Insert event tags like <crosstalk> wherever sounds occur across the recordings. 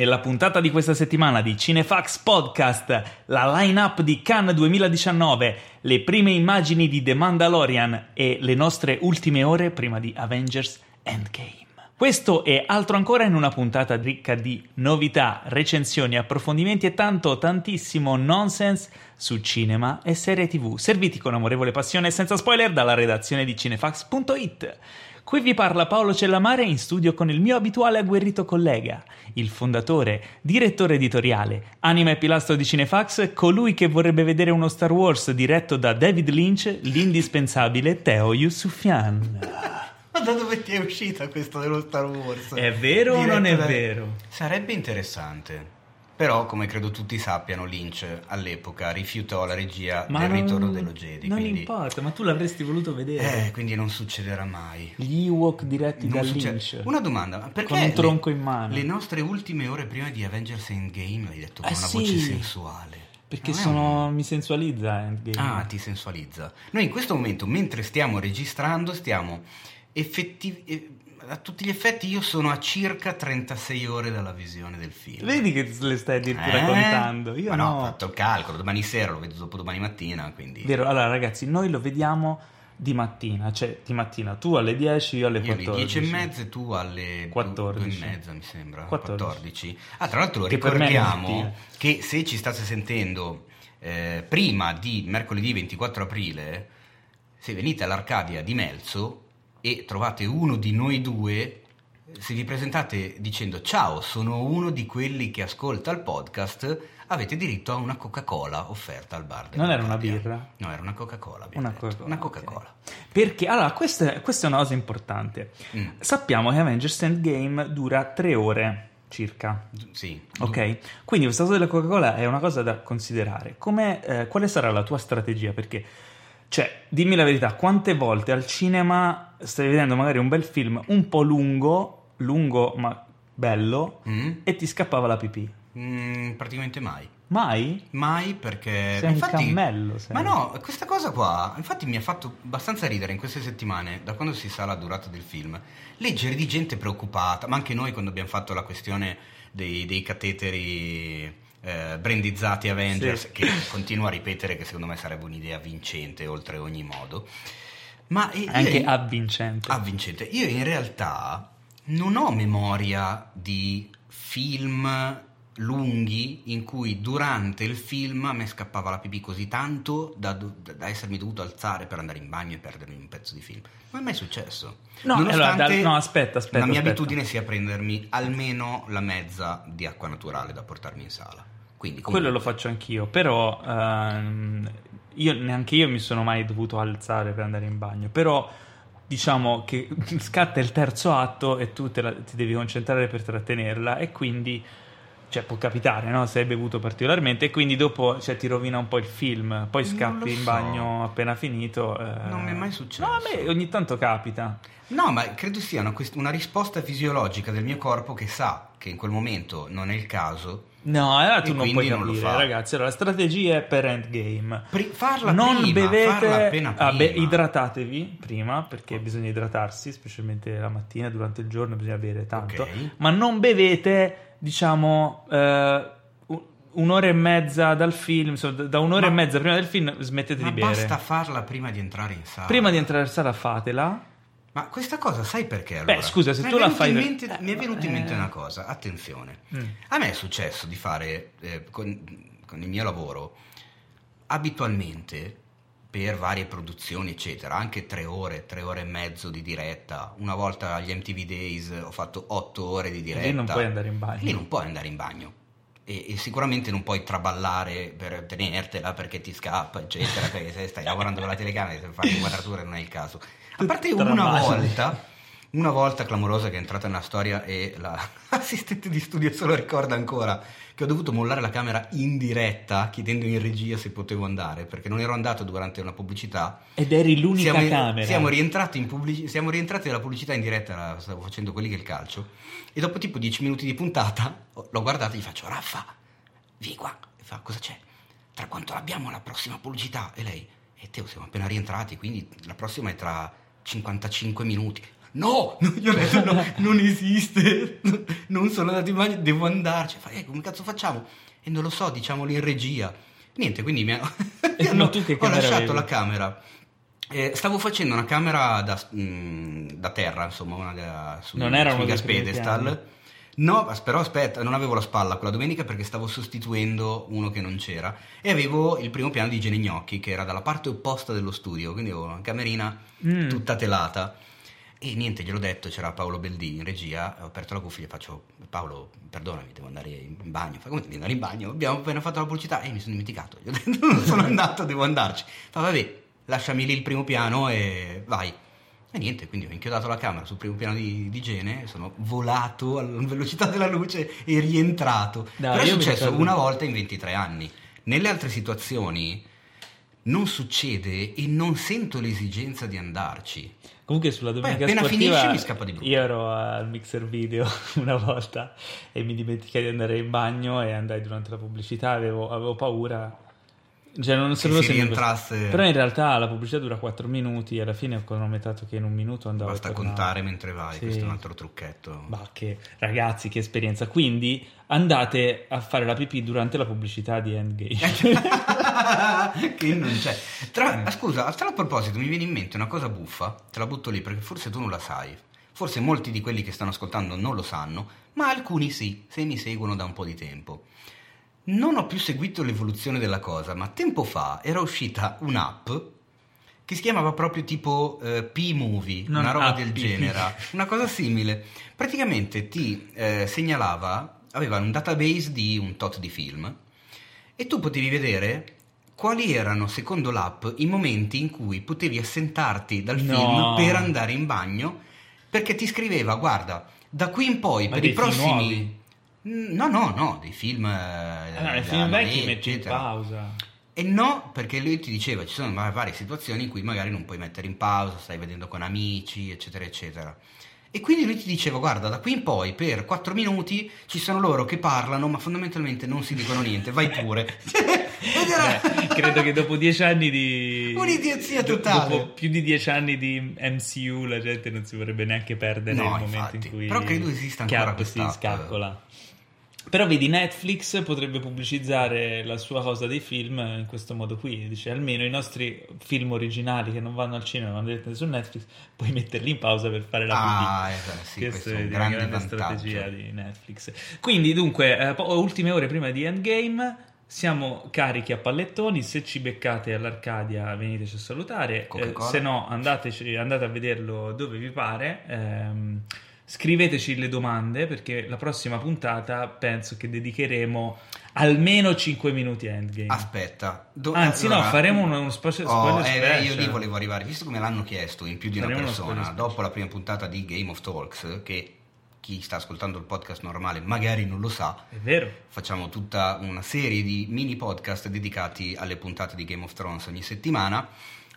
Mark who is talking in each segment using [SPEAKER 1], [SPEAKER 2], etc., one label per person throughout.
[SPEAKER 1] Nella puntata di questa settimana di Cinefax Podcast, la line-up di Cannes 2019, le prime immagini di The Mandalorian e le nostre ultime ore prima di Avengers Endgame. Questo e altro ancora in una puntata ricca di novità, recensioni, approfondimenti e tanto, tantissimo nonsense su cinema e serie tv, serviti con amorevole passione e senza spoiler dalla redazione di cinefax.it. Qui vi parla Paolo Cellamare in studio con il mio abituale agguerrito collega, il fondatore, direttore editoriale, anima e pilastro di Cinefax, colui che vorrebbe vedere uno Star Wars diretto da David Lynch, l'indispensabile Teo Yusufian.
[SPEAKER 2] Ma da dove ti è uscita questo dello Star Wars?
[SPEAKER 1] È vero o non è
[SPEAKER 2] da...
[SPEAKER 1] vero?
[SPEAKER 2] Sarebbe interessante. Però, come credo tutti sappiano, Lynch all'epoca rifiutò la regia
[SPEAKER 1] Ma
[SPEAKER 2] del
[SPEAKER 1] non-
[SPEAKER 2] ritorno dello Jedi.
[SPEAKER 1] Non
[SPEAKER 2] quindi...
[SPEAKER 1] importa, ma tu l'avresti voluto vedere.
[SPEAKER 2] Eh, quindi non succederà mai.
[SPEAKER 1] Gli Ewok diretti
[SPEAKER 2] Non
[SPEAKER 1] da
[SPEAKER 2] succede-
[SPEAKER 1] Lynch.
[SPEAKER 2] Una domanda, ma perché
[SPEAKER 1] Con un
[SPEAKER 2] le-
[SPEAKER 1] tronco in mano.
[SPEAKER 2] Le nostre ultime ore prima di Avengers Endgame hai detto con
[SPEAKER 1] Eh
[SPEAKER 2] una
[SPEAKER 1] sì.
[SPEAKER 2] voce sensuale.
[SPEAKER 1] Perché sono... mi sensualizza Endgame.
[SPEAKER 2] Ah, ti sensualizza. Noi in questo momento, mentre stiamo registrando, stiamo effettivamente. A tutti gli effetti, io sono a circa 36 ore dalla visione del film.
[SPEAKER 1] Vedi che le stai addirittura
[SPEAKER 2] Eh?
[SPEAKER 1] contando. Io
[SPEAKER 2] no,
[SPEAKER 1] no.
[SPEAKER 2] ho fatto il calcolo. Domani sera lo vedo dopo domani mattina. Quindi
[SPEAKER 1] Vero, allora ragazzi, noi lo vediamo di mattina, cioè di mattina tu alle 10, io alle
[SPEAKER 2] io alle
[SPEAKER 1] 14.
[SPEAKER 2] 10 e mezza e tu alle
[SPEAKER 1] 14.
[SPEAKER 2] 2 e mezza, mi sembra.
[SPEAKER 1] 14.
[SPEAKER 2] 14. Ah, tra l'altro
[SPEAKER 1] Che
[SPEAKER 2] ricordiamo che se ci state sentendo eh, prima di mercoledì 24 aprile, se venite all'Arcadia di Melzo e trovate uno di noi due, se vi presentate dicendo ciao, sono uno di quelli che ascolta il podcast, avete diritto a una Coca-Cola offerta al bar.
[SPEAKER 1] Non era una birra?
[SPEAKER 2] No, era una Coca-Cola.
[SPEAKER 1] Una. Coca-Cola.
[SPEAKER 2] Una. Coca-Cola.
[SPEAKER 1] Perché, allora, questa, è- questa è una cosa importante.
[SPEAKER 2] Mm.
[SPEAKER 1] Sappiamo che Avengers Endgame dura tre ore circa.
[SPEAKER 2] Sì.
[SPEAKER 1] Ok, quindi questa cosa della Coca-Cola è una cosa da considerare. Come, eh, quale sarà la tua strategia? Perché, cioè, dimmi la verità, quante volte al cinema stai vedendo magari un bel film un po' lungo, lungo ma bello,
[SPEAKER 2] Mm?
[SPEAKER 1] e ti scappava la pipì?
[SPEAKER 2] Mm, praticamente mai.
[SPEAKER 1] Mai?
[SPEAKER 2] Mai perché...
[SPEAKER 1] Sei un
[SPEAKER 2] infatti,
[SPEAKER 1] cammello, sei.
[SPEAKER 2] Ma no, questa cosa qua, infatti mi ha fatto abbastanza ridere in queste settimane, da quando si sa la durata del film, leggere di gente preoccupata, ma anche noi quando abbiamo fatto la questione dei, dei cateteri eh, brandizzati Avengers,
[SPEAKER 1] Sì.
[SPEAKER 2] che continuo a ripetere che secondo me sarebbe un'idea vincente oltre ogni modo. Ma io-
[SPEAKER 1] Anche
[SPEAKER 2] io-
[SPEAKER 1] avvincente.
[SPEAKER 2] avvincente. Io in realtà non ho memoria di film lunghi in cui durante il film a me scappava la pipì così tanto da, da essermi dovuto alzare per andare in bagno e perdermi un pezzo di film. Non è mai successo.
[SPEAKER 1] No,
[SPEAKER 2] Nonostante
[SPEAKER 1] allora, dal- no, aspetta, aspetta,
[SPEAKER 2] La mia
[SPEAKER 1] aspetta.
[SPEAKER 2] abitudine sia prendermi almeno la mezza di acqua naturale da portarmi in sala. Quindi
[SPEAKER 1] Quello
[SPEAKER 2] comunque-
[SPEAKER 1] lo faccio anch'io, però ehm, io neanche io mi sono mai dovuto alzare per andare in bagno, però diciamo che <laughs> scatta il terzo atto e tu te la- ti devi concentrare per trattenerla e quindi cioè, può capitare, no? Se hai bevuto particolarmente e quindi dopo cioè, ti rovina un po' il film, poi scappi
[SPEAKER 2] lo
[SPEAKER 1] in
[SPEAKER 2] so.
[SPEAKER 1] bagno appena finito. eh.
[SPEAKER 2] Non mi è mai successo.
[SPEAKER 1] No, a me ogni tanto capita.
[SPEAKER 2] No, ma credo sia una, una risposta fisiologica del mio corpo che sa che in quel momento non è il caso.
[SPEAKER 1] No, allora tu
[SPEAKER 2] E
[SPEAKER 1] non puoi
[SPEAKER 2] non lo
[SPEAKER 1] capire,
[SPEAKER 2] fa.
[SPEAKER 1] ragazzi. Allora, strategie per endgame.
[SPEAKER 2] Pri- farla
[SPEAKER 1] non
[SPEAKER 2] prima,
[SPEAKER 1] bevete,
[SPEAKER 2] farla appena
[SPEAKER 1] ah, beh,
[SPEAKER 2] prima.
[SPEAKER 1] idratatevi prima perché bisogna idratarsi, specialmente la mattina, durante il giorno bisogna bere tanto.
[SPEAKER 2] Ok.
[SPEAKER 1] Ma non bevete, diciamo, eh, un'ora e mezza dal film, insomma, da- un'ora
[SPEAKER 2] Ma-
[SPEAKER 1] e mezza prima del film smettete di bere.
[SPEAKER 2] basta farla prima di entrare in sala.
[SPEAKER 1] Prima di entrare in sala fatela.
[SPEAKER 2] Ma questa cosa sai perché allora?
[SPEAKER 1] Beh, scusa, se
[SPEAKER 2] Mi è
[SPEAKER 1] tu la fai
[SPEAKER 2] mente- mi è venuta in mente
[SPEAKER 1] Eh.
[SPEAKER 2] una cosa, attenzione.
[SPEAKER 1] Mm.
[SPEAKER 2] A me è successo di fare eh, con, con il mio lavoro abitualmente per varie produzioni, eccetera, anche tre ore, tre ore e mezzo di diretta. Una volta agli MTV Days ho fatto otto ore di diretta.
[SPEAKER 1] lì non puoi andare in bagno.
[SPEAKER 2] Lì non puoi andare in bagno. E, e sicuramente non puoi traballare per tenertela perché ti scappa, eccetera, perché se stai lavorando con la telecamera e fare inquadrature non è il caso. A parte una volta, una volta clamorosa che è entrata nella storia e l'assistente <laughs> di studio se lo ricorda ancora, che ho dovuto mollare la camera in diretta chiedendo in regia se potevo andare, perché non ero andato durante una pubblicità.
[SPEAKER 1] Ed eri l'unica
[SPEAKER 2] Siamo,
[SPEAKER 1] camera.
[SPEAKER 2] siamo rientrati, in pubblici- siamo rientrati dalla pubblicità in diretta, stavo facendo quelli che il calcio, e dopo tipo 10 minuti di puntata l'ho guardata e gli faccio, Raffa, vieni qua. E fa, cosa c'è? Tra quanto abbiamo la prossima pubblicità? E lei, e Teo, siamo appena rientrati, quindi la prossima è tra 55 minuti. <laughs> No, io ho detto no, non esiste, <laughs> non sono andato in bagno, devo andarci. Fa, eh, come cazzo facciamo? E non lo so, diciamolo in regia. Niente, quindi mi, ha... <laughs> mi hanno... ho lasciato
[SPEAKER 1] avevi?
[SPEAKER 2] la camera. Eh, stavo facendo una camera da, mm, da terra, insomma, una da, su,
[SPEAKER 1] Non era primi
[SPEAKER 2] pedestal.
[SPEAKER 1] piani?
[SPEAKER 2] No, però aspetta, non avevo la spalla quella domenica perché stavo sostituendo uno che non c'era e avevo il primo piano di igiene gnocchi che era dalla parte opposta dello studio, quindi avevo una camerina
[SPEAKER 1] Mm.
[SPEAKER 2] tutta telata. E niente, gliel'ho detto, c'era Paolo Beldì in regia, ho aperto la cuffia e faccio Paolo, perdonami, devo andare in bagno. Fa come devi andare in bagno? Abbiamo appena fatto la pubblicità e mi sono dimenticato. Gli ho detto <laughs> non sono <laughs> andato, devo andarci. Fa vabbè, lasciami lì il primo piano e vai. E niente, quindi ho inchiodato la camera sul primo piano di, di igiene, sono volato alla velocità della luce e rientrato.
[SPEAKER 1] No,
[SPEAKER 2] Però è successo una volta in 23 anni. Nelle altre situazioni non succede e non sento l'esigenza di andarci.
[SPEAKER 1] Comunque sulla domenica
[SPEAKER 2] appena
[SPEAKER 1] sportiva
[SPEAKER 2] finisce mi scappa di brutto.
[SPEAKER 1] Io ero al mixer video <laughs> una volta e mi dimenticai di andare in bagno e andai durante la pubblicità, avevo, avevo paura. Cioè non sapevo se
[SPEAKER 2] rientrasse-
[SPEAKER 1] Però in realtà la pubblicità dura 4 minuti e alla fine ho cronometrato che in un minuto andavo
[SPEAKER 2] Basta contare mentre vai,
[SPEAKER 1] Sì.
[SPEAKER 2] questo è un altro trucchetto.
[SPEAKER 1] Bah, che ragazzi, che esperienza. Quindi andate a fare la pipì durante la pubblicità di Endgame. <laughs>
[SPEAKER 2] che non c'è. Tra, scusa, a tal proposito mi viene in mente una cosa buffa, te la butto lì perché forse tu non la sai. Forse molti di quelli che stanno ascoltando non lo sanno, ma alcuni sì, se mi seguono da un po' di tempo. Non ho più seguito l'evoluzione della cosa, ma tempo fa era uscita un'app che si chiamava proprio tipo eh, P-Movie,
[SPEAKER 1] Non
[SPEAKER 2] una roba
[SPEAKER 1] app,
[SPEAKER 2] del genere, una cosa simile. Praticamente ti eh, segnalava, aveva un database di un tot di film e tu potevi vedere quali erano, secondo l'app, i momenti in cui potevi assentarti dal
[SPEAKER 1] No.
[SPEAKER 2] film per andare in bagno, perché ti scriveva, guarda, da qui in poi,
[SPEAKER 1] Ma
[SPEAKER 2] per i prossimi...
[SPEAKER 1] nuovi?
[SPEAKER 2] Mm, No, no, no, dei film... eh,
[SPEAKER 1] Allora, i
[SPEAKER 2] da
[SPEAKER 1] film vecchi metti in pausa.
[SPEAKER 2] E no, perché lui ti diceva ci sono va- varie situazioni in cui magari non puoi mettere in pausa, stai vedendo con amici, eccetera, eccetera. E quindi lui ti diceva, guarda, da qui in poi per 4 minuti ci sono loro che parlano, ma fondamentalmente non si dicono niente, vai pure. <laughs>
[SPEAKER 1] Beh, credo che dopo dieci anni di
[SPEAKER 2] Un'idiozia totale.
[SPEAKER 1] dopo più di dieci anni di MCU la gente non si vorrebbe neanche perdere
[SPEAKER 2] No,
[SPEAKER 1] il momento
[SPEAKER 2] infatti.
[SPEAKER 1] in cui
[SPEAKER 2] Però credo esista ancora
[SPEAKER 1] Cap si scaccola però vedi Netflix potrebbe pubblicizzare la sua cosa dei film in questo modo qui dice almeno i nostri film originali che non vanno al cinema vanno direttamente su Netflix puoi metterli in pausa per fare la
[SPEAKER 2] Ah,
[SPEAKER 1] pipì
[SPEAKER 2] esatto, sì,
[SPEAKER 1] Questa
[SPEAKER 2] è un
[SPEAKER 1] una
[SPEAKER 2] grande
[SPEAKER 1] grande strategia di Netflix. Quindi, dunque, eh, po- ultime ore prima di Endgame. Siamo carichi a pallettoni. Se ci beccate all'Arcadia, veniteci a salutare.
[SPEAKER 2] Coca-Cola.
[SPEAKER 1] se no, andateci- andate a vederlo dove vi pare. Ehm, scriveteci le domande perché la prossima puntata penso che dedicheremo almeno 5 minuti a Endgame.
[SPEAKER 2] Aspetta. do-
[SPEAKER 1] Anzi, no,
[SPEAKER 2] allora-
[SPEAKER 1] faremo uno, uno spoiler,
[SPEAKER 2] Oh,
[SPEAKER 1] spoiler
[SPEAKER 2] eh, io lì volevo arrivare, visto come l'hanno chiesto in più di una
[SPEAKER 1] Faremo uno
[SPEAKER 2] persona, dopo la prima puntata di Game of Talks, che chi sta ascoltando il podcast normale magari non lo sa,
[SPEAKER 1] È vero.
[SPEAKER 2] facciamo tutta una serie di mini podcast dedicati alle puntate di Game of Thrones ogni settimana.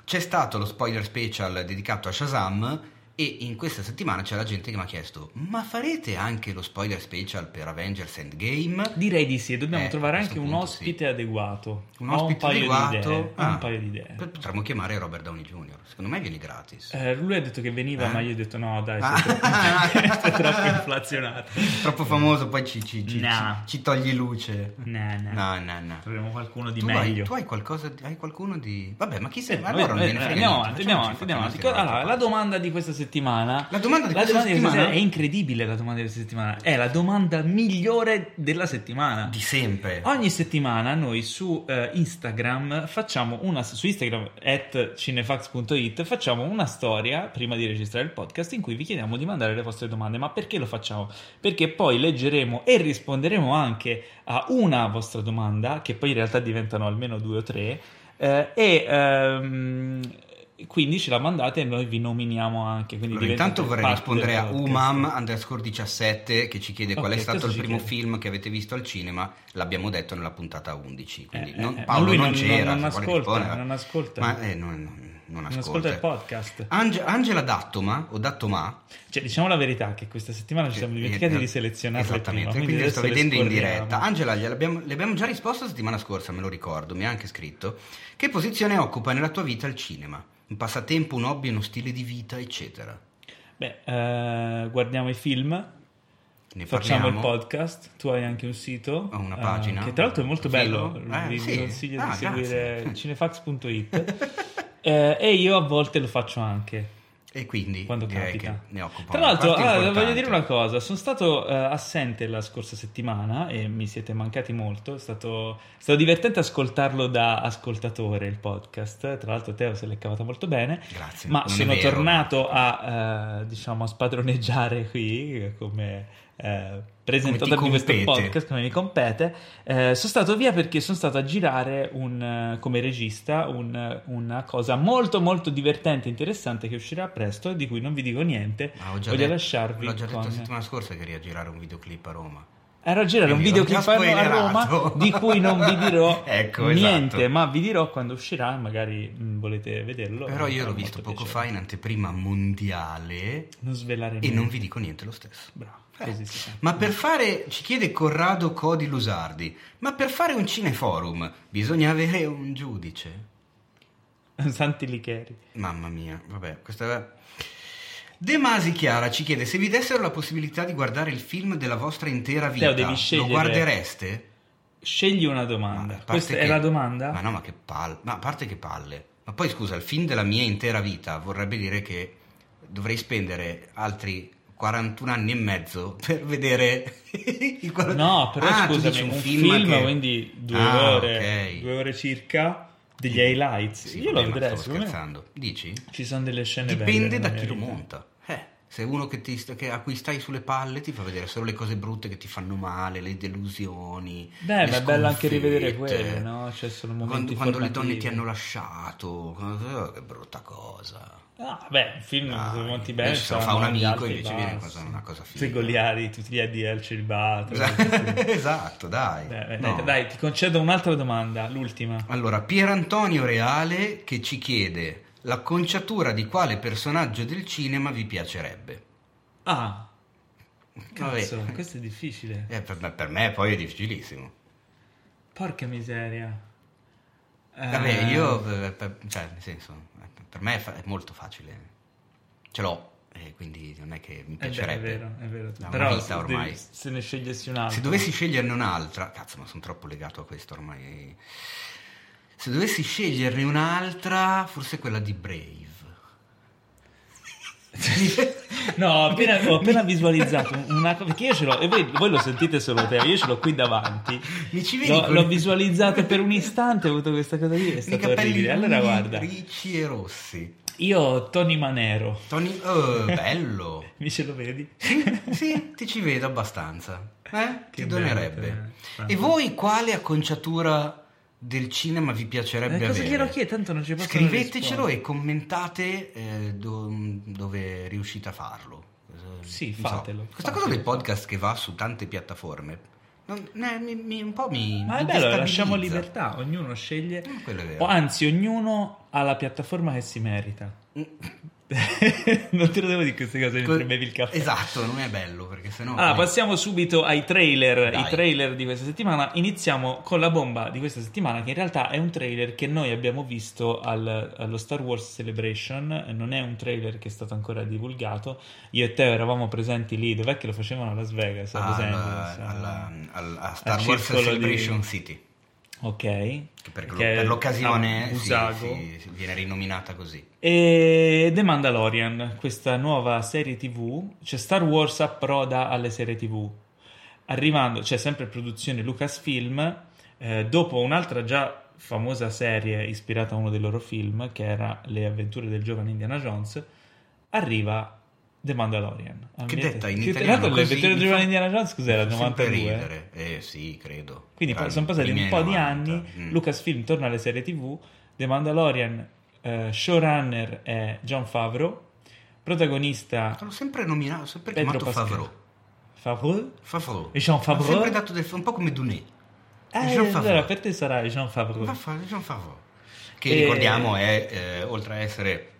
[SPEAKER 2] C'è stato lo spoiler special dedicato a Shazam e in questa settimana c'è la gente che mi ha chiesto "Ma farete anche lo spoiler special per Avengers Endgame?"
[SPEAKER 1] Direi di sì, dobbiamo
[SPEAKER 2] Eh,
[SPEAKER 1] trovare anche un ospite adeguato.
[SPEAKER 2] Un ospite
[SPEAKER 1] un
[SPEAKER 2] adeguato. Ah,
[SPEAKER 1] un paio di idee.
[SPEAKER 2] Potremmo chiamare Robert Downey Jr. Secondo me viene gratis.
[SPEAKER 1] Eh, lui ha detto che veniva,
[SPEAKER 2] Eh?
[SPEAKER 1] ma io ho detto no, dai,
[SPEAKER 2] Ah.
[SPEAKER 1] sei troppo, <laughs> <laughs> troppo inflazionato.
[SPEAKER 2] Troppo famoso, poi ci, ci- ci-
[SPEAKER 1] No.
[SPEAKER 2] ci- ci togli luce.
[SPEAKER 1] No, no.
[SPEAKER 2] No.
[SPEAKER 1] Troviamo qualcuno di
[SPEAKER 2] Tu
[SPEAKER 1] meglio.
[SPEAKER 2] hai, tu hai qualcosa, di- hai qualcuno di... Vabbè, ma chi sei?
[SPEAKER 1] Eh,
[SPEAKER 2] allora non
[SPEAKER 1] eh,
[SPEAKER 2] me ne frega
[SPEAKER 1] andiamo avanti, andiamo Allora, la domanda di questa settimana.
[SPEAKER 2] La domanda di
[SPEAKER 1] la
[SPEAKER 2] questa
[SPEAKER 1] domanda di
[SPEAKER 2] settimana?
[SPEAKER 1] è incredibile. La domanda di questa settimana è la domanda migliore della settimana.
[SPEAKER 2] Di sempre.
[SPEAKER 1] Ogni settimana noi su eh, Instagram facciamo una su Instagram at cinefax.it facciamo una storia prima di registrare il podcast in cui vi chiediamo di mandare le vostre domande. Ma perché lo facciamo? Perché poi leggeremo e risponderemo anche a una vostra domanda, che poi in realtà diventano almeno due o tre, eh, e ehm, quindi ce la mandate e noi vi nominiamo anche. Quindi
[SPEAKER 2] Allora, intanto vorrei rispondere a umam underscore 17 che ci chiede qual
[SPEAKER 1] Ok,
[SPEAKER 2] è stato il primo film che avete visto al cinema. L'abbiamo detto nella puntata 11. Quindi
[SPEAKER 1] Eh,
[SPEAKER 2] non-
[SPEAKER 1] eh,
[SPEAKER 2] Paolo
[SPEAKER 1] lui
[SPEAKER 2] non,
[SPEAKER 1] non-
[SPEAKER 2] c'era.
[SPEAKER 1] non ascolta, non ascolta.
[SPEAKER 2] Ma eh, non, non- ascolta.
[SPEAKER 1] ascolta il podcast.
[SPEAKER 2] Ange- Angela Dattoma o Dattoma
[SPEAKER 1] Cioè, diciamo la verità che questa settimana ci siamo dimenticati
[SPEAKER 2] Eh,
[SPEAKER 1] di selezionarle
[SPEAKER 2] Esattamente,
[SPEAKER 1] prima,
[SPEAKER 2] quindi, le sto vedendo in diretta. Angela, le abbiamo già risposto la settimana scorsa, me lo ricordo, mi ha anche scritto. Che posizione occupa nella tua vita il cinema? Un passatempo, un hobby, uno stile di vita, eccetera.
[SPEAKER 1] Beh, eh, guardiamo i film,
[SPEAKER 2] Ne
[SPEAKER 1] facciamo il podcast, tu hai anche un sito.
[SPEAKER 2] Ho una
[SPEAKER 1] eh,
[SPEAKER 2] pagina.
[SPEAKER 1] che tra l'altro è molto bello,
[SPEAKER 2] Profilo. Eh,
[SPEAKER 1] vi
[SPEAKER 2] sì.
[SPEAKER 1] consiglio
[SPEAKER 2] Ah,
[SPEAKER 1] di seguire
[SPEAKER 2] grazie.
[SPEAKER 1] cinefax.it. <laughs> Eh, e io a volte lo faccio anche.
[SPEAKER 2] E quindi
[SPEAKER 1] quando capita.
[SPEAKER 2] ne occupo
[SPEAKER 1] Tra l'altro,
[SPEAKER 2] parte
[SPEAKER 1] ah, voglio dire una cosa: sono stato eh, assente la scorsa settimana e mi siete mancati molto. È stato, è stato divertente ascoltarlo da ascoltatore il podcast. Tra l'altro, Teo se l'è cavata molto bene.
[SPEAKER 2] Grazie.
[SPEAKER 1] Ma sono tornato a, eh, diciamo, a spadroneggiare qui come eh, presentatore di questo podcast, come mi compete. Eh, sono stato via perché sono stato a girare un, eh, come regista un- una cosa molto molto divertente e interessante che uscirà presto e di cui non vi dico niente.
[SPEAKER 2] Ah, ho già
[SPEAKER 1] Voglio
[SPEAKER 2] detto-
[SPEAKER 1] lasciarvi
[SPEAKER 2] L'ho già detto
[SPEAKER 1] con...
[SPEAKER 2] la settimana scorsa che eri a girare un videoclip a Roma.
[SPEAKER 1] Ero a girare un
[SPEAKER 2] Quindi l'ho
[SPEAKER 1] videoclip a Roma <laughs> di cui non vi dirò <laughs>
[SPEAKER 2] Ecco,
[SPEAKER 1] niente,
[SPEAKER 2] esatto.
[SPEAKER 1] ma vi dirò quando uscirà, magari mh, volete vederlo.
[SPEAKER 2] Però io l'ho visto poco
[SPEAKER 1] piacere.
[SPEAKER 2] fa in anteprima mondiale
[SPEAKER 1] Non svelare
[SPEAKER 2] e
[SPEAKER 1] niente.
[SPEAKER 2] non vi dico niente lo stesso.
[SPEAKER 1] Bravo,
[SPEAKER 2] Eh. Ma per fare, ci chiede Corrado Codi Lusardi, ma per fare un cineforum bisogna avere un giudice?
[SPEAKER 1] Santi Licheri.
[SPEAKER 2] Mamma mia, vabbè, questa è... De Masi Chiara ci chiede se vi dessero la possibilità di guardare il film della vostra intera vita,
[SPEAKER 1] Teo, devi
[SPEAKER 2] lo
[SPEAKER 1] scegliere-
[SPEAKER 2] guardereste?
[SPEAKER 1] Scegli una
[SPEAKER 2] Ma
[SPEAKER 1] domanda. Questa
[SPEAKER 2] che-
[SPEAKER 1] è la domanda?
[SPEAKER 2] Ma no, ma che palle. Ma a parte che palle. Ma poi scusa, il film della mia intera vita vorrebbe dire che dovrei spendere altri 41 anni e mezzo per vedere <laughs> il 40
[SPEAKER 1] No, però
[SPEAKER 2] Ah,
[SPEAKER 1] scusami,
[SPEAKER 2] dici
[SPEAKER 1] un, film,
[SPEAKER 2] che-
[SPEAKER 1] quindi due
[SPEAKER 2] Ah,
[SPEAKER 1] ore,
[SPEAKER 2] ok.
[SPEAKER 1] due ore circa degli highlights.
[SPEAKER 2] Sì,
[SPEAKER 1] Io lo vedrei, me
[SPEAKER 2] scherzando. Dici?
[SPEAKER 1] ci sono delle scene belle
[SPEAKER 2] Dipende da chi lo monta. Eh, se uno che ti, che- a cui stai sulle palle ti fa vedere solo le cose brutte che ti fanno male, le delusioni.
[SPEAKER 1] Beh,
[SPEAKER 2] le
[SPEAKER 1] ma è bello anche rivedere quelle, no? Cioè, sono
[SPEAKER 2] Quando,
[SPEAKER 1] momenti
[SPEAKER 2] quando le
[SPEAKER 1] formativi.
[SPEAKER 2] donne ti hanno lasciato, oh, che brutta cosa.
[SPEAKER 1] Ah, beh, un film
[SPEAKER 2] Dai,
[SPEAKER 1] monti bene,
[SPEAKER 2] invece se fa un amico, invece viene
[SPEAKER 1] bassi.
[SPEAKER 2] cosa- una cosa figa.
[SPEAKER 1] Se Goliari, tutti gli ADL celibato. <laughs>
[SPEAKER 2] esatto, dai.
[SPEAKER 1] Beh,
[SPEAKER 2] No.
[SPEAKER 1] dai, dai, ti concedo un'altra domanda, l'ultima.
[SPEAKER 2] Allora, Pierantonio Reale che ci chiede l'acconciatura di quale personaggio del cinema vi piacerebbe.
[SPEAKER 1] Ah, cazzo,
[SPEAKER 2] Vabbè.
[SPEAKER 1] questo è difficile.
[SPEAKER 2] Eh, per, per me poi è difficilissimo.
[SPEAKER 1] Porca miseria.
[SPEAKER 2] Vabbè,
[SPEAKER 1] Eh,
[SPEAKER 2] io, eh, per- cioè, nel senso, per me è, fa- è molto facile. Ce l'ho, e quindi non è che mi piacerebbe.
[SPEAKER 1] è vero, è vero.
[SPEAKER 2] Da una
[SPEAKER 1] Però
[SPEAKER 2] vita
[SPEAKER 1] se,
[SPEAKER 2] ormai.
[SPEAKER 1] devi- se ne scegliessi un'altra.
[SPEAKER 2] Se dovessi sceglierne un'altra, cazzo, ma sono troppo legato a questo ormai. Se dovessi sceglierne un'altra, forse quella di Brave.
[SPEAKER 1] No, ho appena, ho appena visualizzato una cosa, perché io ce l'ho, e voi, voi lo sentite solo te, io ce l'ho qui davanti.
[SPEAKER 2] Mi ci vedi
[SPEAKER 1] L'ho,
[SPEAKER 2] con
[SPEAKER 1] l'ho visualizzato per un istante, ho avuto questa cosa lì, è stato orribile. Allora guarda,
[SPEAKER 2] ricci e rossi.
[SPEAKER 1] io Tony Manero,
[SPEAKER 2] Tony, oh, bello. <laughs>
[SPEAKER 1] mi ce lo vedi?
[SPEAKER 2] Sì, sì, ti ci vedo abbastanza. Eh?
[SPEAKER 1] Che
[SPEAKER 2] ti donerebbe.
[SPEAKER 1] bello, eh.
[SPEAKER 2] E voi quale acconciatura del cinema vi piacerebbe
[SPEAKER 1] Eh, cosa
[SPEAKER 2] avere?
[SPEAKER 1] chiedo? Tanto non ci
[SPEAKER 2] Scrivetecelo e commentate eh, do- dove riuscite a farlo.
[SPEAKER 1] Sì,
[SPEAKER 2] non so.
[SPEAKER 1] fatelo,
[SPEAKER 2] Questa
[SPEAKER 1] fatelo,
[SPEAKER 2] cosa del podcast che va su tante piattaforme, non- ne- mi- mi- un po' mi.
[SPEAKER 1] Ma è
[SPEAKER 2] mi
[SPEAKER 1] bello, lasciamo libertà, ognuno sceglie,
[SPEAKER 2] Mm,
[SPEAKER 1] o anzi ognuno ha la piattaforma che si merita. <laughs> non te lo devo dire queste cose mentre bevi il caffè.
[SPEAKER 2] Esatto, non è bello perché sennò.
[SPEAKER 1] Allora,
[SPEAKER 2] poi-
[SPEAKER 1] passiamo subito ai trailer,
[SPEAKER 2] Dai.
[SPEAKER 1] i trailer di questa settimana. Iniziamo con la bomba di questa settimana, che in realtà è un trailer che noi abbiamo visto al- allo Star Wars Celebration. Non è un trailer che è stato ancora divulgato. Io e Teo eravamo presenti lì. Dov'è che lo facevano a Las Vegas? ad
[SPEAKER 2] alla-
[SPEAKER 1] esempio?
[SPEAKER 2] alla- al- a Star Wars
[SPEAKER 1] circolo di-
[SPEAKER 2] Celebration City.
[SPEAKER 1] Ok.
[SPEAKER 2] Che per,
[SPEAKER 1] Che
[SPEAKER 2] per l'occasione sì, sì, sì, viene rinominata così.
[SPEAKER 1] E The Mandalorian, questa nuova serie TV, cioè Star Wars approda alle serie TV, arrivando, c'è sempre produzione Lucasfilm, eh, dopo un'altra già famosa serie ispirata a uno dei loro film, che era Le avventure del giovane Indiana Jones, arriva The Mandalorian.
[SPEAKER 2] Che detta in italiano
[SPEAKER 1] tra l'altro, giovane
[SPEAKER 2] fa-
[SPEAKER 1] Indiana Jones cos'era?
[SPEAKER 2] Fa sempre
[SPEAKER 1] 92?
[SPEAKER 2] ridere. Eh sì, credo.
[SPEAKER 1] Quindi
[SPEAKER 2] Erano
[SPEAKER 1] sono passati un po'
[SPEAKER 2] anni
[SPEAKER 1] di
[SPEAKER 2] 90.
[SPEAKER 1] anni,
[SPEAKER 2] Mm.
[SPEAKER 1] Lucasfilm torna alle serie TV, The Mandalorian, eh, showrunner è John Favreau, protagonista
[SPEAKER 2] L'ho sempre nominato, sempre
[SPEAKER 1] Pedro
[SPEAKER 2] chiamato
[SPEAKER 1] Pascal.
[SPEAKER 2] Favreau.
[SPEAKER 1] Favreau.
[SPEAKER 2] Favreau.
[SPEAKER 1] Jean
[SPEAKER 2] Ho
[SPEAKER 1] Favreau?
[SPEAKER 2] sempre dato del, un po' come Dunet.
[SPEAKER 1] Eh,
[SPEAKER 2] Jean
[SPEAKER 1] allora per te sarà Jean Favreau.
[SPEAKER 2] Jean Favreau. Che
[SPEAKER 1] E-
[SPEAKER 2] ricordiamo è, eh, oltre a essere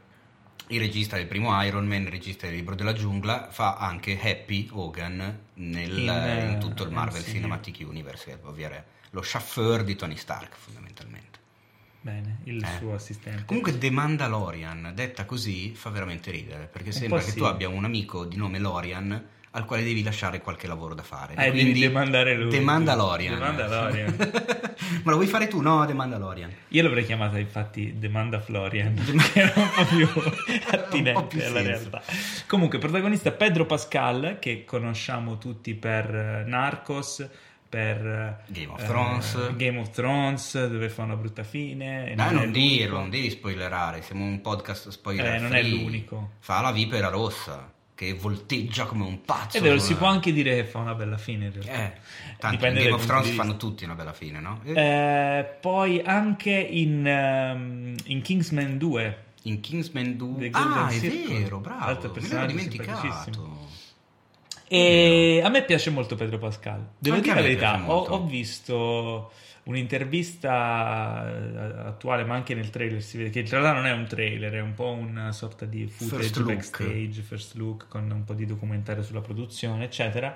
[SPEAKER 2] il regista del primo Iron Man, il regista del libro della giungla, fa anche Happy Hogan nel-
[SPEAKER 1] In,
[SPEAKER 2] in,
[SPEAKER 1] eh,
[SPEAKER 2] tutto il Marvel
[SPEAKER 1] MCU.
[SPEAKER 2] Cinematic Universe, ovvero lo chauffeur di Tony Stark fondamentalmente.
[SPEAKER 1] Bene, il
[SPEAKER 2] Eh.
[SPEAKER 1] suo assistente.
[SPEAKER 2] Comunque The Mandalorian, detta così, fa veramente ridere, perché sembra che
[SPEAKER 1] sì.
[SPEAKER 2] tu abbia un amico di nome Lorian al quale devi lasciare qualche lavoro da fare.
[SPEAKER 1] Eh, devi demandare lui.
[SPEAKER 2] The Mandalorian.
[SPEAKER 1] The Mandalorian. <laughs>
[SPEAKER 2] Ma lo vuoi fare tu? No, The Mandalorian.
[SPEAKER 1] Io l'avrei chiamata infatti Demanda Florian, che era un po' più <laughs> attinente
[SPEAKER 2] po' più
[SPEAKER 1] alla
[SPEAKER 2] senso.
[SPEAKER 1] realtà. Comunque, protagonista Pedro Pascal, che conosciamo tutti per eh, Narcos, per eh,
[SPEAKER 2] Game of Thrones.
[SPEAKER 1] Game of Thrones, dove fa una brutta fine.
[SPEAKER 2] Dai,
[SPEAKER 1] è
[SPEAKER 2] non
[SPEAKER 1] l'unico.
[SPEAKER 2] dirlo, non devi spoilerare, siamo un podcast spoiler
[SPEAKER 1] Eh, non è l'unico.
[SPEAKER 2] Fa la vipera rossa, che volteggia come un pazzo.
[SPEAKER 1] È vero,
[SPEAKER 2] sulla-
[SPEAKER 1] si può anche dire che fa una bella fine in realtà.
[SPEAKER 2] Eh, tanto
[SPEAKER 1] Dipende
[SPEAKER 2] in Game of Thrones fanno tutti una bella fine, no? Eh,
[SPEAKER 1] Eh, poi anche in, ehm, in Kingsman 2
[SPEAKER 2] In Kingsman 2...
[SPEAKER 1] The Golden
[SPEAKER 2] Ah, è
[SPEAKER 1] Circle.
[SPEAKER 2] vero, bravo, me
[SPEAKER 1] personaggio
[SPEAKER 2] dimenticato.
[SPEAKER 1] E a me piace molto Pedro Pascal. Devo
[SPEAKER 2] Anche
[SPEAKER 1] dire la verità, ho, ho visto un'intervista eh, attuale, ma anche nel trailer si vede che in realtà non è un trailer, è un po' una sorta di footage
[SPEAKER 2] First look.
[SPEAKER 1] backstage, first look, con un po' di documentario sulla produzione, eccetera.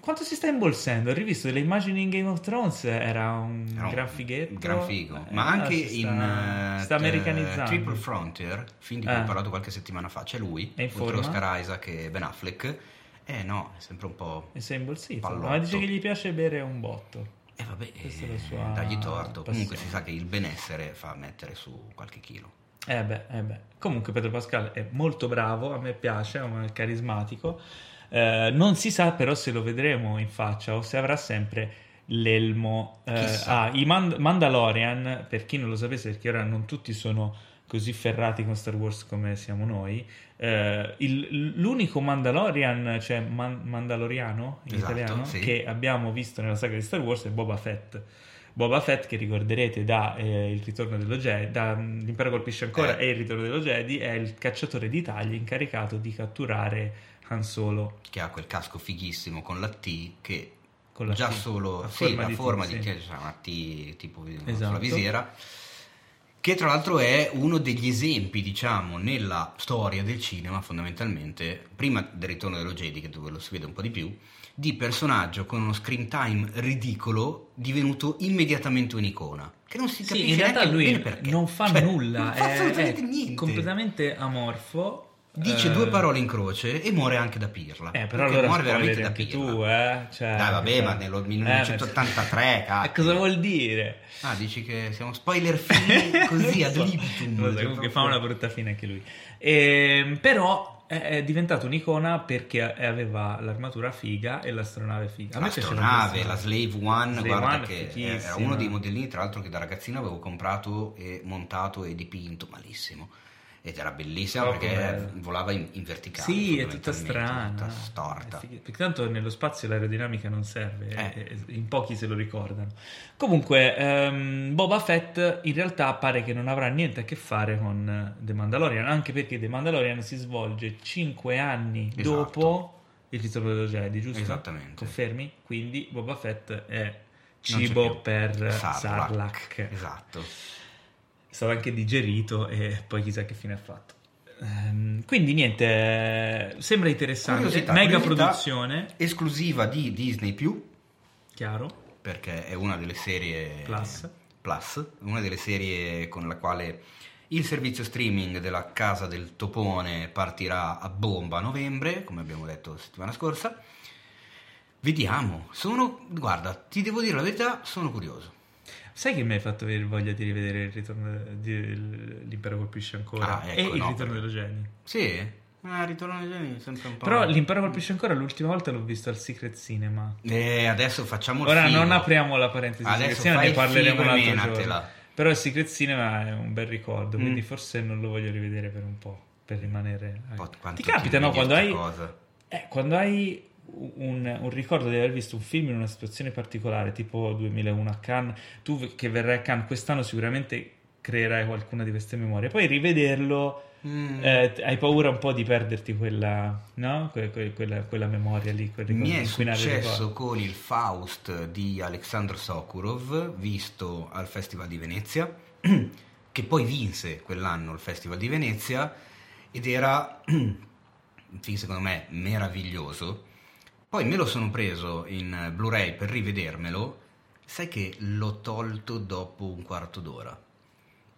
[SPEAKER 1] Quanto si sta imbolsendo? Ho rivisto delle immagini in Game of Thrones, era un
[SPEAKER 2] un
[SPEAKER 1] gran fighetto.
[SPEAKER 2] Gran figo.
[SPEAKER 1] Eh,
[SPEAKER 2] Ma anche
[SPEAKER 1] si sta-
[SPEAKER 2] in
[SPEAKER 1] sta
[SPEAKER 2] eh,
[SPEAKER 1] americanizzando.
[SPEAKER 2] Triple Frontier, film di cui
[SPEAKER 1] Eh.
[SPEAKER 2] ho parlato qualche settimana fa, c'è lui,
[SPEAKER 1] È in
[SPEAKER 2] oltre? Oscar Isaac e Ben Affleck. Eh no, è sempre un po'...
[SPEAKER 1] E si è imbolsito.
[SPEAKER 2] Pallotto.
[SPEAKER 1] Ma dice che gli piace bere un botto.
[SPEAKER 2] E vabbè,
[SPEAKER 1] Questa è la
[SPEAKER 2] eh, dagli torto. Comunque
[SPEAKER 1] passione.
[SPEAKER 2] si sa che il benessere fa mettere su qualche chilo.
[SPEAKER 1] Eh beh, eh beh. Comunque Pedro Pascal è molto bravo, a me piace, è carismatico. Eh, non si sa però se lo vedremo in faccia o se avrà sempre l'elmo. Eh, ah, i Mand- Mandalorian, per chi non lo sapesse, perché ora non tutti sono così ferrati con Star Wars come siamo noi. Eh, il- l'unico Mandalorian, cioè Man- Mandaloriano in
[SPEAKER 2] Esatto,
[SPEAKER 1] italiano,
[SPEAKER 2] sì.
[SPEAKER 1] che abbiamo visto nella saga di Star Wars è Boba Fett. Boba Fett, che ricorderete da eh, Il ritorno dello Jedi, da mm, L'Impero colpisce ancora
[SPEAKER 2] Eh.
[SPEAKER 1] e Il ritorno dello Jedi, è il cacciatore di tagli incaricato di catturare Han Solo
[SPEAKER 2] Che ha quel casco fighissimo con la T che
[SPEAKER 1] la
[SPEAKER 2] già
[SPEAKER 1] T,
[SPEAKER 2] solo
[SPEAKER 1] a
[SPEAKER 2] sì,
[SPEAKER 1] forma
[SPEAKER 2] la
[SPEAKER 1] di T,
[SPEAKER 2] forma
[SPEAKER 1] sì.
[SPEAKER 2] di c'è una T tipo sulla
[SPEAKER 1] Esatto.
[SPEAKER 2] visiera che tra l'altro è uno degli esempi diciamo nella storia del cinema fondamentalmente prima del ritorno dello Jedi che dove lo si vede un po' di più di personaggio con uno screen time ridicolo divenuto immediatamente un'icona che non si
[SPEAKER 1] Sì,
[SPEAKER 2] capisce
[SPEAKER 1] in realtà lui non fa
[SPEAKER 2] Cioè,
[SPEAKER 1] nulla,
[SPEAKER 2] non fa
[SPEAKER 1] è,
[SPEAKER 2] assolutamente
[SPEAKER 1] è
[SPEAKER 2] niente
[SPEAKER 1] completamente amorfo.
[SPEAKER 2] Dice
[SPEAKER 1] eh,
[SPEAKER 2] due parole in croce e muore anche da pirla
[SPEAKER 1] Eh, però allora
[SPEAKER 2] muore veramente da pirla
[SPEAKER 1] tu, eh? Cioè,
[SPEAKER 2] Dai, vabbè, ma
[SPEAKER 1] Eh,
[SPEAKER 2] 1983,
[SPEAKER 1] ma-
[SPEAKER 2] cazzo.
[SPEAKER 1] Eh, <laughs> cosa vuol dire?
[SPEAKER 2] Ah, dici che siamo spoiler free <laughs> così ad
[SPEAKER 1] so,
[SPEAKER 2] libitum.
[SPEAKER 1] lo so,
[SPEAKER 2] cioè,
[SPEAKER 1] comunque fa una brutta fine anche lui. Ehm, però è, diventato un'icona perché aveva l'armatura figa e l'astronave figa.
[SPEAKER 2] L'astronave, la Slave One,
[SPEAKER 1] Slave
[SPEAKER 2] guarda
[SPEAKER 1] One,
[SPEAKER 2] che era uno dei modellini, tra l'altro, che da ragazzino avevo comprato e montato e dipinto malissimo. Ed era bellissima
[SPEAKER 1] Troppo
[SPEAKER 2] perché
[SPEAKER 1] bella.
[SPEAKER 2] volava in, in verticale.
[SPEAKER 1] Sì, è tutta strana.
[SPEAKER 2] Tutta storta.
[SPEAKER 1] Perché tanto nello spazio l'aerodinamica non serve,
[SPEAKER 2] Eh.
[SPEAKER 1] e- e in pochi se lo ricordano. Comunque, ehm, Boba Fett in realtà pare che non avrà niente a che fare con eh, The Mandalorian, anche perché The Mandalorian si svolge 5 anni
[SPEAKER 2] Esatto.
[SPEAKER 1] dopo il ritorno dello Jedi, giusto?
[SPEAKER 2] Esattamente.
[SPEAKER 1] Confermi? Quindi Boba Fett è cibo per
[SPEAKER 2] Sarlacc.
[SPEAKER 1] Sarlacc.
[SPEAKER 2] Esatto.
[SPEAKER 1] È stato anche digerito e poi chissà che fine ha fatto. Ehm, quindi niente, sembra interessante.
[SPEAKER 2] Curiosità,
[SPEAKER 1] Mega
[SPEAKER 2] curiosità.
[SPEAKER 1] produzione,
[SPEAKER 2] Esclusiva di Disney+,
[SPEAKER 1] chiaro.
[SPEAKER 2] perché è una delle serie
[SPEAKER 1] Plus.
[SPEAKER 2] Plus, una delle serie con la quale il servizio streaming della Casa del Topone partirà a bomba a novembre, come abbiamo detto la settimana scorsa. Vediamo, sono, guarda, ti devo dire la verità, sono curioso.
[SPEAKER 1] Sai che mi hai fatto venire voglia di rivedere il ritorno di L'impero colpisce ancora
[SPEAKER 2] Ah,
[SPEAKER 1] e
[SPEAKER 2] ecco,
[SPEAKER 1] il
[SPEAKER 2] no,
[SPEAKER 1] ritorno dello Jedi.
[SPEAKER 2] Sì, ma ritorno ai geni è sempre un po'...
[SPEAKER 1] Però l'impero colpisce ancora l'ultima volta l'ho visto al Secret Cinema.
[SPEAKER 2] Eh, adesso facciamo il
[SPEAKER 1] Ora
[SPEAKER 2] figo.
[SPEAKER 1] non apriamo la parentesi
[SPEAKER 2] Adesso
[SPEAKER 1] Secret Cinema, ne
[SPEAKER 2] il
[SPEAKER 1] parleremo un
[SPEAKER 2] e
[SPEAKER 1] altro
[SPEAKER 2] menatela.
[SPEAKER 1] giorno. Però il Secret Cinema è un bel ricordo,
[SPEAKER 2] Mm.
[SPEAKER 1] quindi forse non lo voglio rivedere per un po', per rimanere...
[SPEAKER 2] Quanto
[SPEAKER 1] Ti capita, no? Quando hai... Eh, quando hai un, un ricordo di aver visto un film in una situazione particolare, tipo 2001 a Cannes, tu che verrai a Cannes quest'anno sicuramente creerai qualcuna di queste memorie. Poi rivederlo,
[SPEAKER 2] Mm.
[SPEAKER 1] eh, hai paura un po' di perderti quella, no? Que- que- quella, quella memoria lì, quel ricordo,
[SPEAKER 2] Mi è successo con il Faust di Alexandr Sokurov, visto al Festival di Venezia, <clears throat> che poi vinse quell'anno il Festival di Venezia ed era <clears throat> un film secondo me meraviglioso. Poi me lo sono preso in Blu-ray per rivedermelo, sai che l'ho tolto dopo un quarto d'ora.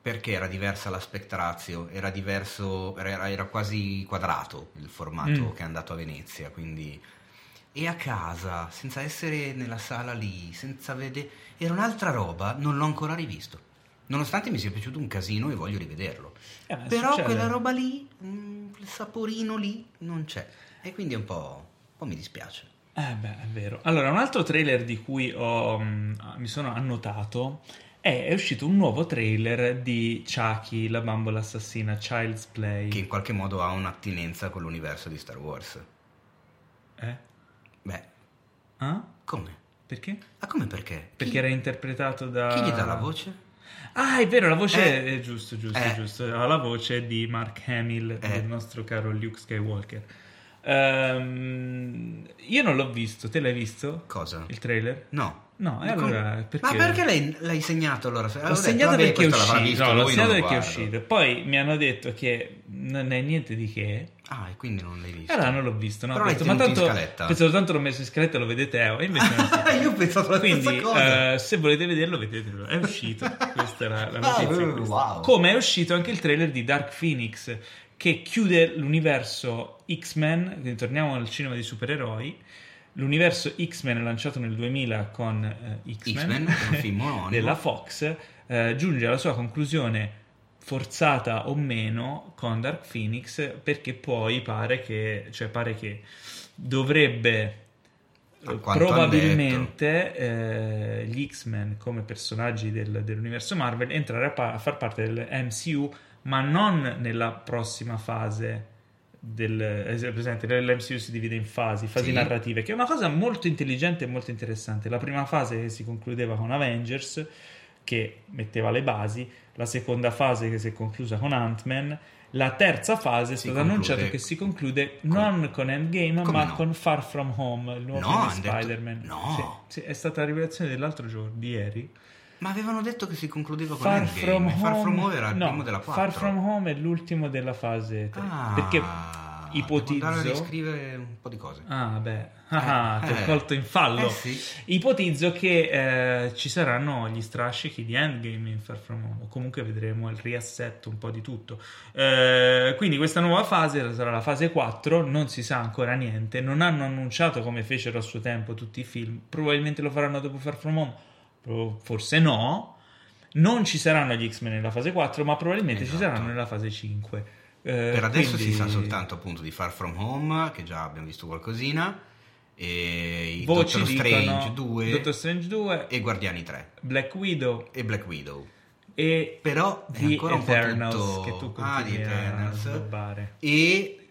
[SPEAKER 2] perché era diversa l'aspect ratio, era diverso, era, era quasi quadrato il formato
[SPEAKER 1] Mm.
[SPEAKER 2] che è andato a Venezia, quindi... E a casa, senza essere nella sala lì, senza vedere... Era un'altra roba, non l'ho ancora rivisto. Nonostante mi sia piaciuto un casino e voglio rivederlo.
[SPEAKER 1] Eh,
[SPEAKER 2] Però
[SPEAKER 1] succede.
[SPEAKER 2] quella roba lì, mm, il saporino lì, non c'è. E quindi è un po', po' mi dispiace.
[SPEAKER 1] Eh beh, è vero. Allora, un altro trailer di cui ho, mm, mi sono annotato è, è uscito un nuovo trailer di Chucky, la bambola assassina, Child's Play.
[SPEAKER 2] Che in qualche modo ha un'attinenza con l'universo di Star Wars.
[SPEAKER 1] Eh?
[SPEAKER 2] Beh,
[SPEAKER 1] Ah?
[SPEAKER 2] come?
[SPEAKER 1] Perché?
[SPEAKER 2] Ma come perché?
[SPEAKER 1] Perché
[SPEAKER 2] chi,
[SPEAKER 1] era interpretato da...
[SPEAKER 2] chi gli dà la voce?
[SPEAKER 1] Ah, è vero, la voce
[SPEAKER 2] Eh.
[SPEAKER 1] è giusto, giusto,
[SPEAKER 2] Eh.
[SPEAKER 1] giusto. Ha la voce di Mark Hamill,
[SPEAKER 2] Eh.
[SPEAKER 1] del nostro caro Luke Skywalker. Ehm, io non l'ho visto, te l'hai visto?
[SPEAKER 2] Cosa?
[SPEAKER 1] Il trailer?
[SPEAKER 2] No.
[SPEAKER 1] No, e
[SPEAKER 2] Ma
[SPEAKER 1] allora perché?
[SPEAKER 2] Ma perché l'hai, l'hai segnato allora?
[SPEAKER 1] L'ho
[SPEAKER 2] detto,
[SPEAKER 1] segnato
[SPEAKER 2] vabbè,
[SPEAKER 1] perché è uscito.
[SPEAKER 2] visto
[SPEAKER 1] No, l'ho segnato perché è uscito. Poi mi hanno detto che non è niente di che.
[SPEAKER 2] Ah, e quindi non l'hai visto.
[SPEAKER 1] Allora non l'ho visto. No?
[SPEAKER 2] Però
[SPEAKER 1] detto, ma
[SPEAKER 2] tenuto in
[SPEAKER 1] tanto,
[SPEAKER 2] scaletta.
[SPEAKER 1] pensavo tanto l'ho messo in scaletta lo vedete Teo. E invece non. <laughs>
[SPEAKER 2] Io ho pensato la
[SPEAKER 1] Quindi,
[SPEAKER 2] cosa.
[SPEAKER 1] eh, se volete vederlo, vedetelo. È uscito. <laughs> Questa era la notizia.
[SPEAKER 2] Ah, wow.
[SPEAKER 1] Come è uscito anche il trailer di Dark Phoenix, che chiude l'universo X-Men. Quindi torniamo al cinema di supereroi. L'universo X-Men lanciato nel 2000 con eh, X-Men,
[SPEAKER 2] X-Men, <laughs>
[SPEAKER 1] della Fox, eh, giunge alla sua conclusione forzata o meno con Dark Phoenix perché poi pare che, cioè pare che dovrebbe eh, probabilmente eh, gli X-Men come personaggi del- dell'universo Marvel entrare a, pa- a far parte del MCU ma non nella prossima fase del eh, presente l'MCU si divide in fasi, fasi
[SPEAKER 2] Sì.
[SPEAKER 1] narrative che è una cosa molto intelligente e molto interessante la prima fase che si concludeva con Avengers che metteva le basi la seconda fase che si è conclusa con Ant-Man la terza fase è
[SPEAKER 2] Si
[SPEAKER 1] stato
[SPEAKER 2] conclude
[SPEAKER 1] annunciato che si conclude non con Endgame ma
[SPEAKER 2] no?
[SPEAKER 1] con Far From Home il nuovo
[SPEAKER 2] No,
[SPEAKER 1] film di
[SPEAKER 2] han detto-
[SPEAKER 1] Spider-Man
[SPEAKER 2] no.
[SPEAKER 1] Sì, sì, è stata la rivelazione dell'altro giorno di ieri
[SPEAKER 2] Ma avevano detto che si concludeva con
[SPEAKER 1] Far
[SPEAKER 2] Endgame.
[SPEAKER 1] From
[SPEAKER 2] Far From
[SPEAKER 1] Home
[SPEAKER 2] Home era il
[SPEAKER 1] no,
[SPEAKER 2] primo della 4.
[SPEAKER 1] Far From Home è l'ultimo della fase 3
[SPEAKER 2] Ah,
[SPEAKER 1] perché ipotizzo
[SPEAKER 2] andare a riscrivere un po' di cose.
[SPEAKER 1] Ah, beh, ah,
[SPEAKER 2] Eh,
[SPEAKER 1] ti ho
[SPEAKER 2] eh.
[SPEAKER 1] colto in fallo.
[SPEAKER 2] Eh, sì.
[SPEAKER 1] Ipotizzo che eh, ci saranno gli strascichi di Endgame in Far From Home, comunque vedremo il riassetto un po' di tutto. Eh, quindi questa nuova fase sarà la fase 4, non si sa ancora niente, non hanno annunciato come fecero a suo tempo tutti i film, probabilmente lo faranno dopo Far From Home, forse no. Non ci saranno gli X-Men nella fase 4, ma probabilmente ci
[SPEAKER 2] Esatto.
[SPEAKER 1] saranno nella fase 5. Eh,
[SPEAKER 2] Per adesso
[SPEAKER 1] quindi-
[SPEAKER 2] si sa soltanto appunto di Far From Home, che già abbiamo visto qualcosina, e
[SPEAKER 1] Voci
[SPEAKER 2] Doctor Strange
[SPEAKER 1] dicono
[SPEAKER 2] 2
[SPEAKER 1] Doctor Strange 2,
[SPEAKER 2] e Guardiani 3
[SPEAKER 1] Black Widow
[SPEAKER 2] e Black Widow.
[SPEAKER 1] e
[SPEAKER 2] Però è ancora un po'
[SPEAKER 1] Eternals
[SPEAKER 2] tutto...
[SPEAKER 1] che tu
[SPEAKER 2] ah, di Eternals. E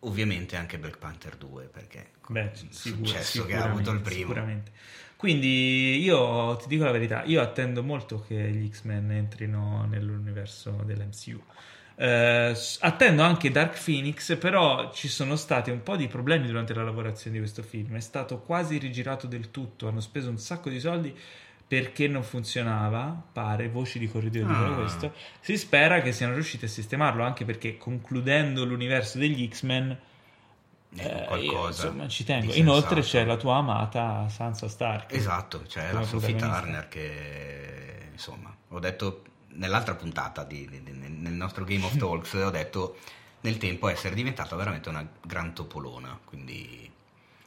[SPEAKER 2] ovviamente anche Black Panther 2, perché
[SPEAKER 1] Beh,
[SPEAKER 2] il successo che ha avuto il primo.
[SPEAKER 1] Sicuramente. Quindi io ti dico la verità, io attendo molto che gli X-Men entrino nell'universo dell'MCU. Eh, attendo anche Dark Phoenix, però ci sono stati un po' di problemi durante la lavorazione di questo film. È stato quasi rigirato del tutto, hanno speso un sacco di soldi perché non funzionava, pare, voci di corridoio dicono
[SPEAKER 2] Ah.
[SPEAKER 1] questo. Si spera che siano riusciti a sistemarlo, anche perché concludendo l'universo degli X-Men
[SPEAKER 2] Eh,
[SPEAKER 1] eh, io,
[SPEAKER 2] qualcosa
[SPEAKER 1] insomma, ci tengo. Inoltre c'è la tua amata Sansa Stark.
[SPEAKER 2] Esatto, c'è la Sophie. Turner che insomma, ho detto nell'altra puntata di- di- di- nel nostro Game of <laughs> Talks, ho detto nel tempo essere diventata veramente una gran topolona, quindi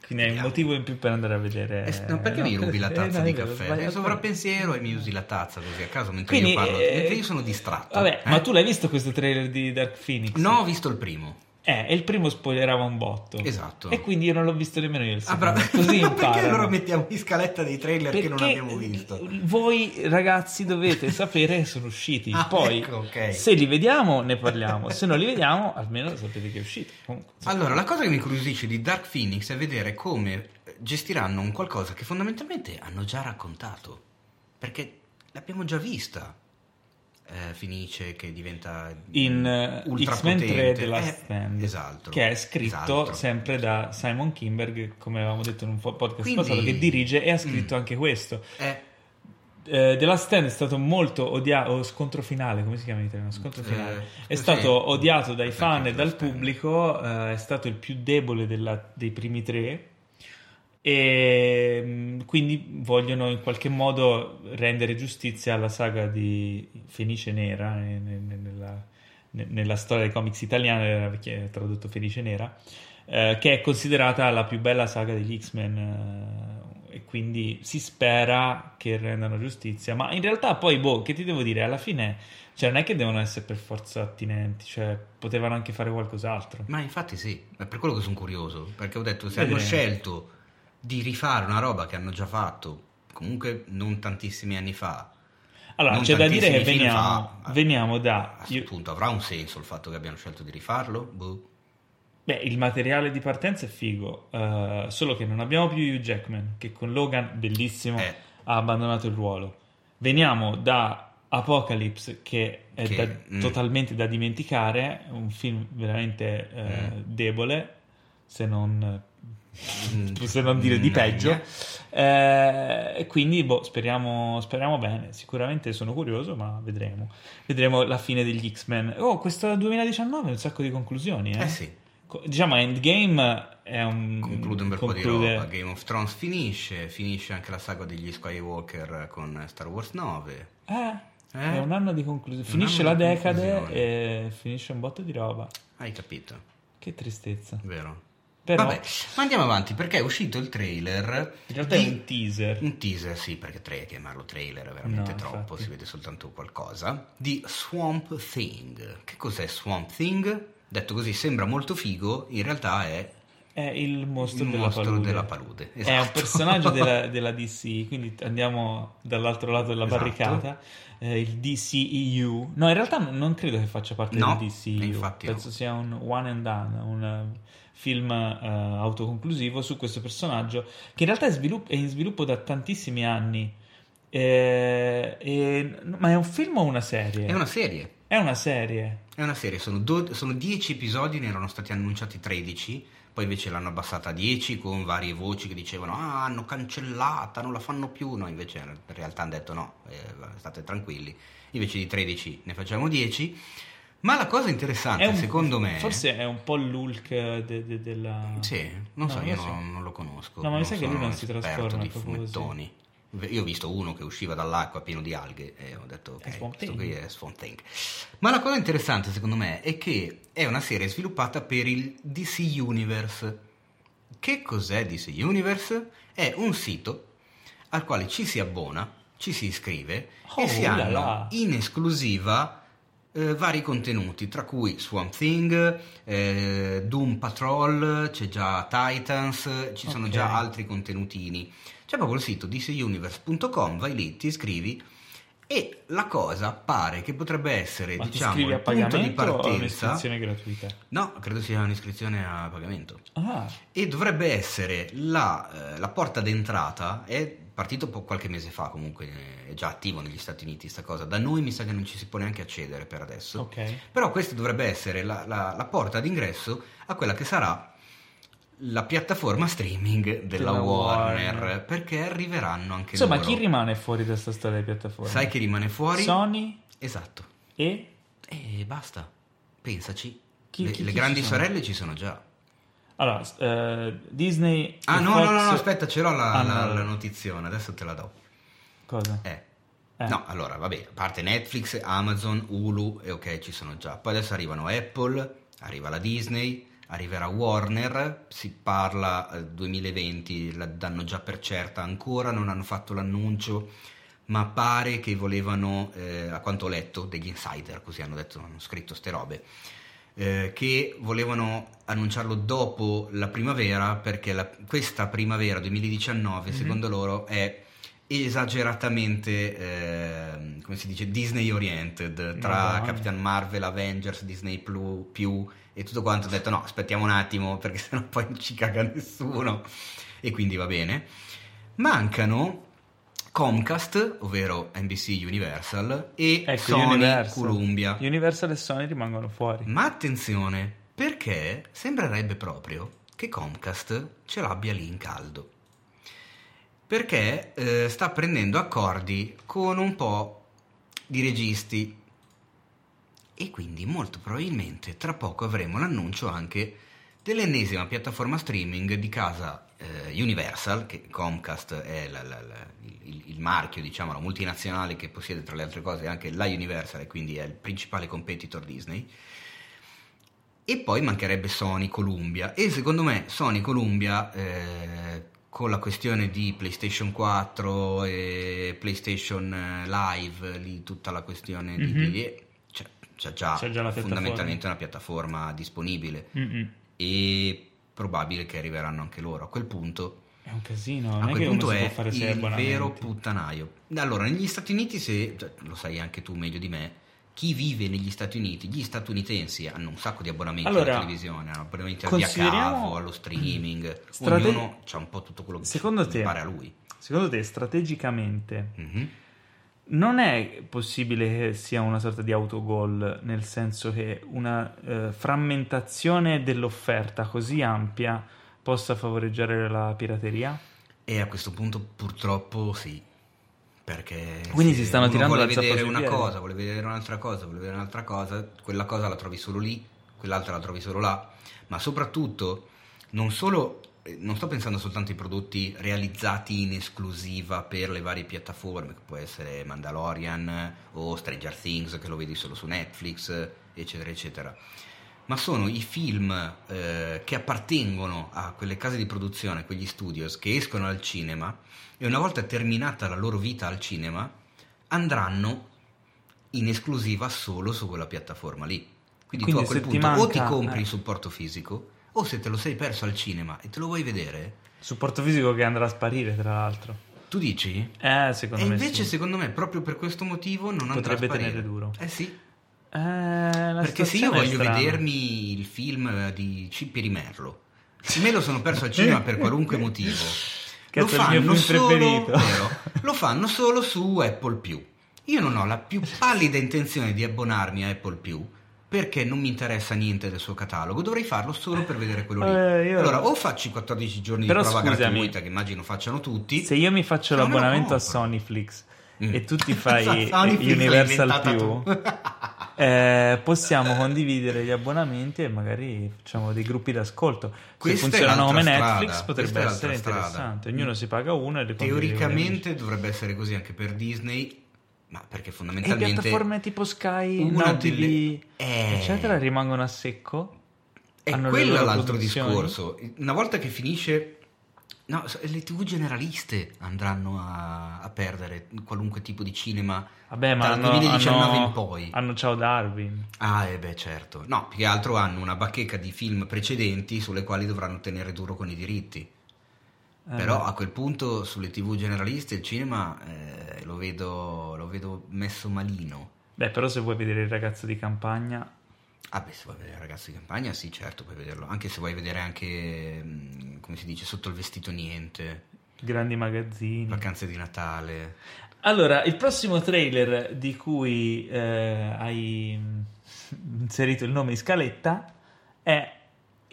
[SPEAKER 1] Quindi hai un motivo in più per andare a vedere.
[SPEAKER 2] Eh, no, perché
[SPEAKER 1] no,
[SPEAKER 2] mi rubi la <laughs>
[SPEAKER 1] eh,
[SPEAKER 2] tazza
[SPEAKER 1] no,
[SPEAKER 2] di
[SPEAKER 1] è
[SPEAKER 2] caffè? Sei sovrappensiero e mi usi la tazza così a caso mentre
[SPEAKER 1] Quindi,
[SPEAKER 2] io parlo,
[SPEAKER 1] eh,
[SPEAKER 2] mentre io sono distratto.
[SPEAKER 1] Vabbè,
[SPEAKER 2] eh?
[SPEAKER 1] ma tu l'hai visto questo trailer di Dark Phoenix?
[SPEAKER 2] No, ho visto il primo.
[SPEAKER 1] Eh, e il primo spoilerava un botto.
[SPEAKER 2] Esatto.
[SPEAKER 1] E quindi io non l'ho visto nemmeno io il
[SPEAKER 2] Ah, bravo.
[SPEAKER 1] Così
[SPEAKER 2] Ma <laughs> perché allora mettiamo in scaletta dei trailer che non
[SPEAKER 1] Perché
[SPEAKER 2] abbiamo visto?
[SPEAKER 1] Voi ragazzi dovete sapere che sono usciti. <laughs>
[SPEAKER 2] Ah,
[SPEAKER 1] Poi,
[SPEAKER 2] ecco, ok.
[SPEAKER 1] se li vediamo, ne parliamo. Se non li vediamo, almeno sapete che è uscito. Comunque.
[SPEAKER 2] Allora, la cosa che mi incuriosisce di Dark Phoenix è vedere come gestiranno un qualcosa che fondamentalmente hanno già raccontato. Perché l'abbiamo già vista. Eh, Fenice che diventa
[SPEAKER 1] in eh,
[SPEAKER 2] ultra
[SPEAKER 1] X-Men 3
[SPEAKER 2] potente.
[SPEAKER 1] The Last
[SPEAKER 2] Eh,
[SPEAKER 1] Stand,
[SPEAKER 2] esatto.
[SPEAKER 1] che è scritto
[SPEAKER 2] Esatto.
[SPEAKER 1] sempre da Simon Kimberg, come avevamo detto in un po- podcast
[SPEAKER 2] Quindi-
[SPEAKER 1] passato, che dirige e ha scritto
[SPEAKER 2] Mm.
[SPEAKER 1] anche questo.
[SPEAKER 2] Eh,
[SPEAKER 1] Eh, The Last Stand è stato molto odiato, o scontro finale, come si chiama in italiano? Scontro
[SPEAKER 2] Eh,
[SPEAKER 1] finale. è
[SPEAKER 2] sì.
[SPEAKER 1] stato odiato dai fan e dal pubblico, eh, è stato il più debole della- dei primi tre. E mh, quindi vogliono in qualche modo rendere giustizia alla saga di Fenice Nera eh, ne- ne- nella, ne- nella storia dei comics italiani è tradotto Fenice Nera eh, che è considerata la più bella saga degli X-Men eh, e quindi si spera che rendano giustizia ma in realtà poi boh che ti devo dire alla fine cioè non è che devono essere per forza attinenti cioè potevano anche fare qualcos'altro
[SPEAKER 2] Ma infatti sì, è per quello che sono curioso, perché ho detto se
[SPEAKER 1] Vedremo.
[SPEAKER 2] hanno scelto di rifare una roba che hanno già fatto, comunque non tantissimi anni fa,
[SPEAKER 1] allora
[SPEAKER 2] non
[SPEAKER 1] c'è da dire che veniamo,
[SPEAKER 2] fa,
[SPEAKER 1] veniamo
[SPEAKER 2] a
[SPEAKER 1] da
[SPEAKER 2] questo
[SPEAKER 1] io-
[SPEAKER 2] punto avrà un senso il fatto che abbiano scelto di rifarlo? Boh.
[SPEAKER 1] Beh, il materiale di partenza è figo, eh, solo che non abbiamo più Hugh Jackman, che con Logan, bellissimo,
[SPEAKER 2] Eh.
[SPEAKER 1] ha abbandonato il ruolo. Veniamo da Apocalypse, che è
[SPEAKER 2] Che,
[SPEAKER 1] da-
[SPEAKER 2] mm.
[SPEAKER 1] totalmente da dimenticare, un film veramente eh,
[SPEAKER 2] Mm.
[SPEAKER 1] debole, se non, se non dire di
[SPEAKER 2] mm,
[SPEAKER 1] peggio.
[SPEAKER 2] eh.
[SPEAKER 1] Quindi, boh, speriamo, speriamo bene. Sicuramente sono curioso, ma vedremo. Vedremo la fine degli X-Men. Oh, questo 2019 ha un sacco di conclusioni, eh?
[SPEAKER 2] Eh sì,
[SPEAKER 1] Co- Diciamo, Endgame è un...
[SPEAKER 2] conclude un bel po' di
[SPEAKER 1] conclude-
[SPEAKER 2] roba. Game of Thrones finisce, finisce anche la saga degli Skywalker con Star Wars 9.
[SPEAKER 1] Eh,
[SPEAKER 2] Eh?
[SPEAKER 1] è un anno di conclusione. Finisce la decade e finisce un botto di roba.
[SPEAKER 2] Hai capito,
[SPEAKER 1] Che tristezza.
[SPEAKER 2] vero?
[SPEAKER 1] Però,
[SPEAKER 2] Vabbè, ma andiamo avanti perché è uscito il trailer.
[SPEAKER 1] in realtà
[SPEAKER 2] di-
[SPEAKER 1] è un teaser.
[SPEAKER 2] Un teaser, sì, perché tre, chiamarlo trailer è veramente
[SPEAKER 1] No,
[SPEAKER 2] troppo,
[SPEAKER 1] infatti.
[SPEAKER 2] si vede soltanto qualcosa. Di Swamp Thing. Che cos'è Swamp Thing? Detto così sembra molto figo, in realtà è
[SPEAKER 1] È il mostro,
[SPEAKER 2] il
[SPEAKER 1] della,
[SPEAKER 2] mostro
[SPEAKER 1] palude.
[SPEAKER 2] della palude.
[SPEAKER 1] È un
[SPEAKER 2] Esatto.
[SPEAKER 1] personaggio della, <laughs> della DC, quindi andiamo dall'altro lato della
[SPEAKER 2] Esatto.
[SPEAKER 1] barricata. Eh, il DCEU. No, in realtà non, credo che faccia parte
[SPEAKER 2] No,
[SPEAKER 1] del DCEU.
[SPEAKER 2] infatti no.
[SPEAKER 1] Penso sia un one and done, un eh, film eh, autoconclusivo su questo personaggio che in realtà è, svilupp- è in sviluppo da tantissimi anni. Eh, e- ma è un film o una serie?
[SPEAKER 2] È una serie.
[SPEAKER 1] È una serie.
[SPEAKER 2] È una serie, sono, do- sono 10 episodi, ne erano stati annunciati 13, poi invece l'hanno abbassata a 10 con varie voci che dicevano ah hanno cancellata, non la fanno più, no invece in realtà hanno detto no, eh, state tranquilli, invece di 13 ne facciamo 10, ma la cosa interessante
[SPEAKER 1] È un-
[SPEAKER 2] secondo me...
[SPEAKER 1] Forse è un po' l'Hulk de- de- della.
[SPEAKER 2] Sì, non
[SPEAKER 1] No,
[SPEAKER 2] so,
[SPEAKER 1] non
[SPEAKER 2] io
[SPEAKER 1] so.
[SPEAKER 2] non, non lo conosco.
[SPEAKER 1] No, ma mi sa che lui non si trasforma,
[SPEAKER 2] di
[SPEAKER 1] è proprio così.
[SPEAKER 2] fumettoni. Io ho visto uno che usciva dall'acqua pieno di alghe e ho detto
[SPEAKER 1] È
[SPEAKER 2] ok,
[SPEAKER 1] Swamp
[SPEAKER 2] questo qui è Swamp Thing. Ma la cosa interessante secondo me è che è una serie sviluppata per il DC Universe. Che cos'è DC Universe? È un sito al quale ci si abbona, ci si iscrive
[SPEAKER 1] Oh,
[SPEAKER 2] e si hanno
[SPEAKER 1] là.
[SPEAKER 2] in esclusiva eh, vari contenuti, tra cui Swamp Thing, eh, Doom Patrol, c'è già Titans, ci sono già altri contenutini. C'è proprio il sito dcuniverse.com, vai lì, ti iscrivi e la cosa pare che potrebbe essere,
[SPEAKER 1] Ma
[SPEAKER 2] diciamo, il punto di partenza.
[SPEAKER 1] un'iscrizione gratuita?
[SPEAKER 2] No, credo sia un'iscrizione a pagamento.
[SPEAKER 1] Ah,
[SPEAKER 2] E dovrebbe essere la, eh, la porta d'entrata, è partito po- qualche mese fa comunque, è già attivo negli Stati Uniti sta cosa, da noi mi sa che non ci si può neanche accedere per adesso,
[SPEAKER 1] ok.
[SPEAKER 2] però questa dovrebbe essere la, la- la porta d'ingresso a quella che sarà la piattaforma streaming della,
[SPEAKER 1] Della
[SPEAKER 2] Warner,
[SPEAKER 1] Warner.
[SPEAKER 2] perché arriveranno anche
[SPEAKER 1] Insomma,
[SPEAKER 2] loro.
[SPEAKER 1] chi rimane fuori da questa storia di piattaforma?
[SPEAKER 2] Sai chi rimane fuori?
[SPEAKER 1] Sony
[SPEAKER 2] Esatto.
[SPEAKER 1] e
[SPEAKER 2] E basta, pensaci.
[SPEAKER 1] Chi-
[SPEAKER 2] le
[SPEAKER 1] chi-
[SPEAKER 2] le
[SPEAKER 1] chi
[SPEAKER 2] grandi
[SPEAKER 1] ci
[SPEAKER 2] sorelle ci sono già.
[SPEAKER 1] Allora, eh, Disney
[SPEAKER 2] Ah no,
[SPEAKER 1] Fox
[SPEAKER 2] no, no, no, aspetta, ce l'ho la,
[SPEAKER 1] hanno-
[SPEAKER 2] la- la notizione, adesso te la do.
[SPEAKER 1] Cosa?
[SPEAKER 2] Eh.
[SPEAKER 1] Eh.
[SPEAKER 2] No, allora, vabbè, a parte Netflix, Amazon, Hulu, e ok, ci sono già. Poi adesso arrivano Apple, arriva la Disney, arriverà Warner, si parla eh, 2020, la danno già per certa ancora, non hanno fatto l'annuncio, ma pare che volevano, eh, a quanto ho letto, degli insider, così hanno detto, hanno scritto ste robe, eh, che volevano annunciarlo dopo la primavera, perché la- questa primavera 2019,
[SPEAKER 1] Mhm.
[SPEAKER 2] secondo loro, è esageratamente, ehm, come si dice, Disney oriented, tra
[SPEAKER 1] Madonna.
[SPEAKER 2] Capitan Marvel, Avengers, Disney Plus, più e tutto quanto. Ho detto no, aspettiamo un attimo perché <laughs> sennò poi non ci caga nessuno e quindi va bene. Mancano Comcast, ovvero NBC Universal, e
[SPEAKER 1] Ecco,
[SPEAKER 2] Sony
[SPEAKER 1] Universal.
[SPEAKER 2] Columbia.
[SPEAKER 1] Universal e Sony rimangono fuori.
[SPEAKER 2] Ma attenzione, perché sembrerebbe proprio che Comcast ce l'abbia lì in caldo. Perché eh, sta prendendo accordi con un po' di registi e quindi molto probabilmente tra poco avremo l'annuncio anche dell'ennesima piattaforma streaming di casa eh, Universal, che Comcast è la, la, la, il, il, marchio, diciamo, la multinazionale che possiede tra le altre cose anche la Universal e quindi è il principale competitor Disney. E poi mancherebbe Sony Columbia. E secondo me Sony Columbia, eh, con la questione di PlayStation 4 e PlayStation eh, Live, lì tutta la questione mm-hmm. di, di cioè, c'è già, c'è già fondamentalmente una piattaforma disponibile. Mm-hmm. E probabile che arriveranno anche loro. A quel punto
[SPEAKER 1] è un casino,
[SPEAKER 2] a quel punto è il vero puttanaio. Allora, negli Stati Uniti, se cioè, lo sai anche tu meglio di me, chi vive negli Stati Uniti, gli statunitensi hanno un sacco di abbonamenti allora, alla televisione, hanno abbonamenti al via cavo, allo streaming, strate... ognuno ha un po' tutto quello che secondo te, pare a lui.
[SPEAKER 1] Secondo te, strategicamente, mm-hmm non è possibile che sia una sorta di autogol, nel senso che una eh, frammentazione dell'offerta così ampia possa favoreggiare la pirateria?
[SPEAKER 2] E a questo punto purtroppo sì. Perché
[SPEAKER 1] Quindi si stanno tirando
[SPEAKER 2] vuole vedere una cosa, vuole vedere un'altra cosa, vuole vedere un'altra cosa, quella cosa la trovi solo lì, quell'altra la trovi solo là, ma soprattutto non solo non sto pensando soltanto ai prodotti realizzati in esclusiva per le varie piattaforme, che può essere Mandalorian o Stranger Things, che lo vedi solo su Netflix, eccetera, eccetera. Ma sono i film eh, che appartengono a quelle case di produzione, quegli studios che escono al cinema e una volta terminata la loro vita al cinema andranno in esclusiva solo su quella piattaforma lì. Quindi, Quindi tu a quel punto manca, o ti compri eh. il supporto fisico o se te lo sei perso al cinema e te lo vuoi vedere.
[SPEAKER 1] Supporto fisico che andrà a sparire, tra l'altro.
[SPEAKER 2] Tu dici?
[SPEAKER 1] Eh, secondo
[SPEAKER 2] e
[SPEAKER 1] me.
[SPEAKER 2] Invece,
[SPEAKER 1] sì.
[SPEAKER 2] secondo me, proprio per questo motivo non
[SPEAKER 1] Potrebbe
[SPEAKER 2] andrà a
[SPEAKER 1] sparire. tenere duro.
[SPEAKER 2] Eh sì.
[SPEAKER 1] Eh,
[SPEAKER 2] Perché se io voglio vedermi il film di Cippi Rimerlo, se me lo sono perso al cinema per qualunque motivo, <laughs> lo fanno, solo, vero, <laughs> lo fanno solo su Apple Io non ho la più pallida intenzione di abbonarmi a Apple perché non mi interessa niente del suo catalogo, dovrei farlo solo per vedere quello lì. Eh, io... Allora, o faccio i 14 giorni Però di prova scusami, gratuita, che immagino facciano tutti.
[SPEAKER 1] Se io mi faccio l'abbonamento a Sonyflix mm. e <laughs> tu ti fai Universal più, eh, possiamo condividere gli abbonamenti e magari facciamo dei gruppi d'ascolto. Se funzionano come Netflix strada. potrebbe essere interessante. Ognuno mm. si paga uno e le
[SPEAKER 2] Teoricamente dovrebbe essere così anche per Disney ma perché fondamentalmente...
[SPEAKER 1] E piattaforme tipo Sky, TV, delle... eh... eccetera, rimangono a secco?
[SPEAKER 2] E quello è l'altro discorso. Una volta che finisce... No, le tv generaliste andranno a, a perdere qualunque tipo di cinema
[SPEAKER 1] Vabbè, ma dal hanno, 2019 hanno, in poi. Hanno Ciao Darwin.
[SPEAKER 2] Ah, eh beh, certo. No, più che altro hanno una bacheca di film precedenti sulle quali dovranno tenere duro con i diritti. Eh, Però a quel punto sulle tv generaliste il cinema eh, lo, vedo, lo, vedo, messo malino.
[SPEAKER 1] Beh, però se vuoi vedere il ragazzo di campagna...
[SPEAKER 2] Ah beh, se vuoi vedere il ragazzo di campagna sì, certo, puoi vederlo. Anche se vuoi vedere anche, mm, come si dice, sotto il vestito niente.
[SPEAKER 1] Grandi magazzini.
[SPEAKER 2] Vacanze di Natale.
[SPEAKER 1] Allora, il prossimo trailer di cui eh, hai <laughs> inserito il nome in scaletta è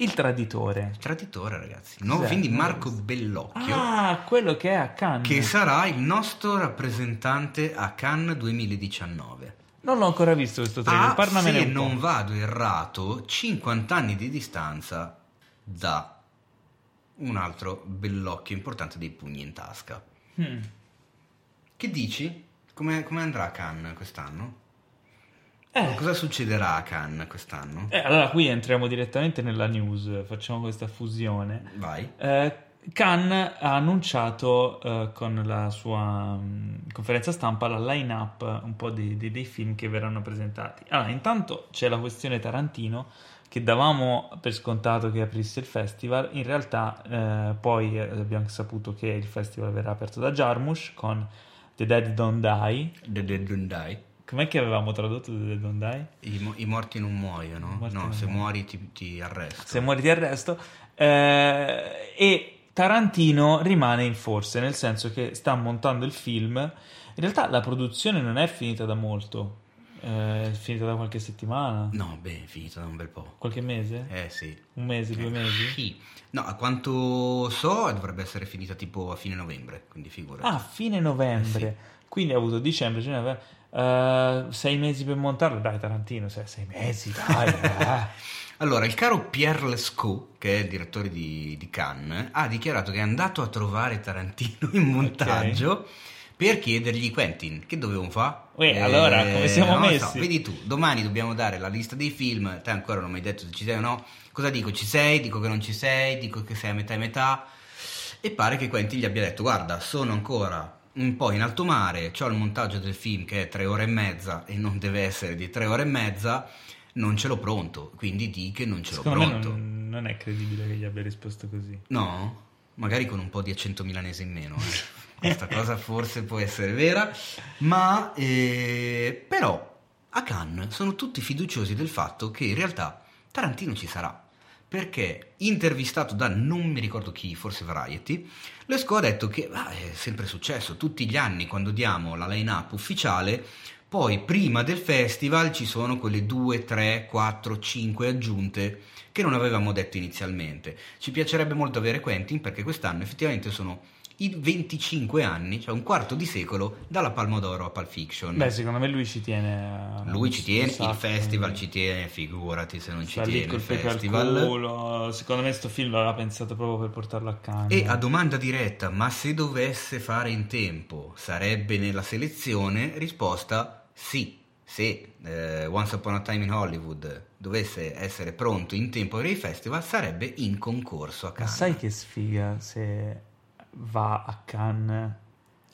[SPEAKER 1] il traditore.
[SPEAKER 2] Il traditore, ragazzi. Il nuovo film di Marco Bellocchio.
[SPEAKER 1] Ah, quello che è a Cannes.
[SPEAKER 2] Che sarà il nostro rappresentante a Cannes 2019.
[SPEAKER 1] Non l'ho ancora visto questo trailer,
[SPEAKER 2] ah, parlamene se non vado errato, 50 anni di distanza da un altro Bellocchio importante dei pugni in tasca. Hmm. Che dici? Come, come andrà a Cannes quest'anno? Eh. Cosa succederà a Cannes quest'anno?
[SPEAKER 1] Eh, allora qui entriamo direttamente nella news, facciamo questa fusione.
[SPEAKER 2] Vai.
[SPEAKER 1] Eh, Cannes ha annunciato eh, con la sua mh, mm, conferenza stampa la line-up un po' dei, dei, dei, film che verranno presentati. Allora, intanto c'è la questione Tarantino che davamo per scontato che aprisse il festival, in realtà eh, poi eh, abbiamo saputo che il festival verrà aperto da Jarmusch con The Dead Don't Die.
[SPEAKER 2] The Dead Don't Die
[SPEAKER 1] Com'è che avevamo tradotto The Don't Die?
[SPEAKER 2] I, I, morti non muoiono. Morti no, non se muoiono. muori ti, ti, arresto.
[SPEAKER 1] Se muori ti arresto. Eh, e Tarantino rimane in forse, nel senso che sta montando il film. In realtà la produzione non è finita da molto. Eh, è finita da qualche settimana?
[SPEAKER 2] No, beh, è finita da un bel po'.
[SPEAKER 1] Qualche mese?
[SPEAKER 2] Eh sì.
[SPEAKER 1] Un mese, due eh, mesi?
[SPEAKER 2] Sì. No, a quanto so dovrebbe essere finita tipo a fine novembre, quindi figurati.
[SPEAKER 1] Ah, fine novembre. Eh, sì. Quindi ha avuto dicembre, gennaio, Uh, sei mesi per montarlo, dai Tarantino, sei, sei mesi, dai. <laughs>
[SPEAKER 2] eh. Allora, il caro Pierre Lescaut, che è il direttore di, di Cannes, ha dichiarato che è andato a trovare Tarantino in montaggio per chiedergli Quentin, che dovevamo fare?
[SPEAKER 1] Uè, allora, come siamo messi?
[SPEAKER 2] so, vedi tu, domani dobbiamo dare la lista dei film, te ancora non mi hai detto se ci sei o no. Cosa dico? Ci sei? Dico che non ci sei? Dico che sei a metà e metà? E pare che Quentin gli abbia detto, guarda, sono ancora un po' in alto mare, ho il montaggio del film che è tre ore e mezza e non deve essere di tre ore e mezza, non ce l'ho pronto, quindi di che non ce l'ho
[SPEAKER 1] Secondo
[SPEAKER 2] pronto.
[SPEAKER 1] non, non è credibile che gli abbia risposto così.
[SPEAKER 2] No, magari con un po' di accento milanese in meno. eh. <laughs> Questa cosa forse può essere vera, ma eh, però a Cannes sono tutti fiduciosi del fatto che in realtà Tarantino ci sarà. Perché intervistato da non mi ricordo chi, forse Variety, Lescaut ha detto che ah, è sempre successo, tutti gli anni quando diamo la line-up ufficiale, poi prima del festival ci sono quelle 2, 3, 4, 5 aggiunte che non avevamo detto inizialmente. Ci piacerebbe molto avere Quentin perché quest'anno effettivamente sono i 25 anni, cioè un quarto di secolo dalla Palmo d'Oro a Pulp Fiction.
[SPEAKER 1] Beh, secondo me lui ci tiene.
[SPEAKER 2] Lui ci tiene,
[SPEAKER 1] un
[SPEAKER 2] il
[SPEAKER 1] sacco,
[SPEAKER 2] festival
[SPEAKER 1] quindi
[SPEAKER 2] ci tiene, figurati se non ci tiene
[SPEAKER 1] col
[SPEAKER 2] il festival.
[SPEAKER 1] culo. Secondo me sto film l'aveva pensato proprio per portarlo a Cannes.
[SPEAKER 2] E a domanda diretta, ma se dovesse fare in tempo, sarebbe nella selezione? Risposta sì. Se eh, Once Upon a Time in Hollywood dovesse essere pronto in tempo per il festival, sarebbe in concorso a
[SPEAKER 1] Ma
[SPEAKER 2] Cannes.
[SPEAKER 1] sai che sfiga se va a Cannes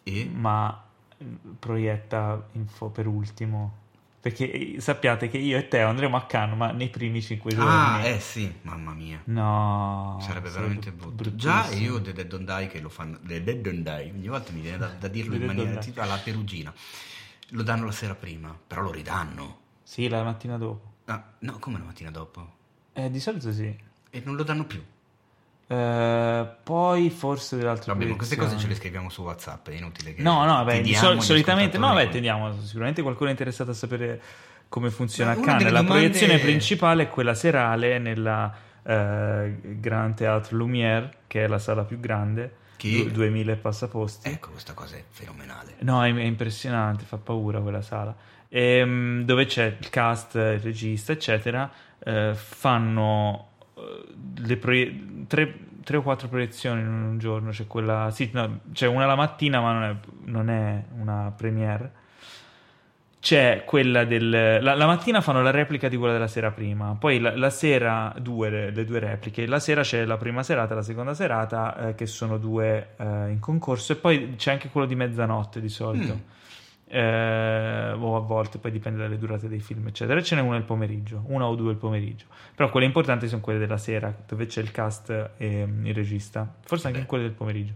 [SPEAKER 2] E?
[SPEAKER 1] ma eh, proietta info per ultimo? Perché eh, sappiate che io e te andremo a Cannes, ma nei primi 5 giorni.
[SPEAKER 2] Ah, eh sì, mamma mia.
[SPEAKER 1] No,
[SPEAKER 2] Sarebbe veramente brutto.
[SPEAKER 1] bruttissimo.
[SPEAKER 2] Già io The Dead Don't Die che lo fanno. The Dead Don't Die, ogni volta mi viene da, da dirlo in maniera tipo alla perugina. Lo danno la sera prima, però lo ridanno.
[SPEAKER 1] Sì, la mattina dopo.
[SPEAKER 2] Ah, no, come la mattina dopo?
[SPEAKER 1] Eh, di solito sì.
[SPEAKER 2] E non lo danno più.
[SPEAKER 1] Eh, poi forse delle altre
[SPEAKER 2] Vabbè, queste cose ce le scriviamo su WhatsApp, è inutile che
[SPEAKER 1] No, no, beh, sol- solitamente no, beh,
[SPEAKER 2] con-
[SPEAKER 1] tediamo. Sicuramente qualcuno è interessato a sapere come funziona
[SPEAKER 2] una
[SPEAKER 1] Cannes. La
[SPEAKER 2] domande-
[SPEAKER 1] proiezione principale è quella serale nella eh, Grand Théâtre Lumière, che è la sala più grande,
[SPEAKER 2] Che-
[SPEAKER 1] du- 2000 e passaposti.
[SPEAKER 2] Ecco, questa cosa è fenomenale.
[SPEAKER 1] No, è, è impressionante, fa paura quella sala. Ehm, dove c'è il cast, il regista, eccetera. eh, fanno le proie- tre, tre o quattro proiezioni in un giorno. C'è quella, sì, no, c'è una la mattina, ma non è, non è una premiere. C'è quella del. La, la mattina fanno la replica di quella della sera prima, poi la, la sera due, le, le due repliche. La sera c'è la prima serata e la seconda serata, eh, che sono due eh, in concorso, e poi c'è anche quello di mezzanotte di solito.
[SPEAKER 2] Mm.
[SPEAKER 1] Eh, o a volte, poi dipende dalle durate dei film, eccetera. Ce n'è una il pomeriggio, una o due il pomeriggio. Però quelle importanti sono quelle della sera, dove c'è il cast e mm, il regista, forse anche in quelle del pomeriggio.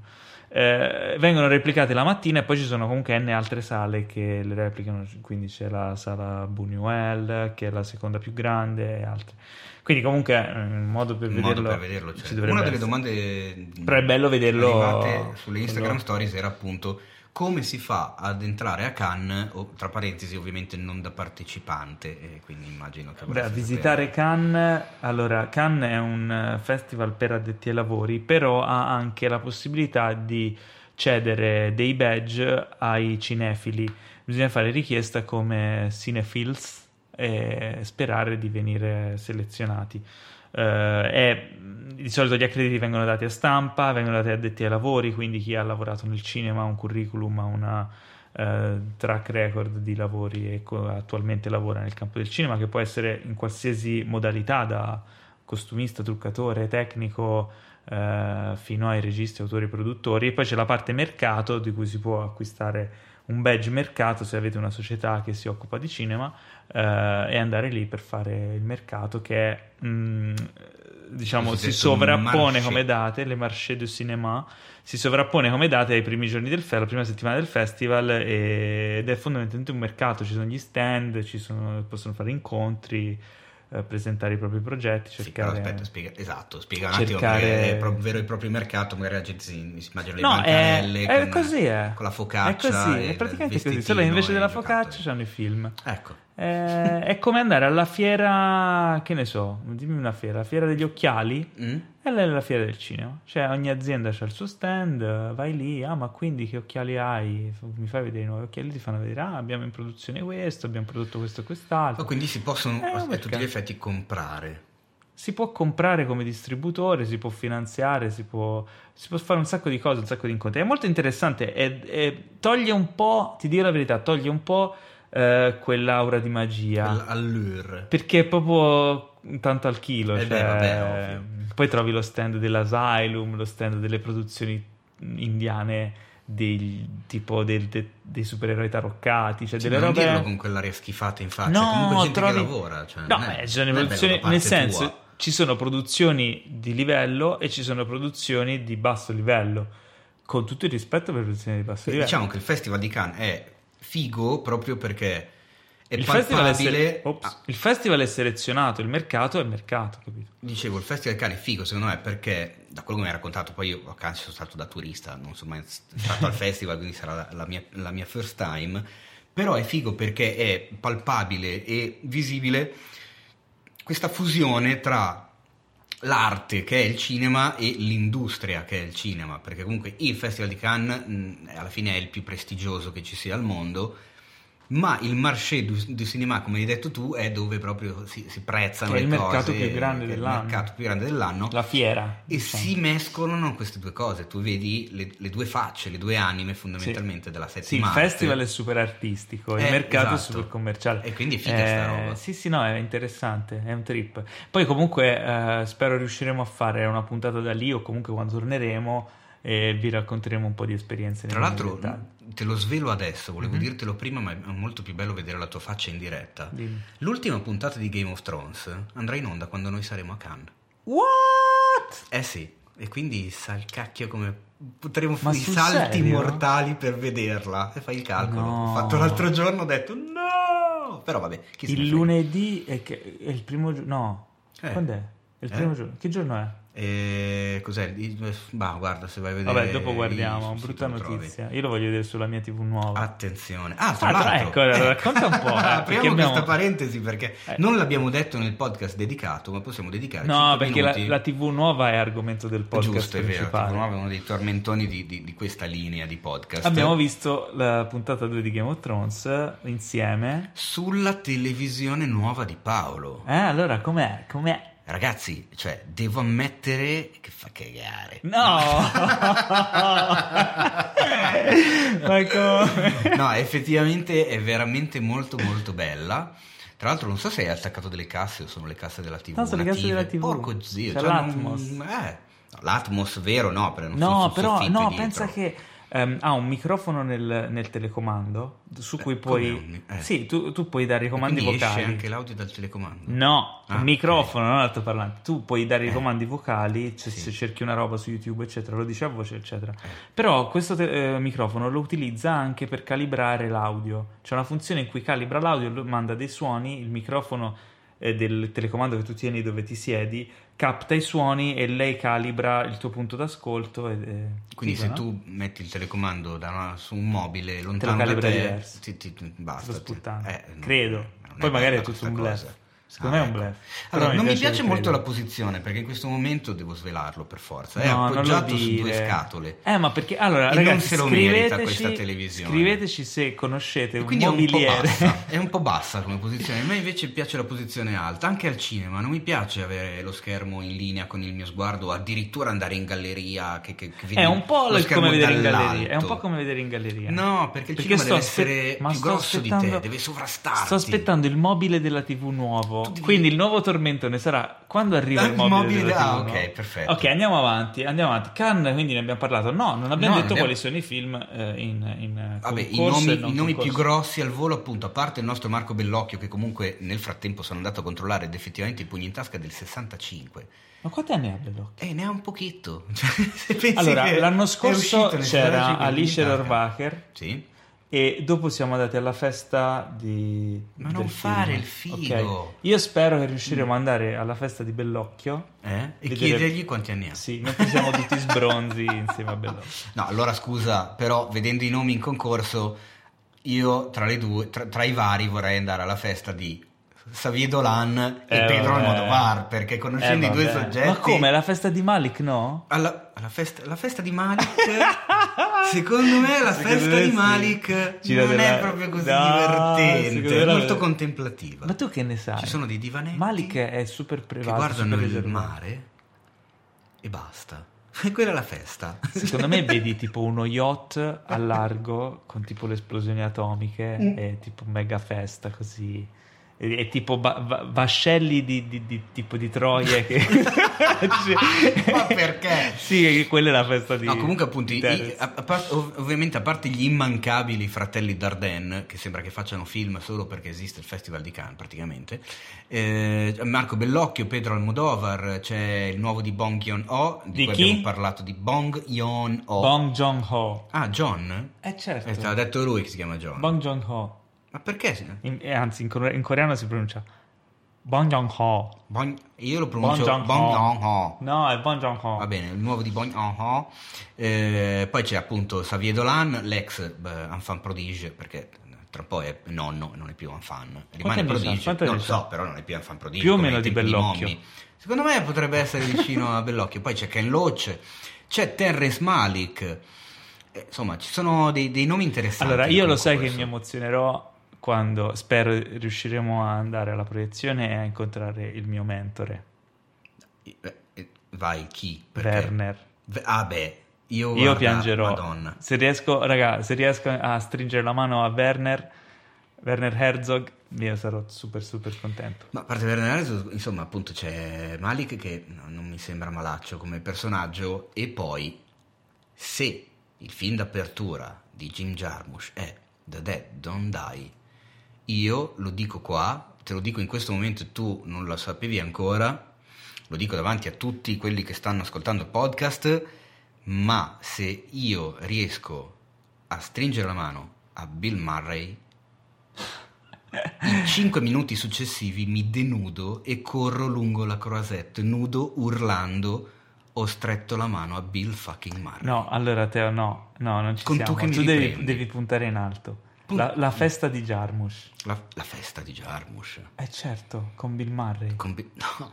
[SPEAKER 1] Eh, vengono replicate la mattina e poi ci sono comunque n altre sale che le replicano, quindi c'è la sala Buñuel che è la seconda più grande e altre. Quindi comunque eh, un modo per
[SPEAKER 2] Un
[SPEAKER 1] vederlo,
[SPEAKER 2] modo per vederlo c'è.
[SPEAKER 1] ci dovrebbe
[SPEAKER 2] Una delle
[SPEAKER 1] essere.
[SPEAKER 2] domande
[SPEAKER 1] Però è bello vederlo-
[SPEAKER 2] sulle Instagram
[SPEAKER 1] quello-
[SPEAKER 2] stories era appunto come si fa ad entrare a Cannes, o, tra parentesi ovviamente non da partecipante, quindi immagino che
[SPEAKER 1] Beh, a visitare
[SPEAKER 2] sapere.
[SPEAKER 1] Cannes, allora Cannes è un eh, festival per addetti ai lavori, però ha anche la possibilità di cedere dei badge ai cinefili. Bisogna fare richiesta come cinephils e sperare di venire selezionati. Eh, e, mh, di solito gli accrediti vengono dati a stampa, vengono dati addetti ai lavori, quindi chi ha lavorato nel cinema ha un curriculum, ha una eh, track record di lavori e co- attualmente lavora nel campo del cinema, che può essere in qualsiasi modalità, da costumista, truccatore, tecnico, eh, fino ai registi, autori, produttori. E poi c'è la parte mercato di cui si può acquistare un badge mercato se avete una società che si occupa di cinema eh, e andare lì per fare il mercato che è, mm, diciamo, si sovrappone come date, le marché du cinéma, si sovrappone come date ai primi giorni del festival, la prima settimana del festival e- ed è fondamentalmente un mercato, ci sono gli stand, ci sono- possono fare incontri, eh, presentare i propri progetti,
[SPEAKER 2] Sì,
[SPEAKER 1] cercare...
[SPEAKER 2] però aspetta, spiega, esatto, spiega un attimo
[SPEAKER 1] cercare-
[SPEAKER 2] perché è proprio vero e proprio mercato, magari la gente si, si immagina le
[SPEAKER 1] No, è,
[SPEAKER 2] bancarelle
[SPEAKER 1] è
[SPEAKER 2] con,
[SPEAKER 1] così, è.
[SPEAKER 2] con la focaccia
[SPEAKER 1] È così, è
[SPEAKER 2] il
[SPEAKER 1] praticamente così. Solo invece della
[SPEAKER 2] il
[SPEAKER 1] focaccia c'hanno i film.
[SPEAKER 2] Ecco,
[SPEAKER 1] Eh, è come andare alla fiera, che ne so, dimmi una fiera, la fiera degli occhiali.
[SPEAKER 2] Mm?
[SPEAKER 1] E lei è la fiera del cinema. Cioè, ogni azienda ha il suo stand, vai lì, ah, ma quindi che occhiali hai? Mi fai vedere i nuovi occhiali, ti fanno vedere, ah, abbiamo in produzione questo, abbiamo prodotto questo e quest'altro.
[SPEAKER 2] Oh, quindi si possono
[SPEAKER 1] Eh,
[SPEAKER 2] a tutti gli effetti comprare.
[SPEAKER 1] si può comprare come distributore, si può finanziare, si può, si può fare un sacco di cose, un sacco di incontri. È molto interessante e toglie un po', ti dico la verità, toglie un po' eh, quell'aura di magia.
[SPEAKER 2] Allure.
[SPEAKER 1] Perché è proprio tanto al chilo.
[SPEAKER 2] Eh
[SPEAKER 1] cioè,
[SPEAKER 2] beh, vabbè,
[SPEAKER 1] poi trovi lo stand dell'Asylum, lo stand delle produzioni indiane. Dei, tipo del- de- dei supereroi taroccati, cioè
[SPEAKER 2] Sì,
[SPEAKER 1] delle
[SPEAKER 2] non
[SPEAKER 1] robe.
[SPEAKER 2] dirlo con quell'aria schifata in faccia.
[SPEAKER 1] No,
[SPEAKER 2] comunque gente
[SPEAKER 1] trovi-
[SPEAKER 2] che lavora. Cioè,
[SPEAKER 1] No,
[SPEAKER 2] non è-
[SPEAKER 1] eh, ci sono
[SPEAKER 2] non è
[SPEAKER 1] produzioni- nel senso,
[SPEAKER 2] tua.
[SPEAKER 1] ci sono produzioni di livello e ci sono produzioni di basso livello. Con tutto il rispetto per le produzioni di basso livello.
[SPEAKER 2] Diciamo che il Festival di Cannes è figo proprio perché è
[SPEAKER 1] il, festival è
[SPEAKER 2] palpabile.
[SPEAKER 1] sele- ops,
[SPEAKER 2] Ah,
[SPEAKER 1] il festival è selezionato, il mercato è mercato, capito?
[SPEAKER 2] dicevo, il Festival Cannes è figo secondo me perché, da quello che mi hai raccontato, poi io a Cannes sono stato da turista, non sono mai stato al <laughs> festival, quindi sarà la, la mia, la mia first time, però è figo perché è palpabile e visibile questa fusione tra l'arte che è il cinema e l'industria che è il cinema, perché comunque il Festival di Cannes mh, alla fine è il più prestigioso che ci sia al mondo, ma il marché du, cinema, come hai detto tu, è dove proprio si, si prezzano
[SPEAKER 1] Che è
[SPEAKER 2] le
[SPEAKER 1] il mercato
[SPEAKER 2] cose,
[SPEAKER 1] più grande
[SPEAKER 2] è
[SPEAKER 1] dell'anno.
[SPEAKER 2] Il mercato più grande dell'anno.
[SPEAKER 1] La fiera.
[SPEAKER 2] E
[SPEAKER 1] diciamo.
[SPEAKER 2] si mescolano queste due cose, tu vedi le, le due facce, le due anime fondamentalmente della
[SPEAKER 1] Sì, il festival è super artistico, il
[SPEAKER 2] Eh,
[SPEAKER 1] mercato è
[SPEAKER 2] esatto.
[SPEAKER 1] super commerciale.
[SPEAKER 2] E quindi è figa sta roba.
[SPEAKER 1] Sì, sì, no, è interessante, è un trip. Poi comunque eh, spero riusciremo a fare una puntata da lì o comunque quando torneremo e vi racconteremo un po' di esperienze.
[SPEAKER 2] Tra l'altro, te lo svelo adesso, volevo
[SPEAKER 1] Mhm.
[SPEAKER 2] dirtelo prima, ma è molto più bello vedere la tua faccia in diretta.
[SPEAKER 1] Dimmi.
[SPEAKER 2] L'ultima puntata di Game of Thrones andrà in onda quando noi saremo a Cannes.
[SPEAKER 1] What?
[SPEAKER 2] Eh sì, e quindi sa il cacchio come potremo fare i salti
[SPEAKER 1] serio?
[SPEAKER 2] mortali per vederla. E fai il calcolo.
[SPEAKER 1] No.
[SPEAKER 2] Ho fatto l'altro giorno, ho detto no! Però vabbè, chi
[SPEAKER 1] Il lunedì è, che- è il primo giorno. No,
[SPEAKER 2] Eh.
[SPEAKER 1] quando è? È il
[SPEAKER 2] Eh?
[SPEAKER 1] primo giorno. Che giorno è?
[SPEAKER 2] E cos'è? Bah, guarda, se vai a vedere.
[SPEAKER 1] Vabbè, dopo guardiamo. Brutta notizia. Io lo voglio vedere sulla mia TV nuova.
[SPEAKER 2] Attenzione. Ah, tra
[SPEAKER 1] Ah,
[SPEAKER 2] l'altro,
[SPEAKER 1] ecco, racconta un po', <laughs> eh,
[SPEAKER 2] Apriamo
[SPEAKER 1] abbiamo-
[SPEAKER 2] questa parentesi perché
[SPEAKER 1] Eh.
[SPEAKER 2] non l'abbiamo detto nel podcast dedicato, ma possiamo dedicare
[SPEAKER 1] No, perché la, la TV nuova è argomento del podcast
[SPEAKER 2] Giusto, è vero,
[SPEAKER 1] principale.
[SPEAKER 2] TV Nuova è uno dei tormentoni di, di- di questa linea di podcast.
[SPEAKER 1] Abbiamo visto la puntata 2 di Game of Thrones insieme.
[SPEAKER 2] Sulla televisione nuova di Paolo.
[SPEAKER 1] Eh, allora com'è? Com'è?
[SPEAKER 2] Ragazzi, cioè, devo ammettere che fa cagare.
[SPEAKER 1] No! <laughs> Ma come?
[SPEAKER 2] No, effettivamente è veramente molto molto bella. Tra l'altro non so se hai attaccato delle casse o sono le casse della TV.
[SPEAKER 1] No, sono le casse della TV.
[SPEAKER 2] Porco zio.
[SPEAKER 1] C'è
[SPEAKER 2] cioè,
[SPEAKER 1] l'Atmos.
[SPEAKER 2] non- eh, l'Atmos vero no, però non
[SPEAKER 1] No, però no,
[SPEAKER 2] dietro.
[SPEAKER 1] pensa che ehm, ha un microfono nel, nel telecomando su cui
[SPEAKER 2] Eh,
[SPEAKER 1] puoi...
[SPEAKER 2] un- eh.
[SPEAKER 1] Sì, tu, tu puoi dare i comandi
[SPEAKER 2] quindi
[SPEAKER 1] vocali.
[SPEAKER 2] esce anche l'audio dal telecomando.
[SPEAKER 1] No,
[SPEAKER 2] Ah,
[SPEAKER 1] microfono, non altoparlante. Tu puoi dare i
[SPEAKER 2] Eh.
[SPEAKER 1] comandi vocali se,
[SPEAKER 2] Sì.
[SPEAKER 1] se cerchi una roba su YouTube, eccetera, lo dice a voce, eccetera.
[SPEAKER 2] Eh.
[SPEAKER 1] Però questo te- eh, microfono lo utilizza anche per calibrare l'audio. C'è una funzione in cui calibra l'audio, manda dei suoni, il microfono eh, del telecomando che tu tieni dove ti siedi capta i suoni e lei calibra il tuo punto d'ascolto. ed è
[SPEAKER 2] Quindi se
[SPEAKER 1] no?
[SPEAKER 2] tu metti il telecomando da una- su un mobile lontano da
[SPEAKER 1] calibra
[SPEAKER 2] te, ti, ti- basta.
[SPEAKER 1] Sto
[SPEAKER 2] ti- eh,
[SPEAKER 1] Credo. Poi magari è tutto un bluff. Secondo me è un
[SPEAKER 2] ecco.
[SPEAKER 1] bluff.
[SPEAKER 2] Allora, non mi
[SPEAKER 1] piace
[SPEAKER 2] piace molto la posizione perché in questo momento devo svelarlo per forza. È
[SPEAKER 1] No, non
[SPEAKER 2] appoggiato su due scatole.
[SPEAKER 1] Eh, ma perché allora,
[SPEAKER 2] E non
[SPEAKER 1] ragazzi,
[SPEAKER 2] se lo merita
[SPEAKER 1] scriveteci,
[SPEAKER 2] questa televisione.
[SPEAKER 1] scriveteci se conoscete un
[SPEAKER 2] quindi è un po'
[SPEAKER 1] mobiliere.
[SPEAKER 2] bassa, <laughs> è un po' bassa come posizione. A me invece piace la posizione alta, anche al cinema. Non mi piace avere lo schermo in linea con il mio sguardo, addirittura andare in galleria. Che, che, che
[SPEAKER 1] È un po' come vedere in galleria. È un po' come vedere in galleria.
[SPEAKER 2] No, perché il
[SPEAKER 1] Perché
[SPEAKER 2] cinema deve essere più grosso di te, deve sovrastarti.
[SPEAKER 1] Sto aspettando il mobile della TV nuovo.
[SPEAKER 2] Devi-
[SPEAKER 1] Quindi il nuovo tormentone sarà quando arriva
[SPEAKER 2] Ah,
[SPEAKER 1] il
[SPEAKER 2] il
[SPEAKER 1] mobile,
[SPEAKER 2] mobile- ah, ok, perfetto.
[SPEAKER 1] Ok, andiamo avanti, andiamo avanti. Cannes, quindi ne abbiamo parlato. No, non abbiamo
[SPEAKER 2] No,
[SPEAKER 1] detto
[SPEAKER 2] abbiamo-
[SPEAKER 1] quali sono i film eh, in, in
[SPEAKER 2] Vabbè, i nomi, i nomi più grossi al volo, appunto, a parte il nostro Marco Bellocchio, che comunque nel frattempo sono andato a controllare ed effettivamente i pugni in tasca è del 65.
[SPEAKER 1] Ma quanti anni ha Bellocchio?
[SPEAKER 2] E ne ha un pochetto. <laughs> Cioè, se pensi
[SPEAKER 1] Allora, l'anno scorso c'era
[SPEAKER 2] 65
[SPEAKER 1] Alice. Rohrwacher
[SPEAKER 2] Sì.
[SPEAKER 1] E dopo siamo andati alla festa di
[SPEAKER 2] Ma non fare il figo.
[SPEAKER 1] Ok. Io spero che riusciremo ad andare alla festa di Bellocchio.
[SPEAKER 2] Eh? E
[SPEAKER 1] Vedere-
[SPEAKER 2] chiedergli quanti anni ha.
[SPEAKER 1] Sì, mentre siamo tutti sbronzi <laughs> insieme a Bellocchio.
[SPEAKER 2] No, allora scusa, però vedendo i nomi in concorso, io tra, le due, tra, tra i vari vorrei andare alla festa di Xavier Dolan e
[SPEAKER 1] Eh,
[SPEAKER 2] Pedro. Almodovar, perché conoscendo
[SPEAKER 1] Eh,
[SPEAKER 2] i due soggetti...
[SPEAKER 1] Ma come? La festa di Malik, no?
[SPEAKER 2] Alla, alla festa, la festa di Malik, secondo me la
[SPEAKER 1] Secondo
[SPEAKER 2] festa
[SPEAKER 1] me
[SPEAKER 2] di
[SPEAKER 1] sì.
[SPEAKER 2] Malik
[SPEAKER 1] Gira
[SPEAKER 2] non
[SPEAKER 1] della-
[SPEAKER 2] è proprio così
[SPEAKER 1] No,
[SPEAKER 2] divertente, è molto contemplativa.
[SPEAKER 1] Ma tu che ne sai?
[SPEAKER 2] Ci sono dei divanetti
[SPEAKER 1] Malik è super
[SPEAKER 2] che
[SPEAKER 1] privato.
[SPEAKER 2] guardano
[SPEAKER 1] super
[SPEAKER 2] il
[SPEAKER 1] riservato.
[SPEAKER 2] mare e basta. E <laughs> quella è la festa.
[SPEAKER 1] Secondo me <laughs> vedi tipo uno yacht a largo con tipo le esplosioni atomiche
[SPEAKER 2] Mm.
[SPEAKER 1] e tipo mega festa così. E tipo va- va- vascelli di, di- di- tipo di Troie che... <laughs>
[SPEAKER 2] Ma perché?
[SPEAKER 1] Sì, quella è la festa di...
[SPEAKER 2] No, comunque appunto, i- a- a ov- ovviamente a parte gli immancabili fratelli Dardenne, che sembra che facciano film solo perché esiste il Festival di Cannes praticamente, eh, Marco Bellocchio, Pedro Almodovar, c'è il nuovo di Bong Joon-ho, di,
[SPEAKER 1] Di
[SPEAKER 2] cui
[SPEAKER 1] chi?
[SPEAKER 2] abbiamo parlato, di Bong Joon-ho.
[SPEAKER 1] Bong Joon-ho.
[SPEAKER 2] Ah, John?
[SPEAKER 1] Eh certo.
[SPEAKER 2] Eh, l'ha detto lui che si chiama John.
[SPEAKER 1] Bong Joon-ho.
[SPEAKER 2] Ma perché?
[SPEAKER 1] In- eh, anzi, in, in coreano si pronuncia Bong Joon-ho.
[SPEAKER 2] Bong- io lo pronuncio
[SPEAKER 1] Bong Joon-ho. No, è Bong Joon-ho.
[SPEAKER 2] Va bene, il nuovo di Bong Joon-ho. Eh, poi c'è appunto Xavier Dolan, l'ex beh, enfant prodige, perché tra un po' è nonno e non è più enfant. Rimane
[SPEAKER 1] c'ha?
[SPEAKER 2] prodige. Non lo so, però non è più enfant prodige.
[SPEAKER 1] Più o meno di Bellocchio.
[SPEAKER 2] Secondo me potrebbe essere vicino a Bellocchio. Poi c'è Ken Loach, c'è Terrence Malik. Eh, insomma, ci sono dei, dei nomi interessanti.
[SPEAKER 1] Allora, io lo sai che
[SPEAKER 2] concorso.
[SPEAKER 1] mi emozionerò quando spero riusciremo a andare alla proiezione e a incontrare il mio mentore,
[SPEAKER 2] Eh, eh, Vai, chi? Perché?
[SPEAKER 1] Werner.
[SPEAKER 2] Ah, beh, io,
[SPEAKER 1] Io
[SPEAKER 2] guarda,
[SPEAKER 1] piangerò.
[SPEAKER 2] Madonna.
[SPEAKER 1] Se riesco, raga, se riesco a stringere la mano a Werner, Werner Herzog, io sarò super super contento.
[SPEAKER 2] Ma a parte Werner Herzog, insomma, appunto c'è Malik che no, non mi sembra malaccio come personaggio e poi se il film d'apertura di Jim Jarmusch è The Dead Don't Die, io lo dico qua, te lo dico in questo momento e tu non lo sapevi ancora, lo dico davanti a tutti quelli che stanno ascoltando il podcast, ma se io riesco a stringere la mano a Bill Murray, in 5 minuti successivi mi denudo e corro lungo la croisette, nudo, urlando. Ho stretto la mano a Bill fucking Murray.
[SPEAKER 1] No, allora Teo, no, no, non ci
[SPEAKER 2] Con tu
[SPEAKER 1] siamo.
[SPEAKER 2] che mi
[SPEAKER 1] devi, devi puntare in alto.
[SPEAKER 2] Pun-
[SPEAKER 1] La, la festa di Jarmusch.
[SPEAKER 2] La, la festa di Jarmusch.
[SPEAKER 1] Eh certo, con Bill Murray.
[SPEAKER 2] Con Bi- no.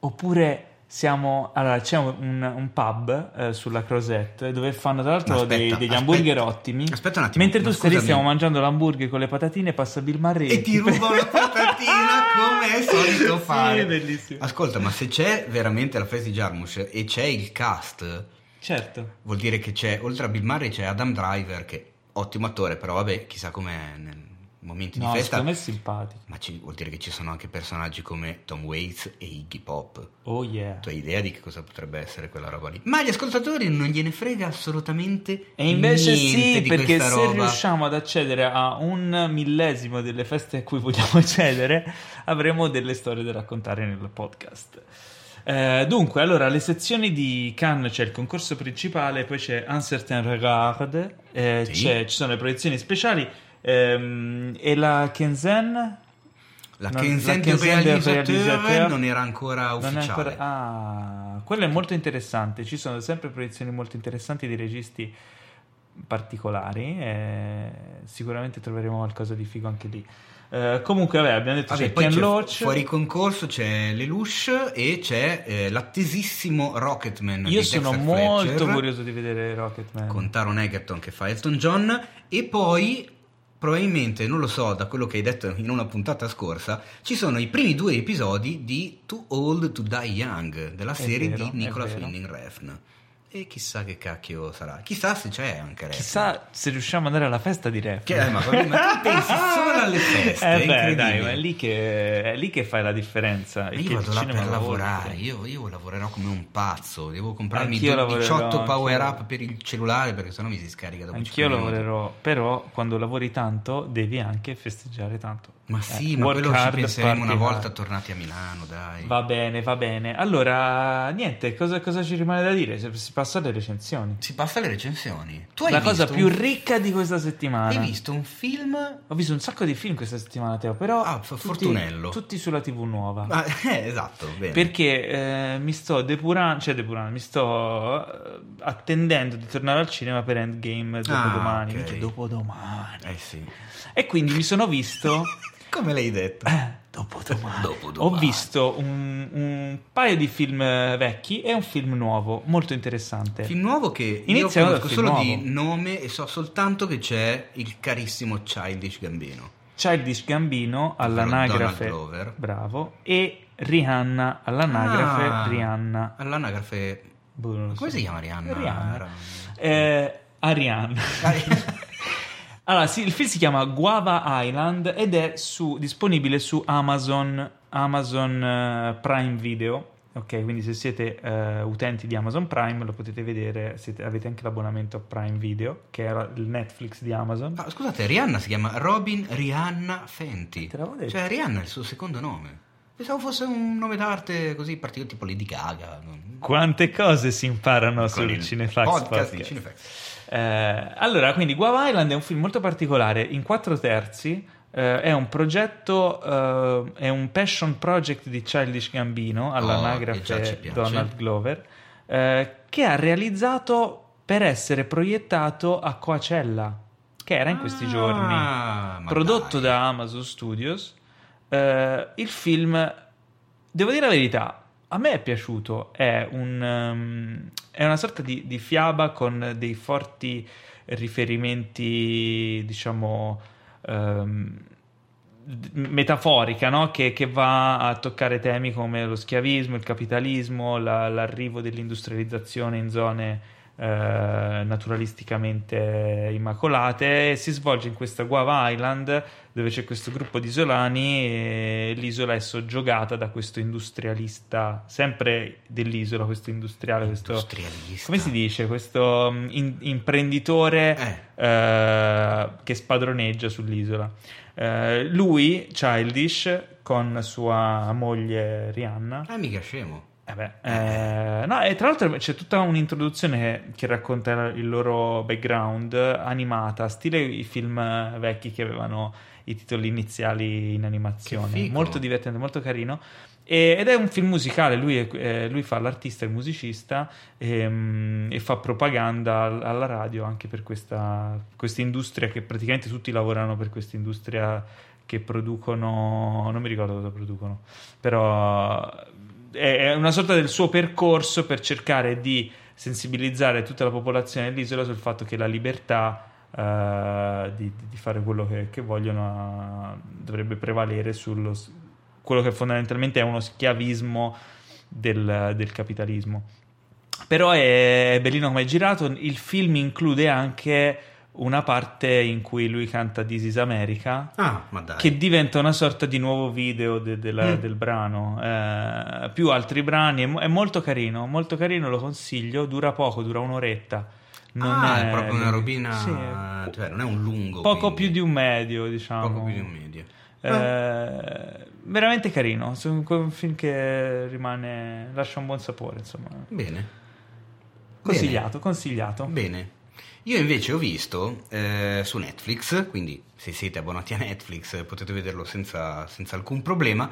[SPEAKER 1] Oppure siamo. Allora, c'è un, un pub eh, sulla Crosette dove fanno tra l'altro
[SPEAKER 2] aspetta,
[SPEAKER 1] dei- degli
[SPEAKER 2] aspetta.
[SPEAKER 1] hamburger ottimi.
[SPEAKER 2] Aspetta un attimo,
[SPEAKER 1] Mentre tu stai lì, stiamo mangiando l'hamburger con le patatine, passa Bill Murray
[SPEAKER 2] E ti ruba una patatina come è solito <laughs>
[SPEAKER 1] Sì,
[SPEAKER 2] fare.
[SPEAKER 1] bellissimo.
[SPEAKER 2] Ascolta, ma se c'è veramente la festa di Jarmusch e c'è il cast,
[SPEAKER 1] Certo.
[SPEAKER 2] vuol dire che c'è, oltre a Bill Murray, c'è Adam Driver, che ottimo attore, però vabbè, chissà com'è nei momenti
[SPEAKER 1] No,
[SPEAKER 2] di festa.
[SPEAKER 1] secondo me è simpatico.
[SPEAKER 2] Ma ci- vuol dire che ci sono anche personaggi come Tom Waits e Iggy Pop.
[SPEAKER 1] Oh yeah.
[SPEAKER 2] Tu hai idea di che cosa potrebbe essere quella roba lì? Ma agli ascoltatori non gliene frega assolutamente
[SPEAKER 1] E invece sì, perché se
[SPEAKER 2] roba.
[SPEAKER 1] riusciamo ad accedere a un millesimo delle feste a cui vogliamo accedere, <laughs> avremo delle storie da raccontare nel podcast. Eh, dunque, allora, le sezioni di Cannes c'è il concorso principale, poi c'è Un certain regard, eh,
[SPEAKER 2] Sì.
[SPEAKER 1] c'è- ci sono le proiezioni speciali ehm, e la Kenzen
[SPEAKER 2] La
[SPEAKER 1] Non-
[SPEAKER 2] Kensen
[SPEAKER 1] la
[SPEAKER 2] del realizzatore non era ancora ufficiale.
[SPEAKER 1] ancora... Ah, quello è molto interessante. Ci sono sempre proiezioni molto interessanti di registi particolari. E sicuramente troveremo qualcosa di figo anche lì. Eh, comunque, vabbè, abbiamo detto
[SPEAKER 2] Vabbè,
[SPEAKER 1] c'è Ken
[SPEAKER 2] c'è
[SPEAKER 1] Loach.
[SPEAKER 2] fuori concorso c'è Lelouch e c'è eh, l'attesissimo Rocketman
[SPEAKER 1] Io
[SPEAKER 2] di
[SPEAKER 1] sono molto
[SPEAKER 2] Fletcher,
[SPEAKER 1] curioso di vedere Rocketman.
[SPEAKER 2] con Taron Egerton che fa Elton John e poi probabilmente, non lo so, da quello che hai detto in una puntata scorsa, ci sono i primi due episodi di Too Old to Die Young della serie
[SPEAKER 1] vero,
[SPEAKER 2] di
[SPEAKER 1] vero.
[SPEAKER 2] Winding Refn. E chissà che cacchio sarà. Chissà se c'è anche Refn.
[SPEAKER 1] Chissà se riusciamo ad andare alla festa di Ref.
[SPEAKER 2] Che, eh, ma, ma tu pensi <laughs> solo alle feste, è
[SPEAKER 1] Eh beh, dai, ma è lì, che, è lì che fai la differenza. è
[SPEAKER 2] Io vado là per
[SPEAKER 1] lavora.
[SPEAKER 2] lavorare, io, io lavorerò come un pazzo, devo comprarmi
[SPEAKER 1] Anch'io
[SPEAKER 2] do-
[SPEAKER 1] lavorerò,
[SPEAKER 2] 18 power
[SPEAKER 1] anch'io.
[SPEAKER 2] up per il cellulare perché sennò mi si scarica dopo
[SPEAKER 1] Anch'io
[SPEAKER 2] 5 minuti.
[SPEAKER 1] lavorerò, però quando lavori tanto devi anche festeggiare tanto.
[SPEAKER 2] Ma
[SPEAKER 1] Eh,
[SPEAKER 2] sì, ma
[SPEAKER 1] work
[SPEAKER 2] quello ci penseremo una volta
[SPEAKER 1] hard.
[SPEAKER 2] tornati a Milano, dai.
[SPEAKER 1] Va bene, va bene. Allora, niente, cosa, cosa ci rimane da dire? Se- Si passa alle recensioni.
[SPEAKER 2] Si passa alle recensioni. Tu hai
[SPEAKER 1] La cosa più
[SPEAKER 2] un-
[SPEAKER 1] ricca di questa settimana.
[SPEAKER 2] Hai visto un film?
[SPEAKER 1] Ho visto un sacco di film questa settimana, Teo, però
[SPEAKER 2] Ah,
[SPEAKER 1] tutti,
[SPEAKER 2] Fortunello.
[SPEAKER 1] tutti sulla TV nuova.
[SPEAKER 2] Ah, <laughs> eh, esatto, bene.
[SPEAKER 1] Perché eh, mi sto depurando, cioè depurando, mi sto eh, attendendo di tornare al cinema per Endgame dopodomani.
[SPEAKER 2] Ah, ok.
[SPEAKER 1] minchia, dopodomani.
[SPEAKER 2] Eh sì.
[SPEAKER 1] E quindi mi sono visto <laughs>
[SPEAKER 2] Come l'hai detto?
[SPEAKER 1] Dopodomani.
[SPEAKER 2] Dopodomani.
[SPEAKER 1] Ho visto un, un paio di film vecchi e un film nuovo, molto interessante.
[SPEAKER 2] Film nuovo che
[SPEAKER 1] Iniziamo
[SPEAKER 2] io conosco solo
[SPEAKER 1] nuovo.
[SPEAKER 2] di nome e so soltanto che c'è il carissimo Childish Gambino.
[SPEAKER 1] Childish Gambino all'anagrafe, bravo, e Rihanna all'anagrafe,
[SPEAKER 2] Ah,
[SPEAKER 1] Rihanna.
[SPEAKER 2] All'anagrafe...
[SPEAKER 1] Boh,
[SPEAKER 2] Come
[SPEAKER 1] so.
[SPEAKER 2] si chiama Rihanna?
[SPEAKER 1] Rihanna.
[SPEAKER 2] Era-
[SPEAKER 1] Eh, Ariane. Allora, sì, il film si chiama Guava Island ed è su- disponibile su Amazon, Amazon eh, Prime Video. Ok, quindi se siete eh, utenti di Amazon Prime lo potete vedere, siete- avete anche l'abbonamento a Prime Video, che era il Netflix di Amazon.
[SPEAKER 2] Ah, scusate, Rihanna si chiama Robin Rihanna Fenty.
[SPEAKER 1] Te l'avevo detto.
[SPEAKER 2] Cioè, Rihanna è il suo secondo nome. Pensavo fosse un nome d'arte così particolare, tipo Lady Gaga.
[SPEAKER 1] Quante cose si imparano
[SPEAKER 2] Con
[SPEAKER 1] sul Cinefax
[SPEAKER 2] podcast di
[SPEAKER 1] Podcast.
[SPEAKER 2] Cinefax.
[SPEAKER 1] Eh, allora, quindi Guava Island è un film molto particolare, in quattro terzi, eh, è un progetto, eh, è un passion project di Childish Gambino,
[SPEAKER 2] Oh,
[SPEAKER 1] all'anagrafe
[SPEAKER 2] piace.
[SPEAKER 1] Donald Glover, eh, che ha realizzato per essere proiettato a Coachella, che era in questi
[SPEAKER 2] Ah,
[SPEAKER 1] giorni, prodotto
[SPEAKER 2] dai.
[SPEAKER 1] da Amazon Studios. Eh, il film, devo dire la verità, a me è piaciuto, è, un, um, è una sorta di, di fiaba con dei forti riferimenti, diciamo, d- metaforica, no? che, che va a toccare temi come lo schiavismo, il capitalismo, la- l'arrivo dell'industrializzazione in zone eh, naturalisticamente immacolate si svolge in questa Guava Island dove c'è questo gruppo di isolani e l'isola è soggiogata da questo industrialista, sempre dell'isola, questo industriale, questo... Come si dice? Questo mm, in- imprenditore
[SPEAKER 2] Eh.
[SPEAKER 1] eh, che spadroneggia sull'isola. Eh, lui, Childish, con sua moglie Rihanna.
[SPEAKER 2] Ah, mica scemo.
[SPEAKER 1] Eh beh, eh, no, e tra l'altro c'è tutta un'introduzione che, che racconta il loro background animata, stile i film eh, vecchi che avevano i titoli iniziali in animazione. Molto divertente, molto carino. E- ed è un film musicale, lui, è- eh, lui fa l'artista, il musicista ehm, e, fa propaganda al- alla radio anche per questa, questa industria che praticamente tutti lavorano per questa industria che producono, non mi ricordo cosa producono, però è una sorta del suo percorso per cercare di sensibilizzare tutta la popolazione dell'isola sul fatto che la libertà eh, di, di fare quello che, che vogliono eh, dovrebbe prevalere sullo s- quello che fondamentalmente è uno schiavismo del, del capitalismo. Però è, è bellino come è girato. Il film include anche una parte in cui lui canta This is America.
[SPEAKER 2] Ah.
[SPEAKER 1] Che diventa una sorta di nuovo video de- della-
[SPEAKER 2] Mm.
[SPEAKER 1] del brano, eh, più altri brani, è, è molto carino, molto carino, lo consiglio, dura poco, dura un'oretta. Non
[SPEAKER 2] ah, è, proprio una robina,
[SPEAKER 1] Sì, è
[SPEAKER 2] cioè non è un lungo.
[SPEAKER 1] poco
[SPEAKER 2] quindi.
[SPEAKER 1] più di un medio, diciamo.
[SPEAKER 2] Poco più di un medio.
[SPEAKER 1] Eh, veramente carino, è un film che rimane, lascia un buon sapore, insomma.
[SPEAKER 2] Bene.
[SPEAKER 1] Consigliato, consigliato.
[SPEAKER 2] Bene. Io invece ho visto eh, su Netflix, quindi se siete abbonati a Netflix eh, potete vederlo senza, senza alcun problema,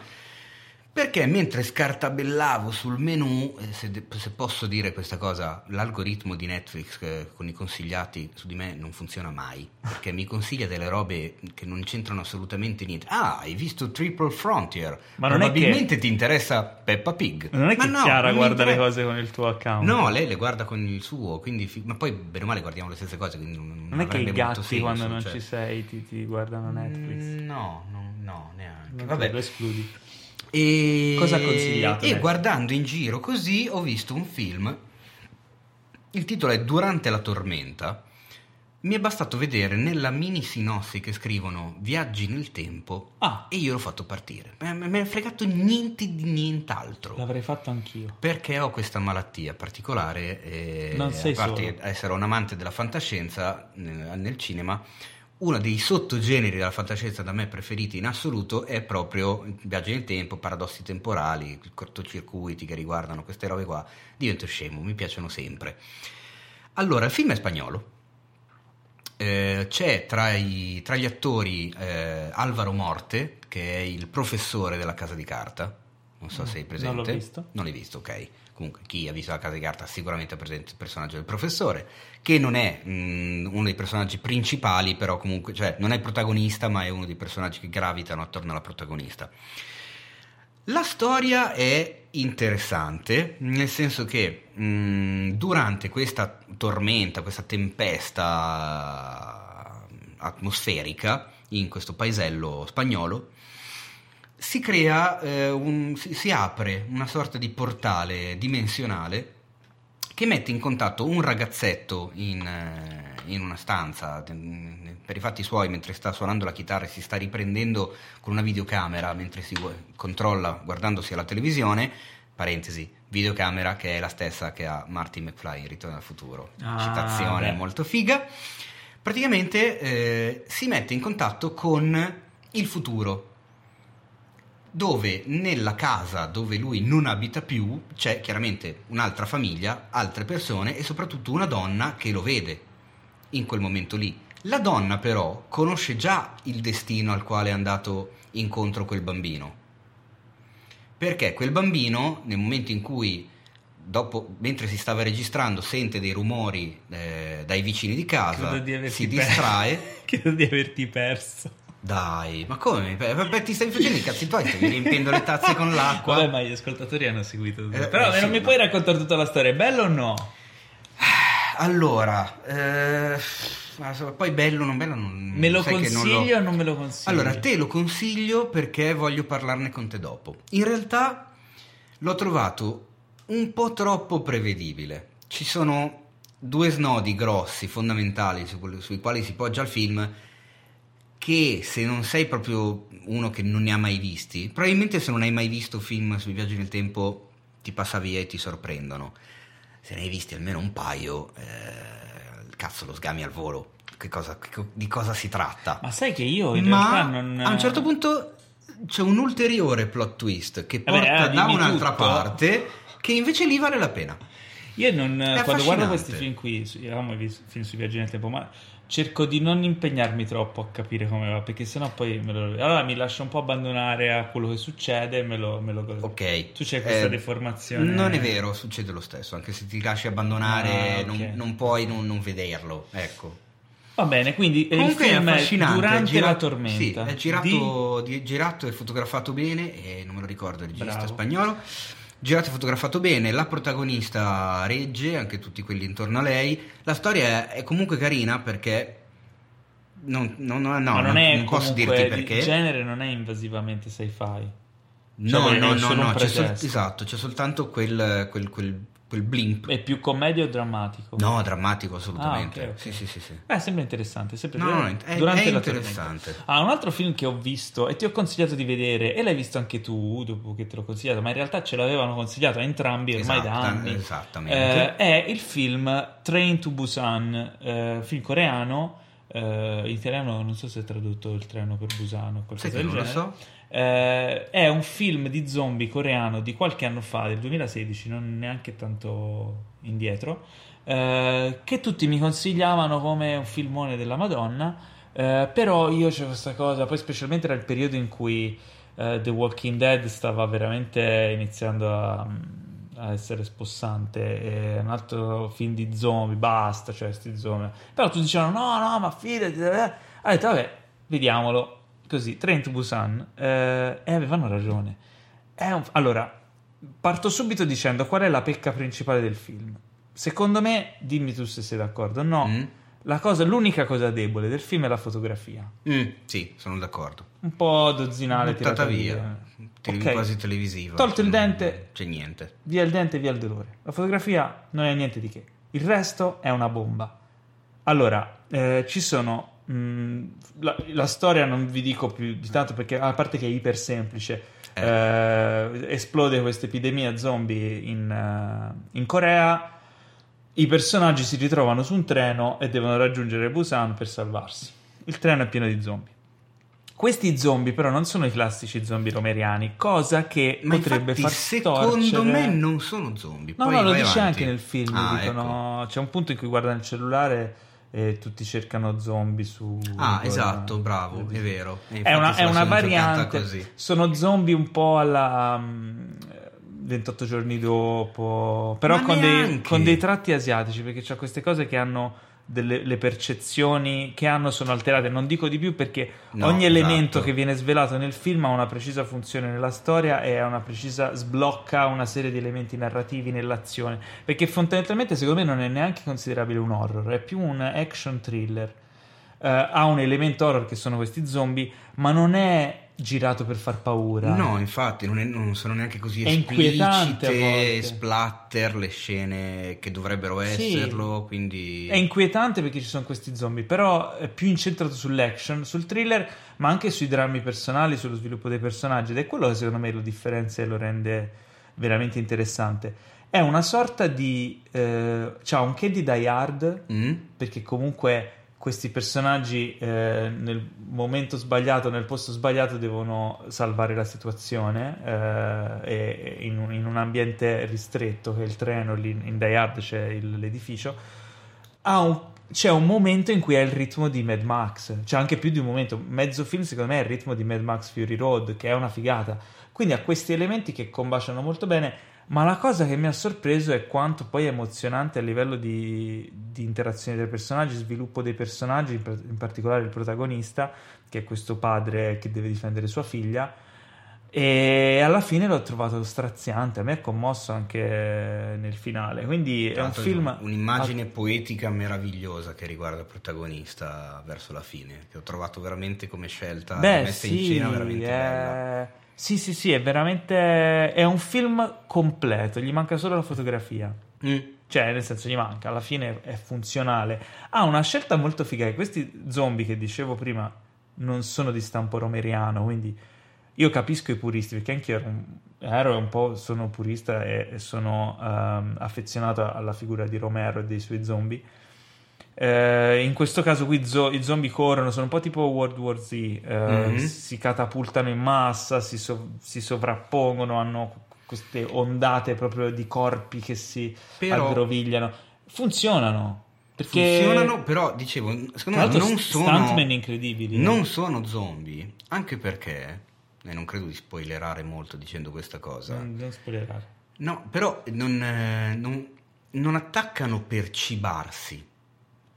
[SPEAKER 2] perché mentre scartabellavo sul menu, eh, se, de- se posso dire questa cosa, l'algoritmo di Netflix eh, con i consigliati su di me non funziona mai, perché mi consiglia delle robe che non c'entrano assolutamente niente. Ah, hai visto Triple Frontier?
[SPEAKER 1] Ma non è che-
[SPEAKER 2] Probabilmente ti interessa Peppa Pig.
[SPEAKER 1] Non è che
[SPEAKER 2] no,
[SPEAKER 1] Chiara guarda le cose con il tuo account.
[SPEAKER 2] No, lei le guarda con il suo, quindi fi- ma poi bene o male guardiamo le stesse cose, quindi non,
[SPEAKER 1] Non è che i gatti
[SPEAKER 2] senso,
[SPEAKER 1] quando non
[SPEAKER 2] cioè.
[SPEAKER 1] ci sei ti, ti guardano Netflix.
[SPEAKER 2] No, no, no, neanche.
[SPEAKER 1] Non
[SPEAKER 2] Vabbè.
[SPEAKER 1] lo escludi.
[SPEAKER 2] E...
[SPEAKER 1] Cosa ha consigliato
[SPEAKER 2] E
[SPEAKER 1] Netflix?
[SPEAKER 2] guardando in giro così ho visto un film. Il titolo è Durante la tormenta. Mi è bastato vedere nella mini sinossi che scrivono Viaggi nel tempo
[SPEAKER 1] Ah,
[SPEAKER 2] e io l'ho fatto partire. Me è fregato niente di nient'altro.
[SPEAKER 1] l'avrei fatto anch'io.
[SPEAKER 2] Perché ho questa malattia particolare e
[SPEAKER 1] Non sei
[SPEAKER 2] a parte
[SPEAKER 1] solo.
[SPEAKER 2] essere un amante della fantascienza nel, nel cinema, uno dei sottogeneri della fantascienza da me preferiti in assoluto è proprio viaggi nel tempo, paradossi temporali, cortocircuiti che riguardano queste robe qua. Divento scemo, mi piacciono sempre. Allora, il film è spagnolo. Eh, c'è tra, i- tra gli attori eh, Alvaro Morte, che è il professore della Casa di Carta, non so se hai presente.
[SPEAKER 1] Non l'ho visto.
[SPEAKER 2] Non l'hai visto, ok. Comunque, chi ha visto la casa di carta sicuramente ha presente il personaggio del professore, che non è mh, uno dei personaggi principali, però comunque, cioè non è il protagonista, ma è uno dei personaggi che gravitano attorno alla protagonista. La storia è interessante, nel senso che mh, durante questa tormenta, questa tempesta atmosferica in questo paesello spagnolo, si crea, eh, un, si, apre una sorta di portale dimensionale che mette in contatto un ragazzetto in, eh, in, una stanza per i fatti suoi mentre sta suonando la chitarra e si sta riprendendo con una videocamera mentre si controlla guardandosi alla televisione parentesi videocamera che è la stessa che ha Marty McFly in Ritorno al futuro.
[SPEAKER 1] Ah,
[SPEAKER 2] citazione
[SPEAKER 1] beh.
[SPEAKER 2] molto figa. Praticamente eh, si mette in contatto con il futuro dove nella casa dove lui non abita più c'è chiaramente un'altra famiglia, altre persone e soprattutto una donna che lo vede in quel momento lì. La donna però conosce già il destino al quale è andato incontro quel bambino. Perché quel bambino, nel momento in cui, dopo, mentre si stava registrando, sente dei rumori eh, dai vicini di casa,
[SPEAKER 1] di
[SPEAKER 2] si
[SPEAKER 1] per-
[SPEAKER 2] distrae. <laughs>
[SPEAKER 1] Credo di averti perso.
[SPEAKER 2] Dai, ma come? Beh, ti stai facendo i cazzi tuoi, stai riempiendo le tazze con l'acqua.
[SPEAKER 1] Vabbè, ma gli ascoltatori hanno seguito tutto.
[SPEAKER 2] Eh,
[SPEAKER 1] Però
[SPEAKER 2] eh,
[SPEAKER 1] non
[SPEAKER 2] sì,
[SPEAKER 1] mi
[SPEAKER 2] ma-
[SPEAKER 1] puoi raccontare tutta la storia, è bello o no?
[SPEAKER 2] Allora, eh, poi bello o non bello non
[SPEAKER 1] Me lo
[SPEAKER 2] che non lo-
[SPEAKER 1] o non me lo consigli?
[SPEAKER 2] Allora, te lo consiglio perché voglio parlarne con te dopo. In realtà l'ho trovato un po' troppo prevedibile. Ci sono due snodi grossi, fondamentali, su sui quali si poggia il film, che se non sei proprio uno che non ne ha mai visti, probabilmente se non hai mai visto film sui viaggi nel tempo ti passa via e ti sorprendono. Se ne hai visti almeno un paio, eh, cazzo lo sgami al volo. Che cosa- che di cosa si tratta?
[SPEAKER 1] Ma sai che io in
[SPEAKER 2] Ma
[SPEAKER 1] realtà non...
[SPEAKER 2] a un certo punto c'è un ulteriore plot twist che
[SPEAKER 1] Vabbè,
[SPEAKER 2] porta
[SPEAKER 1] eh,
[SPEAKER 2] da un'altra
[SPEAKER 1] tutto.
[SPEAKER 2] parte che invece lì vale la pena.
[SPEAKER 1] Io non, quando guardo questi film qui, su- io amo i vis- film sui viaggi nel tempo, ma cerco di non impegnarmi troppo a capire come va, perché sennò poi me lo... Allora mi lascio un po' abbandonare a quello che succede e me lo, me lo godo.
[SPEAKER 2] Ok.
[SPEAKER 1] Tu c'hai questa
[SPEAKER 2] Eh,
[SPEAKER 1] deformazione.
[SPEAKER 2] Non è vero, succede lo stesso, anche se ti lasci abbandonare
[SPEAKER 1] Ah, ok.
[SPEAKER 2] non, non puoi non, non vederlo. Ecco.
[SPEAKER 1] Va bene, quindi eh, il
[SPEAKER 2] Comunque è
[SPEAKER 1] film è
[SPEAKER 2] affascinante. è
[SPEAKER 1] durante
[SPEAKER 2] girato-
[SPEAKER 1] la tormenta.
[SPEAKER 2] Sì, è girato, di- girato e fotografato bene, e non me lo ricordo il regista
[SPEAKER 1] Bravo.
[SPEAKER 2] spagnolo. Girato e fotografato bene, la protagonista regge, anche tutti quelli intorno a lei. La storia è, è comunque carina perché. Non, non- no, no,
[SPEAKER 1] ma non è
[SPEAKER 2] non posso dirti
[SPEAKER 1] di
[SPEAKER 2] perché.
[SPEAKER 1] genere, non è invasivamente sci-fi.
[SPEAKER 2] No,
[SPEAKER 1] Cioè,
[SPEAKER 2] no, no, no,
[SPEAKER 1] un
[SPEAKER 2] c'è sol- esatto, c'è soltanto quel, quel, quel, quel blimp.
[SPEAKER 1] È più commedia o drammatico?
[SPEAKER 2] No, drammatico assolutamente.
[SPEAKER 1] Ah, ok, ok.
[SPEAKER 2] Sì, sì, sì, sì.
[SPEAKER 1] Eh, sembra interessante. Sempre
[SPEAKER 2] No, no, è-
[SPEAKER 1] durante
[SPEAKER 2] è interessante.
[SPEAKER 1] Ah, un altro film che ho visto e ti ho consigliato di vedere, e l'hai visto anche tu dopo che te l'ho consigliato, ma in realtà ce l'avevano consigliato a entrambi ormai da
[SPEAKER 2] Esatto,
[SPEAKER 1] anni.
[SPEAKER 2] esattamente.
[SPEAKER 1] Eh, è il film Train to Busan, eh, film coreano. eh, in italiano non so se è tradotto il treno per Busan o qualcosa
[SPEAKER 2] che
[SPEAKER 1] del
[SPEAKER 2] non lo
[SPEAKER 1] genere.
[SPEAKER 2] so?
[SPEAKER 1] Eh, è un film di zombie coreano di qualche anno fa, del 2016, non neanche tanto indietro, eh, che tutti mi consigliavano come un filmone della Madonna, eh, però io c'è questa cosa, poi specialmente era il periodo in cui eh, The Walking Dead stava veramente iniziando a, a essere spossante, è un altro film di zombie, basta, cioè sti zombie. Però tutti dicevano no, no, ma fidati, eh. ho detto vabbè, vediamolo. Così, Train to Busan, eh, e avevano ragione. È un- Allora, parto subito dicendo qual è la pecca principale del film. Secondo me, dimmi tu se sei d'accordo, no,
[SPEAKER 2] Mm?
[SPEAKER 1] la cosa, l'unica cosa debole del film è la fotografia.
[SPEAKER 2] Mm, sì, sono d'accordo.
[SPEAKER 1] Un po' dozzinale
[SPEAKER 2] Buttata via. Tele-
[SPEAKER 1] Ok.
[SPEAKER 2] quasi televisiva.
[SPEAKER 1] Tolto il dente.
[SPEAKER 2] C'è niente.
[SPEAKER 1] Via il dente, via il dolore. La fotografia non è niente di che. Il resto è una bomba. Allora, eh, ci sono. Mh, la, la storia non vi dico più di tanto perché, a parte che è iper semplice, eh, esplode questa epidemia zombie in, eh, in Corea. I personaggi si ritrovano su un treno e devono raggiungere Busan per salvarsi. Il treno è pieno di zombie. Questi zombie, però, non sono i classici zombie romeriani, cosa che
[SPEAKER 2] Ma
[SPEAKER 1] potrebbe
[SPEAKER 2] infatti,
[SPEAKER 1] far
[SPEAKER 2] secondo
[SPEAKER 1] storcere-
[SPEAKER 2] me non sono zombie.
[SPEAKER 1] No,
[SPEAKER 2] Poi
[SPEAKER 1] no, lo dice
[SPEAKER 2] avanti.
[SPEAKER 1] anche nel film.
[SPEAKER 2] Ah,
[SPEAKER 1] dicono- C'è un punto in cui guarda il cellulare e tutti cercano zombie su
[SPEAKER 2] Ah,
[SPEAKER 1] Google.
[SPEAKER 2] esatto, bravo, è vero.
[SPEAKER 1] È una, è una variante.
[SPEAKER 2] così.
[SPEAKER 1] Sono zombie un po' alla mm, 28 giorni dopo, però con dei, con dei tratti asiatici, perché c'è queste cose che hanno delle le percezioni che hanno sono alterate. Non dico di più perché
[SPEAKER 2] No,
[SPEAKER 1] ogni elemento
[SPEAKER 2] esatto.
[SPEAKER 1] che viene svelato nel film ha una precisa funzione nella storia e ha una precisa sblocca una serie di elementi narrativi nell'azione. Perché fondamentalmente, secondo me, non è neanche considerabile un horror, è più un action thriller. Eh, ha un elemento horror che sono questi zombie, ma non è girato per far paura.
[SPEAKER 2] No, infatti, non, è- non sono neanche così
[SPEAKER 1] È
[SPEAKER 2] esplicite, splatter le scene che dovrebbero
[SPEAKER 1] Sì.
[SPEAKER 2] esserlo, quindi...
[SPEAKER 1] È inquietante perché ci sono questi zombie, però è più incentrato sull'action, sul thriller, ma anche sui drammi personali, sullo sviluppo dei personaggi. Ed è quello che secondo me lo differenzia e lo rende veramente interessante. È una sorta di. Eh, c'ha un che di Die Hard,
[SPEAKER 2] Mm?
[SPEAKER 1] perché comunque questi personaggi eh, nel momento sbagliato, nel posto sbagliato, devono salvare la situazione eh, in un, in un ambiente ristretto, che è il treno, lì in Die Hard c'è il- l'edificio. Un- c'è un momento in cui ha il ritmo di Mad Max, c'è anche più di un momento. Mezzo film, secondo me, è il ritmo di Mad Max Fury Road, che è una figata. Quindi ha questi elementi che combaciano molto bene. Ma la cosa che mi ha sorpreso è quanto poi è emozionante a livello di, di interazione dei personaggi, sviluppo dei personaggi, in, particolare il protagonista, che è questo padre che deve difendere sua figlia. E alla fine l'ho trovato straziante, a me è commosso anche nel finale. Quindi è un film.
[SPEAKER 2] Un'immagine poetica meravigliosa che riguarda il protagonista verso la fine, che ho trovato veramente come scelta
[SPEAKER 1] Beh,
[SPEAKER 2] messa
[SPEAKER 1] sì,
[SPEAKER 2] in scena veramente bella.
[SPEAKER 1] Sì, sì, sì, è veramente. È un film completo, gli manca solo la fotografia.
[SPEAKER 2] Mm.
[SPEAKER 1] Cioè, nel senso, gli manca, alla fine è funzionale. Ha una scelta molto figa. Questi zombie che dicevo prima non sono di stampo romeriano, quindi io capisco i puristi, perché anche io ero un, ero un po' sono purista e, e sono ehm, affezionato alla figura di Romero e dei suoi zombie. Eh, in questo caso qui zo- i zombie corrono, sono un po' tipo World War Z, eh,
[SPEAKER 2] Mhm.
[SPEAKER 1] si catapultano in massa, si, so- si sovrappongono, hanno queste ondate proprio di corpi che si
[SPEAKER 2] Però-
[SPEAKER 1] aggrovigliano. Funzionano. Perché
[SPEAKER 2] Funzionano, però dicevo, secondo me non sono,
[SPEAKER 1] stuntman incredibili. eh.
[SPEAKER 2] non sono zombie, anche perché, e non credo di spoilerare molto dicendo questa cosa,
[SPEAKER 1] Non, non spoilerare.
[SPEAKER 2] no, però non, eh, non- non attaccano per cibarsi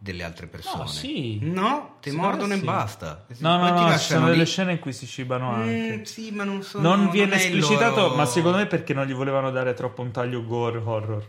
[SPEAKER 2] delle altre persone.
[SPEAKER 1] No, sì.
[SPEAKER 2] No, ti
[SPEAKER 1] me
[SPEAKER 2] mordono
[SPEAKER 1] sì.
[SPEAKER 2] e basta.
[SPEAKER 1] No, no, no, ci sono delle scene in cui si cibano anche.
[SPEAKER 2] Mm, sì, ma non sono
[SPEAKER 1] non viene
[SPEAKER 2] il
[SPEAKER 1] esplicitato,
[SPEAKER 2] loro-
[SPEAKER 1] ma secondo me perché non gli volevano dare troppo un taglio gore horror.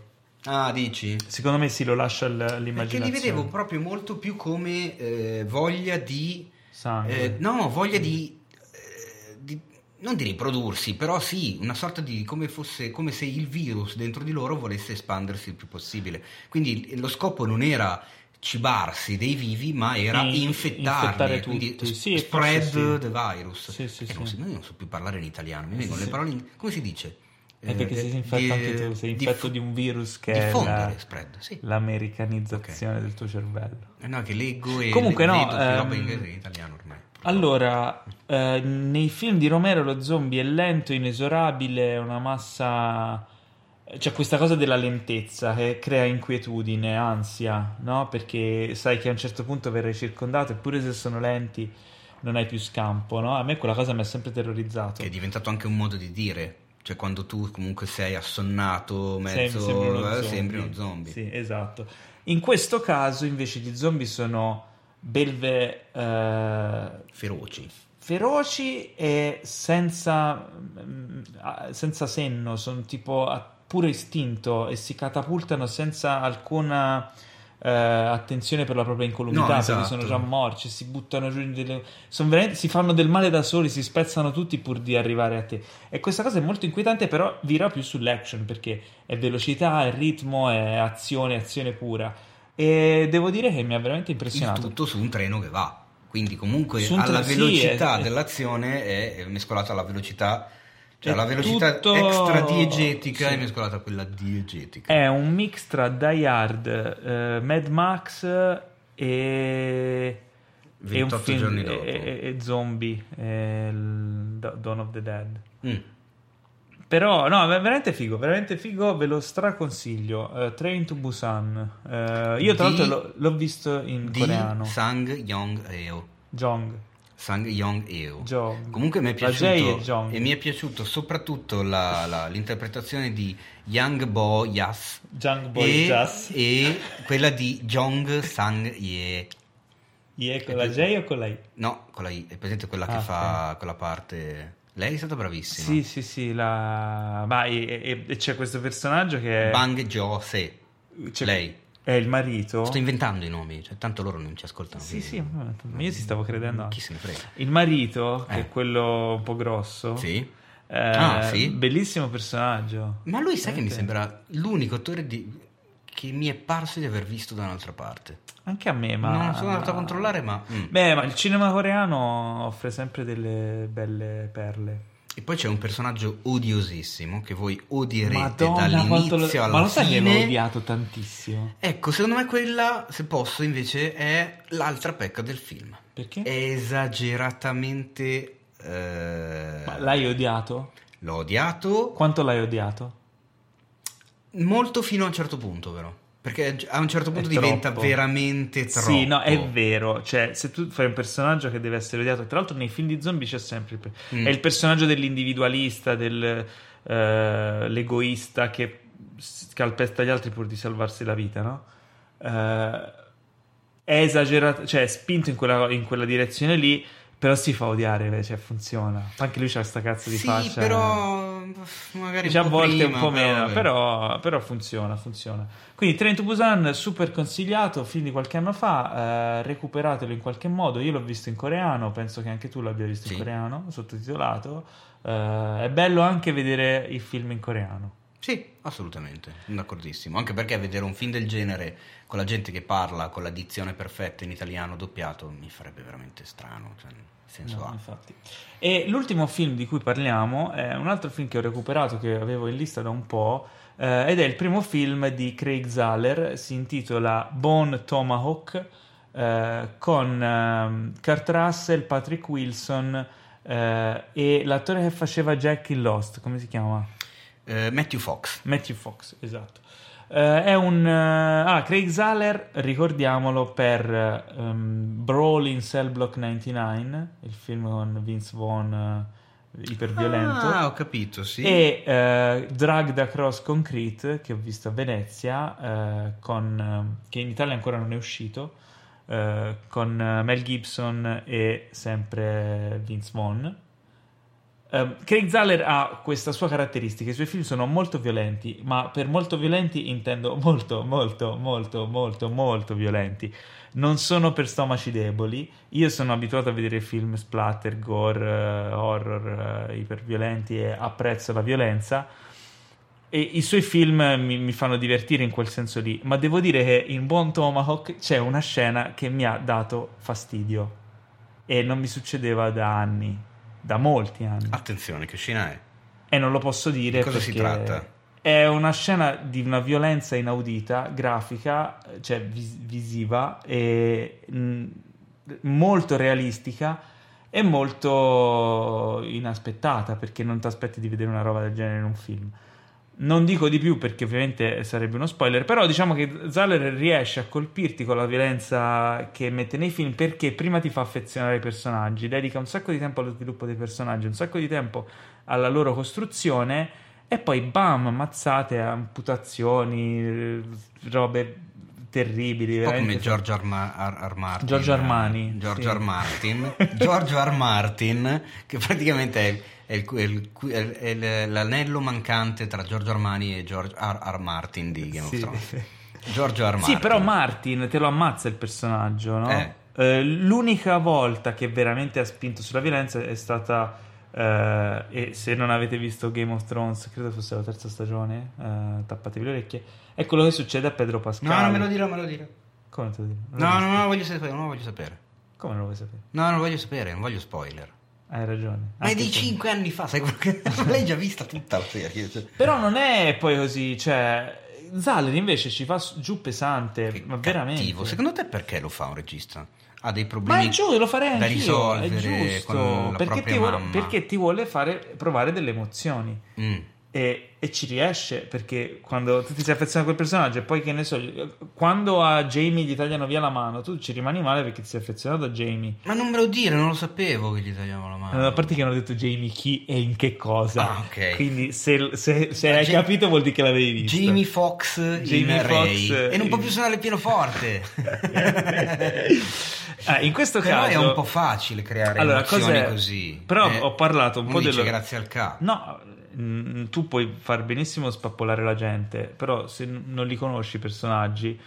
[SPEAKER 2] Ah, dici?
[SPEAKER 1] Secondo me si lo lascia l-
[SPEAKER 2] Perché li vedevo proprio molto più come eh, voglia di
[SPEAKER 1] Sangue.
[SPEAKER 2] Eh, no, voglia di, eh, di- non di riprodursi, però sì, una sorta di come fosse come se il virus dentro di loro volesse espandersi il più possibile. Quindi lo scopo non era cibarsi dei vivi, ma era
[SPEAKER 1] Sì,
[SPEAKER 2] infettarli,
[SPEAKER 1] infettare
[SPEAKER 2] quindi
[SPEAKER 1] tutti. Sì,
[SPEAKER 2] spread the virus.
[SPEAKER 1] Sì, sì,
[SPEAKER 2] Perché non io non so più parlare in italiano, mi vengono le parole in- come si dice?
[SPEAKER 1] È perché
[SPEAKER 2] Eh,
[SPEAKER 1] sei infetto
[SPEAKER 2] di-
[SPEAKER 1] anche tu, sei infetto di un virus che è la-
[SPEAKER 2] spread,
[SPEAKER 1] l'americanizzazione del tuo cervello.
[SPEAKER 2] Eh no, che leggo e
[SPEAKER 1] Comunque
[SPEAKER 2] le-
[SPEAKER 1] no, ehm,
[SPEAKER 2] in inglese in italiano ormai.
[SPEAKER 1] Allora, eh, nei film di Romero lo zombie è lento, inesorabile, è una massa... C'è questa cosa della lentezza che crea inquietudine, ansia, no? Perché sai che a un certo punto verrai circondato, eppure se sono lenti non hai più scampo, no? A me quella cosa mi ha sempre terrorizzato.
[SPEAKER 2] Che è diventato anche un modo di dire. Cioè, quando tu comunque sei assonnato,
[SPEAKER 1] Sei-
[SPEAKER 2] mezzo,
[SPEAKER 1] sembri uno
[SPEAKER 2] eh,
[SPEAKER 1] zombie.
[SPEAKER 2] sembri uno zombie.
[SPEAKER 1] Sì, esatto. In questo caso, invece, gli zombie sono belve eh,
[SPEAKER 2] Feroci.
[SPEAKER 1] feroci e senza, mm, ah, senza senno, sono tipo puro istinto e si catapultano senza alcuna eh, attenzione per la propria incolumità,
[SPEAKER 2] No,
[SPEAKER 1] perché
[SPEAKER 2] esatto.
[SPEAKER 1] sono già morti, si buttano giù delle... sono veramente- si fanno del male da soli, si spezzano tutti pur di arrivare a te. E questa cosa è molto inquietante, però vira più sull'action, perché è velocità, è ritmo, è azione, azione pura. E devo dire che mi ha veramente
[SPEAKER 2] Il
[SPEAKER 1] impressionato.
[SPEAKER 2] tutto su un treno che va. Quindi comunque alla
[SPEAKER 1] tre- sì,
[SPEAKER 2] velocità
[SPEAKER 1] è-
[SPEAKER 2] dell'azione è mescolata alla velocità, cioè la velocità
[SPEAKER 1] tutto-
[SPEAKER 2] extra diegetica
[SPEAKER 1] sì.
[SPEAKER 2] è mescolata a quella diegetica.
[SPEAKER 1] È un mix tra Die Hard, eh, Mad Max e, e un
[SPEAKER 2] 28
[SPEAKER 1] film
[SPEAKER 2] giorni dopo.
[SPEAKER 1] e- e zombie, e Dawn of the Dead.
[SPEAKER 2] Mm.
[SPEAKER 1] Però, no, è veramente figo, veramente figo, ve lo straconsiglio. Uh, Train to Busan. Uh, io tra l'altro l'ho, l'ho visto in
[SPEAKER 2] Di
[SPEAKER 1] coreano.
[SPEAKER 2] Sang Yong Eo.
[SPEAKER 1] Jong.
[SPEAKER 2] Sang Yong Eo.
[SPEAKER 1] Jong.
[SPEAKER 2] Comunque mi è piaciuto e mi è piaciuto soprattutto la- la- l'interpretazione di Yang Bo Yas e,
[SPEAKER 1] Jazz.
[SPEAKER 2] e quella di Jong Sang Ye.
[SPEAKER 1] Ie con la J o con la I?
[SPEAKER 2] No, con la I, è presente quella che
[SPEAKER 1] Ah,
[SPEAKER 2] fa quella parte. Lei è stata bravissima.
[SPEAKER 1] Sì, sì, sì. La... Ma, e, e- e c'è questo personaggio che è,
[SPEAKER 2] Bang Jo Se.
[SPEAKER 1] c'è-
[SPEAKER 2] Lei.
[SPEAKER 1] È il marito.
[SPEAKER 2] Sto inventando i nomi, cioè, tanto loro non ci ascoltano.
[SPEAKER 1] Sì,
[SPEAKER 2] quindi-
[SPEAKER 1] sì, ma io ci stavo credendo.
[SPEAKER 2] Chi se ne frega.
[SPEAKER 1] Il marito, che
[SPEAKER 2] Eh.
[SPEAKER 1] è quello un po' grosso.
[SPEAKER 2] Sì.
[SPEAKER 1] eh,
[SPEAKER 2] Ah, sì?
[SPEAKER 1] Bellissimo personaggio.
[SPEAKER 2] Ma lui sai che mi sembra l'unico attore di- che mi è parso di aver visto da un'altra parte.
[SPEAKER 1] Anche a me, ma...
[SPEAKER 2] non sono andato a controllare, ma... mm.
[SPEAKER 1] Beh, ma il cinema coreano offre sempre delle belle perle.
[SPEAKER 2] E poi c'è un personaggio odiosissimo che voi odierete
[SPEAKER 1] Madonna, quanto lo...
[SPEAKER 2] dall'inizio alla
[SPEAKER 1] Ma lo sai che l'ho odiato tantissimo?
[SPEAKER 2] Ecco, secondo me quella, se posso, invece, è l'altra pecca del film.
[SPEAKER 1] Perché?
[SPEAKER 2] È esageratamente... eh,
[SPEAKER 1] Ma l'hai odiato?
[SPEAKER 2] L'ho odiato
[SPEAKER 1] Quanto l'hai odiato?
[SPEAKER 2] molto fino a un certo punto, però. Perché a un certo punto diventa
[SPEAKER 1] troppo.
[SPEAKER 2] veramente troppo.
[SPEAKER 1] Sì, no, è vero. Cioè, se tu fai un personaggio che deve essere odiato, tra l'altro nei film di zombie c'è sempre il,
[SPEAKER 2] Mm.
[SPEAKER 1] è il personaggio dell'individualista, dell'egoista che s- calpesta gli altri pur di salvarsi la vita, no? Eh, è esagerato, cioè è spinto in quella, in quella direzione lì, però si fa odiare, cioè funziona. Anche lui c'ha sta cazzo di
[SPEAKER 2] Sì,
[SPEAKER 1] faccia.
[SPEAKER 2] però magari
[SPEAKER 1] Dice a
[SPEAKER 2] un po'
[SPEAKER 1] volte
[SPEAKER 2] prima,
[SPEAKER 1] un po' meno, però, però funziona, funziona. Quindi Train to Busan, super consigliato, film di qualche anno fa, eh, recuperatelo in qualche modo, io l'ho visto in coreano, penso che anche tu l'abbia visto in
[SPEAKER 2] Sì.
[SPEAKER 1] coreano, sottotitolato, Eh, è bello anche vedere il film in coreano.
[SPEAKER 2] Sì, assolutamente, d'accordissimo. Anche perché vedere un film del genere con la gente che parla con la dizione perfetta in italiano doppiato mi farebbe veramente strano. Cioè, senso
[SPEAKER 1] No,
[SPEAKER 2] ha.
[SPEAKER 1] infatti. E l'ultimo film di cui parliamo è un altro film che ho recuperato, che avevo in lista da un po', eh, ed è il primo film di Craig Zahler, si intitola Bone Tomahawk, eh, con ehm, Kurt Russell, Patrick Wilson eh, e l'attore che faceva Jack in Lost, come si chiama?
[SPEAKER 2] Eh, Matthew Fox.
[SPEAKER 1] Matthew Fox, esatto. Eh, è un... eh, ah, Craig Zahler, ricordiamolo per ehm, Brawl in Cell Block 99, il film con Vince Vaughn eh, iperviolento.
[SPEAKER 2] Ah, ho capito, sì.
[SPEAKER 1] E Dragged Across Concrete, che ho visto a Venezia, con, che in Italia ancora non è uscito, con Mel Gibson e sempre Vince Vaughn. Eh, Craig Zahler ha questa sua caratteristica, i suoi film sono molto violenti, ma per molto violenti intendo molto, molto, molto, molto, molto violenti. Non sono per stomaci deboli. Io sono abituato a vedere film splatter, gore, eh, horror, eh, iperviolenti e apprezzo la violenza. E i suoi film mi, mi fanno divertire in quel senso lì, ma devo dire che in Buon Tomahawk c'è una scena che mi ha dato fastidio e non mi succedeva da anni, da molti anni.
[SPEAKER 2] Attenzione, che scena è?
[SPEAKER 1] E non lo posso dire
[SPEAKER 2] Di cosa si tratta?
[SPEAKER 1] È una scena di una violenza inaudita, grafica, cioè vis- visiva e mh, molto realistica e molto inaspettata perché non ti aspetti di vedere una roba del genere in un film. Non dico di più perché ovviamente sarebbe uno spoiler, però diciamo che Zahler riesce a colpirti con la violenza che mette nei film perché prima ti fa affezionare ai personaggi, dedica un sacco di tempo allo sviluppo dei personaggi, un sacco di tempo alla loro costruzione e poi bam, mazzate, amputazioni, eh, robe terribili.
[SPEAKER 2] Un po' come George R. Ma- R. R. Martin.
[SPEAKER 1] Giorgio Armani,
[SPEAKER 2] Giorgio
[SPEAKER 1] sì.
[SPEAKER 2] R. Martin. <laughs> Giorgio R. Martin, che praticamente è, è il- è il- è il- è il- l'anello mancante tra Giorgio Armani e George R. R. Martin di Game
[SPEAKER 1] Sì.
[SPEAKER 2] of Thrones. Giorgio. Martin.
[SPEAKER 1] Sì, però Martin te lo ammazza il personaggio, no?
[SPEAKER 2] Eh.
[SPEAKER 1] Eh, l'unica volta che veramente ha spinto sulla violenza è stata. eh, e se non avete visto Game of Thrones, credo fosse la terza stagione, eh, tappatevi le orecchie. È quello che succede a Pedro Pascal.
[SPEAKER 2] No, non me lo dire, non me lo dire.
[SPEAKER 1] Come te lo? Non
[SPEAKER 2] No, no, no, non voglio sapere, non lo voglio sapere.
[SPEAKER 1] Come non lo vuoi sapere?
[SPEAKER 2] No, non lo voglio sapere, non voglio spoiler.
[SPEAKER 1] Hai ragione.
[SPEAKER 2] Ma è di cinque anni fa, sai quello che... <laughs> L'hai già vista tutta la serie. cioè.
[SPEAKER 1] Però non è poi così, cioè. Zahler invece ci fa giù pesante,
[SPEAKER 2] Che
[SPEAKER 1] ma veramente.
[SPEAKER 2] cattivo. Secondo te perché lo fa un regista? Ha dei
[SPEAKER 1] Ma
[SPEAKER 2] problemi
[SPEAKER 1] è giusto, lo farei
[SPEAKER 2] da risolvere
[SPEAKER 1] è giusto, perché ti, vuole, perché ti vuole fare provare delle emozioni.
[SPEAKER 2] Mm.
[SPEAKER 1] E, e ci riesce perché quando tu ti sei affezionato a quel personaggio e poi che ne so, quando a Jamie gli tagliano via la mano, tu ci rimani male perché ti sei affezionato a Jamie.
[SPEAKER 2] Ma non me lo dire, non lo sapevo che gli tagliavano la mano.
[SPEAKER 1] A parte che hanno detto Jamie chi e in che cosa.
[SPEAKER 2] Ah, ok.
[SPEAKER 1] Quindi se, se- se hai
[SPEAKER 2] Ja-
[SPEAKER 1] capito vuol dire che l'avevi visto.
[SPEAKER 2] Jamie Fox
[SPEAKER 1] Jamie. Fox,
[SPEAKER 2] e non può più suonare il pianoforte. <laughs>
[SPEAKER 1] Ah, in questo
[SPEAKER 2] Però
[SPEAKER 1] caso
[SPEAKER 2] è un po' facile creare
[SPEAKER 1] Allora,
[SPEAKER 2] così.
[SPEAKER 1] Però
[SPEAKER 2] Eh,
[SPEAKER 1] ho parlato un po' dello-
[SPEAKER 2] grazie al capo.
[SPEAKER 1] No, mm, tu puoi far benissimo spappolare la gente, però se n- non li conosci i personaggi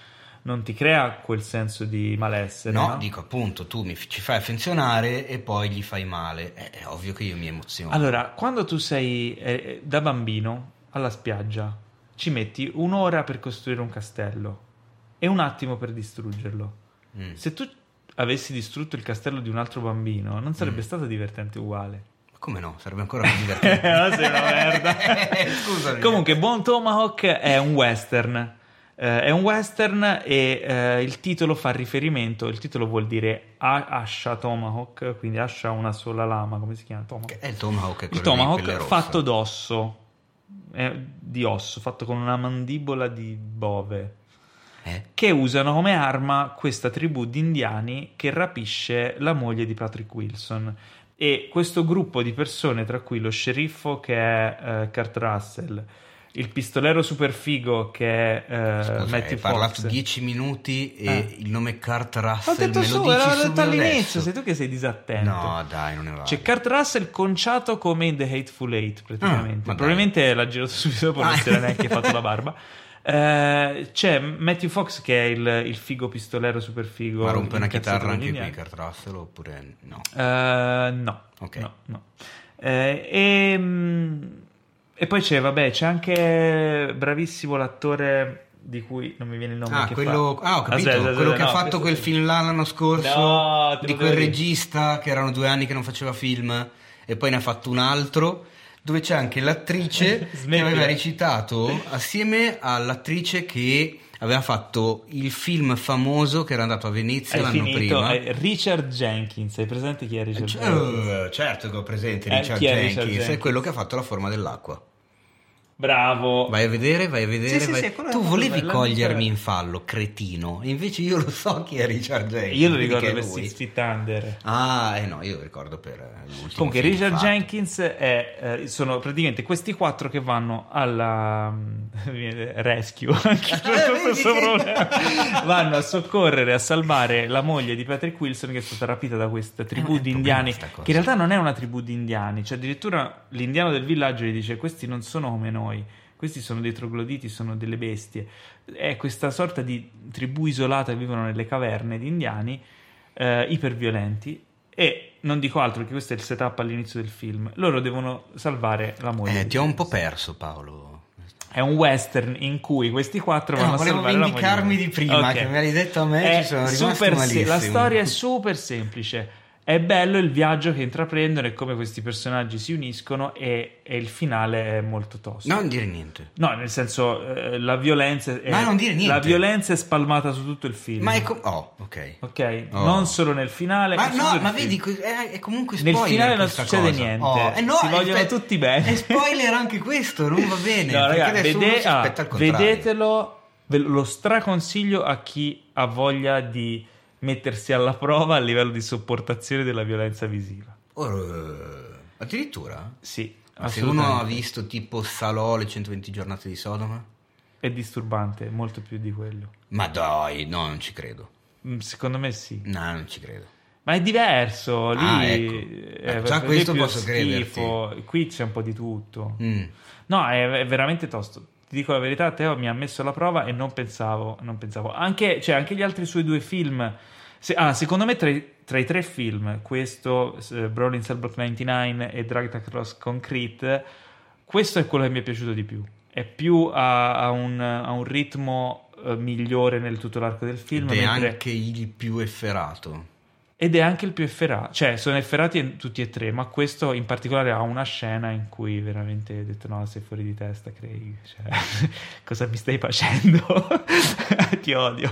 [SPEAKER 1] non ti crea quel senso di malessere.
[SPEAKER 2] No,
[SPEAKER 1] no?
[SPEAKER 2] dico appunto, tu mi, ci fai affezionare e poi gli fai male. Eh, È, ovvio che io mi emoziono.
[SPEAKER 1] Allora, quando tu sei eh, da bambino alla spiaggia, ci metti un'ora per costruire un castello e un attimo per distruggerlo.
[SPEAKER 2] Mm.
[SPEAKER 1] Se tu avessi distrutto il castello di un altro bambino, non sarebbe
[SPEAKER 2] Mm.
[SPEAKER 1] stato divertente uguale.
[SPEAKER 2] Come no? Sarebbe ancora più divertente.
[SPEAKER 1] Ma <laughs> sei una merda. <laughs>
[SPEAKER 2] Scusami.
[SPEAKER 1] Comunque, Buon Tomahawk è un western. Eh, è un western e eh, il titolo fa riferimento, il titolo vuol dire A- Asha Tomahawk, quindi Asha una sola lama, come si chiama? Tomahawk.
[SPEAKER 2] È il tomahawk, è
[SPEAKER 1] Il tomahawk fatto d'osso, eh, di osso, fatto con una mandibola di bove,
[SPEAKER 2] Eh?
[SPEAKER 1] che usano come arma questa tribù di indiani che rapisce la moglie di Patrick Wilson. E questo gruppo di persone, tra cui lo sceriffo che è eh, Kurt Russell, il pistolero super figo che è eh,
[SPEAKER 2] Scusa,
[SPEAKER 1] Matthew
[SPEAKER 2] hai parlato
[SPEAKER 1] Fox.
[SPEAKER 2] 10 minuti e
[SPEAKER 1] Eh.
[SPEAKER 2] il nome Kurt
[SPEAKER 1] Ho
[SPEAKER 2] Russell
[SPEAKER 1] detto
[SPEAKER 2] me
[SPEAKER 1] su,
[SPEAKER 2] lo dici
[SPEAKER 1] l'ho detto all'inizio, sei tu che sei disattento.
[SPEAKER 2] No, dai, non ne va.
[SPEAKER 1] C'è Kurt Russell conciato come in The Hateful Eight, praticamente.
[SPEAKER 2] Ah, dai.
[SPEAKER 1] Probabilmente l'ha girato subito dopo, non si era neanche fatto la barba. <laughs> Eh, c'è Matthew Fox che è il, il figo pistolero super figo.
[SPEAKER 2] Ma rompe una chitarra anche qui
[SPEAKER 1] indiani.
[SPEAKER 2] Kurt Russell oppure no?
[SPEAKER 1] Eh, no.
[SPEAKER 2] Ok.
[SPEAKER 1] No, no. Eh, e, mm, e poi c'è, vabbè, c'è anche bravissimo l'attore di cui non mi viene il nome.
[SPEAKER 2] Ah,
[SPEAKER 1] che
[SPEAKER 2] quello,
[SPEAKER 1] fa.
[SPEAKER 2] ah, ho capito,
[SPEAKER 1] Aspetta,
[SPEAKER 2] quello
[SPEAKER 1] aspetta,
[SPEAKER 2] che ha
[SPEAKER 1] no,
[SPEAKER 2] fatto
[SPEAKER 1] questo
[SPEAKER 2] quel film là l'anno scorso
[SPEAKER 1] No,
[SPEAKER 2] di quel
[SPEAKER 1] dire.
[SPEAKER 2] regista che erano due anni che non faceva film e poi ne ha fatto un altro dove c'è anche l'attrice <laughs> che aveva recitato assieme all'attrice che aveva fatto il film famoso che era andato a Venezia
[SPEAKER 1] Hai
[SPEAKER 2] l'anno
[SPEAKER 1] finito,
[SPEAKER 2] prima.
[SPEAKER 1] eh, Richard Jenkins, hai presente chi è Richard
[SPEAKER 2] C-
[SPEAKER 1] Jenkins?
[SPEAKER 2] eh, certo che ho presente
[SPEAKER 1] Eh,
[SPEAKER 2] Richard
[SPEAKER 1] è
[SPEAKER 2] Jenkins,
[SPEAKER 1] Richard
[SPEAKER 2] è
[SPEAKER 1] Jenkins?
[SPEAKER 2] quello che ha fatto la forma dell'acqua.
[SPEAKER 1] Bravo.
[SPEAKER 2] Vai a vedere, vai a vedere.
[SPEAKER 1] Sì, sì,
[SPEAKER 2] vai-
[SPEAKER 1] sì, è
[SPEAKER 2] tu volevi
[SPEAKER 1] bello,
[SPEAKER 2] cogliermi
[SPEAKER 1] l'ho
[SPEAKER 2] in fallo, cretino. Invece io lo so chi è Richard Jenkins.
[SPEAKER 1] Io lo ricordo per
[SPEAKER 2] lui.
[SPEAKER 1] Six Feet Under.
[SPEAKER 2] Ah, eh no, io lo ricordo per eh, l'ultimo
[SPEAKER 1] Comunque,
[SPEAKER 2] film
[SPEAKER 1] Richard
[SPEAKER 2] fatto.
[SPEAKER 1] Jenkins è, eh, sono praticamente questi quattro che vanno alla viene <laughs> rescue, anche
[SPEAKER 2] Eh,
[SPEAKER 1] questo problema. vanno a soccorrere, a salvare la moglie di Patrick Wilson che è stata rapita da questa tribù
[SPEAKER 2] Eh,
[SPEAKER 1] di indiani, che in realtà non è una tribù di indiani, cioè addirittura l'indiano del villaggio gli dice questi non sono come noi. Questi sono dei trogloditi, sono delle bestie. È questa sorta di tribù isolata che vivono nelle caverne di indiani, eh, iperviolenti. E non dico altro che questo è il setup all'inizio del film. Loro devono salvare la moglie.
[SPEAKER 2] Eh, ti ho un po' perso, Paolo.
[SPEAKER 1] È un western in cui questi quattro
[SPEAKER 2] Eh,
[SPEAKER 1] vanno a
[SPEAKER 2] volevo
[SPEAKER 1] salvare la moglie.
[SPEAKER 2] vendicarmi di prima,
[SPEAKER 1] Ok.
[SPEAKER 2] che me l'hai detto a me,
[SPEAKER 1] È
[SPEAKER 2] ci sono rimasto
[SPEAKER 1] super
[SPEAKER 2] malissimo.
[SPEAKER 1] La storia è <laughs> super semplice. È bello il viaggio che intraprendono e come questi personaggi si uniscono e, e il finale è molto tosto.
[SPEAKER 2] Non dire niente.
[SPEAKER 1] No, nel senso, eh, la violenza è,
[SPEAKER 2] Ma non dire niente.
[SPEAKER 1] la violenza è spalmata su tutto il film.
[SPEAKER 2] Ma è com- Oh, ok.
[SPEAKER 1] Ok?
[SPEAKER 2] Oh.
[SPEAKER 1] Non solo nel finale.
[SPEAKER 2] Ma no, ma vedi, è, è comunque
[SPEAKER 1] Nel
[SPEAKER 2] spoiler
[SPEAKER 1] finale non succede
[SPEAKER 2] cosa.
[SPEAKER 1] niente.
[SPEAKER 2] Oh, eh no,
[SPEAKER 1] Si
[SPEAKER 2] eh,
[SPEAKER 1] vogliono
[SPEAKER 2] aspetta,
[SPEAKER 1] tutti bene.
[SPEAKER 2] È spoiler anche questo, non va bene.
[SPEAKER 1] No,
[SPEAKER 2] perché
[SPEAKER 1] raga,
[SPEAKER 2] adesso
[SPEAKER 1] vede- ah, vedetelo, ve lo straconsiglio a chi ha voglia di mettersi alla prova a livello di sopportazione della violenza visiva.
[SPEAKER 2] Eh, addirittura?
[SPEAKER 1] Sì,
[SPEAKER 2] se uno ha visto tipo Salò le 120 giornate di Sodoma?
[SPEAKER 1] È disturbante, molto più di quello.
[SPEAKER 2] Ma dai, no, non ci credo.
[SPEAKER 1] Mm, Secondo me sì.
[SPEAKER 2] No, non ci credo.
[SPEAKER 1] Ma è diverso, lì
[SPEAKER 2] Ah, ecco.
[SPEAKER 1] eh,
[SPEAKER 2] Eh, già
[SPEAKER 1] per
[SPEAKER 2] questo posso
[SPEAKER 1] schifo. Qui c'è un po' di tutto.
[SPEAKER 2] Mm.
[SPEAKER 1] No, è, è veramente tosto. Ti dico la verità, Teo mi ha messo alla prova e non pensavo, non pensavo. Anche, cioè, anche gli altri suoi due film. se- ah, secondo me tra i, tra i tre film, questo, eh, Brawling Cellblock 99 e Dragged Across Concrete, questo è quello che mi è piaciuto di più. È più a, a un, a un ritmo eh, migliore nel tutto l'arco del film.
[SPEAKER 2] Ed è
[SPEAKER 1] mentre-
[SPEAKER 2] anche il più efferato.
[SPEAKER 1] Ed è anche il più efferato, cioè sono efferati tutti e tre, ma questo in particolare ha una scena in cui veramente ho detto no, sei fuori di testa, Craig, cioè, <laughs> cosa mi stai facendo? <laughs> Ti odio.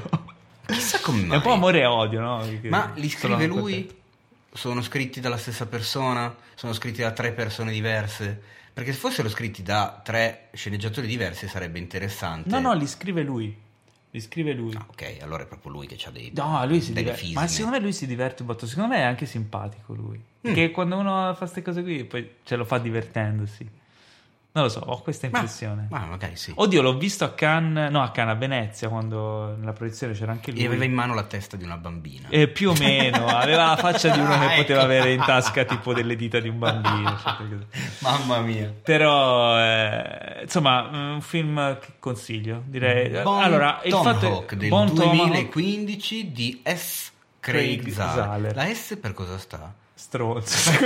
[SPEAKER 2] Chissà come mai.
[SPEAKER 1] È un po' amore e odio, no? Perché
[SPEAKER 2] Ma li scrive lui?
[SPEAKER 1] contento.
[SPEAKER 2] sono scritti dalla stessa persona? Sono scritti da tre persone diverse? Perché se fossero scritti da tre sceneggiatori diversi sarebbe interessante.
[SPEAKER 1] No, no, li scrive lui. Li scrive lui.
[SPEAKER 2] Ah, ok, allora è proprio lui che ha dei
[SPEAKER 1] No, lui si diverte. Ma secondo me lui si diverte un botto. Secondo me è anche simpatico lui.
[SPEAKER 2] Mm.
[SPEAKER 1] Perché quando uno fa queste cose qui, poi ce lo fa divertendosi. Non lo so, ho questa
[SPEAKER 2] Ma-
[SPEAKER 1] impressione.
[SPEAKER 2] Ma, magari sì.
[SPEAKER 1] Oddio, l'ho visto a Cannes, no, a Cannes, a Venezia, quando nella proiezione c'era anche lui.
[SPEAKER 2] E aveva in mano la testa di una bambina.
[SPEAKER 1] Eh, più o meno, <laughs> aveva la faccia di uno
[SPEAKER 2] Ah,
[SPEAKER 1] che
[SPEAKER 2] ecco.
[SPEAKER 1] poteva avere in tasca tipo delle dita di un bambino. <laughs>
[SPEAKER 2] Mamma mia.
[SPEAKER 1] Però, eh, insomma, un film che consiglio, direi.
[SPEAKER 2] Bon
[SPEAKER 1] allora, il fatto
[SPEAKER 2] Tomahawk
[SPEAKER 1] è
[SPEAKER 2] del
[SPEAKER 1] Bon Tomahawk,
[SPEAKER 2] 2015 di S. Craig,
[SPEAKER 1] Craig.
[SPEAKER 2] Zahler. La S per cosa sta?
[SPEAKER 1] Stronzo. <laughs>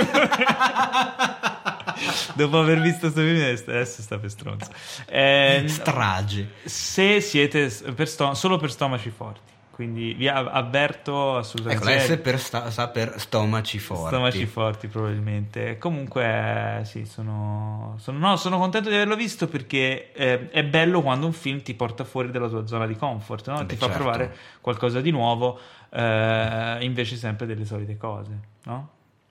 [SPEAKER 1] Dopo aver visto questo film, adesso sta per stronzo. Eh,
[SPEAKER 2] Strage.
[SPEAKER 1] se siete per sto- solo per stomaci forti, quindi vi av- avverto
[SPEAKER 2] Ecco,
[SPEAKER 1] assolutamente.
[SPEAKER 2] la S per sta, sta per stomaci forti.
[SPEAKER 1] Stomaci forti, probabilmente. Comunque, eh, sì, sono, sono, no, sono contento di averlo visto perché eh, è bello quando un film ti porta fuori dalla tua zona di comfort, no?
[SPEAKER 2] Beh,
[SPEAKER 1] ti fa
[SPEAKER 2] certo.
[SPEAKER 1] provare qualcosa di nuovo, eh, invece sempre delle solite cose, no?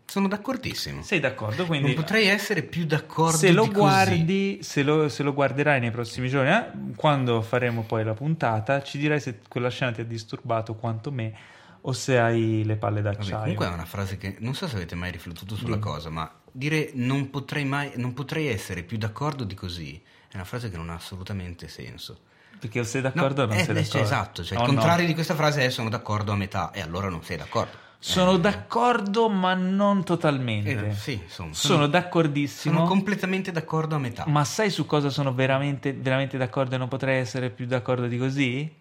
[SPEAKER 2] Sono d'accordissimo.
[SPEAKER 1] Sei d'accordo? Quindi
[SPEAKER 2] non potrei essere più d'accordo
[SPEAKER 1] se lo
[SPEAKER 2] di così.
[SPEAKER 1] guardi, se lo, se lo guarderai nei prossimi giorni, eh, quando faremo poi la puntata, ci dirai se quella scena ti ha disturbato quanto me o se hai le palle
[SPEAKER 2] Vabbè,
[SPEAKER 1] d'acciaio.
[SPEAKER 2] comunque è una frase che non so se avete mai riflettuto sulla
[SPEAKER 1] Dimmi.
[SPEAKER 2] cosa, ma dire non potrei mai non potrei essere più d'accordo di così è una frase che non ha assolutamente senso.
[SPEAKER 1] Perché o sei d'accordo o non
[SPEAKER 2] eh,
[SPEAKER 1] sei
[SPEAKER 2] eh,
[SPEAKER 1] d'accordo?
[SPEAKER 2] esatto, cioè
[SPEAKER 1] O
[SPEAKER 2] il
[SPEAKER 1] no?
[SPEAKER 2] contrario di questa frase è sono d'accordo a metà e allora non sei d'accordo.
[SPEAKER 1] Sono
[SPEAKER 2] Eh,
[SPEAKER 1] d'accordo, ma non totalmente.
[SPEAKER 2] eh, sì, insomma,
[SPEAKER 1] sono, d'accordissimo.
[SPEAKER 2] sono completamente d'accordo a metà.
[SPEAKER 1] ma sai su cosa sono veramente, veramente d'accordo e non potrei essere più d'accordo di così?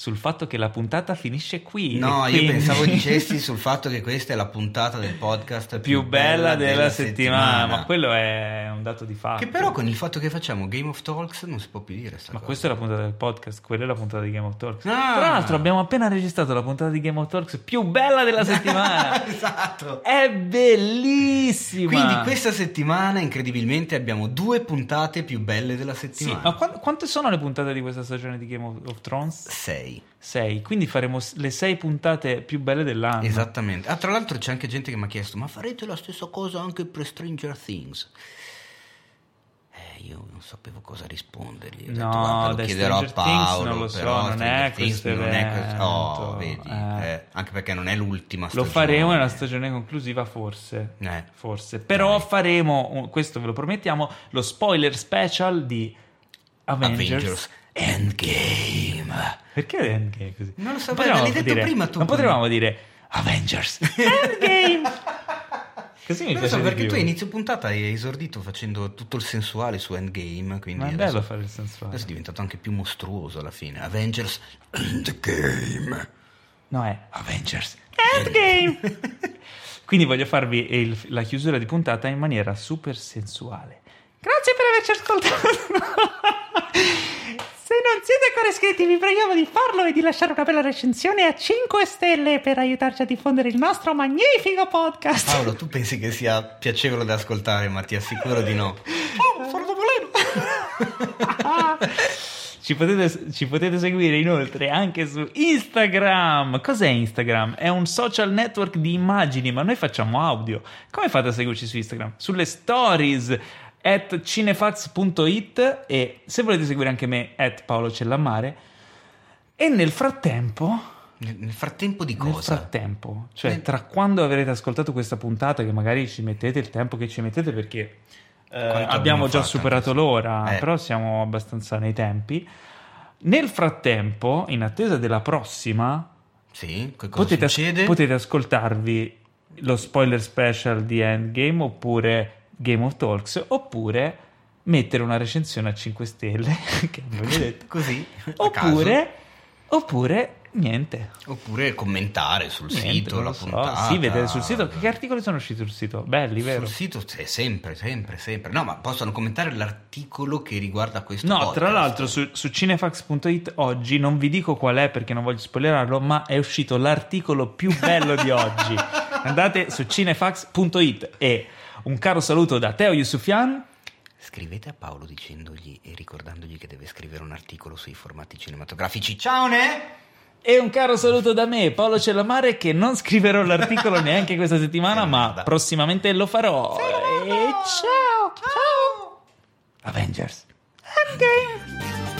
[SPEAKER 1] Sul fatto che la puntata finisce qui.
[SPEAKER 2] No,
[SPEAKER 1] e
[SPEAKER 2] io
[SPEAKER 1] quindi-
[SPEAKER 2] pensavo <laughs> dicessi sul fatto che questa è la puntata del podcast
[SPEAKER 1] più bella della, settimana. Ma quello è un dato di fatto.
[SPEAKER 2] Che però con il fatto che facciamo Game of Talks non si può più dire
[SPEAKER 1] Ma
[SPEAKER 2] cosa.
[SPEAKER 1] questa è la puntata del podcast, quella è la puntata di Game of Talks.
[SPEAKER 2] Ah.
[SPEAKER 1] Tra l'altro, abbiamo appena registrato la puntata di Game of Talks più bella della <laughs> settimana.
[SPEAKER 2] esatto.
[SPEAKER 1] è bellissima.
[SPEAKER 2] Quindi questa settimana incredibilmente abbiamo due puntate più belle della
[SPEAKER 1] Sì,
[SPEAKER 2] settimana.
[SPEAKER 1] ma qua- quante sono le puntate di questa stagione di Game of, of Thrones?
[SPEAKER 2] Sei.
[SPEAKER 1] Sei, quindi faremo le sei puntate più belle dell'anno.
[SPEAKER 2] Esattamente. Ah, tra l'altro c'è anche gente che mi ha chiesto, ma farete la stessa cosa anche per Stranger Things? Eh, io non sapevo cosa rispondergli. Ho detto,
[SPEAKER 1] No,
[SPEAKER 2] guarda, lo chiederò a
[SPEAKER 1] Stranger Things
[SPEAKER 2] Paolo,
[SPEAKER 1] non lo so,
[SPEAKER 2] però
[SPEAKER 1] non è
[SPEAKER 2] Things
[SPEAKER 1] questo
[SPEAKER 2] non è questo- Oh, vedi,
[SPEAKER 1] eh.
[SPEAKER 2] eh, anche perché non è l'ultima
[SPEAKER 1] Lo
[SPEAKER 2] stagione.
[SPEAKER 1] faremo nella stagione conclusiva, forse.
[SPEAKER 2] Eh.
[SPEAKER 1] Forse. Però faremo, questo ve lo promettiamo, lo spoiler special di Avengers.
[SPEAKER 2] Avengers Endgame.
[SPEAKER 1] Perché Endgame così?
[SPEAKER 2] Non lo so,
[SPEAKER 1] Non
[SPEAKER 2] l'hai detto
[SPEAKER 1] dire-
[SPEAKER 2] prima tu,
[SPEAKER 1] Non potevamo dire Avengers <laughs> Endgame. così mi
[SPEAKER 2] Non so, perché
[SPEAKER 1] più.
[SPEAKER 2] tu a inizio puntata hai esordito facendo tutto il sensuale su Endgame, quindi
[SPEAKER 1] Ma è
[SPEAKER 2] adesso,
[SPEAKER 1] bello fare il sensuale.
[SPEAKER 2] adesso è diventato anche più mostruoso alla fine. Avengers Endgame.
[SPEAKER 1] No, è Avengers Endgame. Quindi voglio farvi il- la chiusura di puntata in maniera super sensuale. Grazie per averci ascoltato. Se non siete ancora iscritti, vi preghiamo di farlo e di lasciare una bella recensione a 5 stelle per aiutarci a diffondere il nostro magnifico podcast.
[SPEAKER 2] Paolo, tu pensi che sia piacevole da ascoltare, ma ti assicuro di no. <laughs>
[SPEAKER 1] Ci potete, ci potete seguire inoltre anche su Instagram. Cos'è Instagram? È un social network di immagini, ma noi facciamo audio. Come fate a seguirci su Instagram? Sulle stories at cinefax.it e se volete seguire anche me at Paolo Cellammare. E nel frattempo...
[SPEAKER 2] Nel, nel frattempo di
[SPEAKER 1] Nel
[SPEAKER 2] cosa?
[SPEAKER 1] frattempo, cioè
[SPEAKER 2] Nel-
[SPEAKER 1] tra quando avrete ascoltato questa puntata, che magari ci mettete il tempo che ci mettete perché eh, abbiamo già superato l'ora,
[SPEAKER 2] Eh.
[SPEAKER 1] però siamo abbastanza nei tempi. Nel frattempo, in attesa della prossima,
[SPEAKER 2] Sì,
[SPEAKER 1] potete,
[SPEAKER 2] succede?
[SPEAKER 1] potete ascoltarvi lo spoiler special di Endgame oppure Game of Talks oppure mettere una recensione a 5 stelle, <laughs> che ho detto.
[SPEAKER 2] Così.
[SPEAKER 1] Oppure, oppure niente.
[SPEAKER 2] Oppure commentare sul
[SPEAKER 1] Niente,
[SPEAKER 2] sito la
[SPEAKER 1] so.
[SPEAKER 2] puntata.
[SPEAKER 1] Sì, vedete sul sito. Che articoli sono usciti sul sito? Belli, vero?
[SPEAKER 2] Sul sito c'è sempre, sempre, sempre. No, ma possono commentare l'articolo che riguarda questo
[SPEAKER 1] No,
[SPEAKER 2] podcast.
[SPEAKER 1] tra l'altro su, su cinefax.it oggi non vi dico qual è perché non voglio spoilerarlo, ma è uscito l'articolo più bello di oggi. <laughs> Andate su cinefax.it e un caro saluto da Teo Yusufian.
[SPEAKER 2] Scrivete a Paolo dicendogli e ricordandogli che deve scrivere un articolo sui formati cinematografici. Ciao, ne?
[SPEAKER 1] E un caro saluto da me, Paolo Cellamare, che non scriverò l'articolo <laughs> neanche questa settimana, ma prossimamente lo farò. E ciao! Ciao! Avengers. Endgame.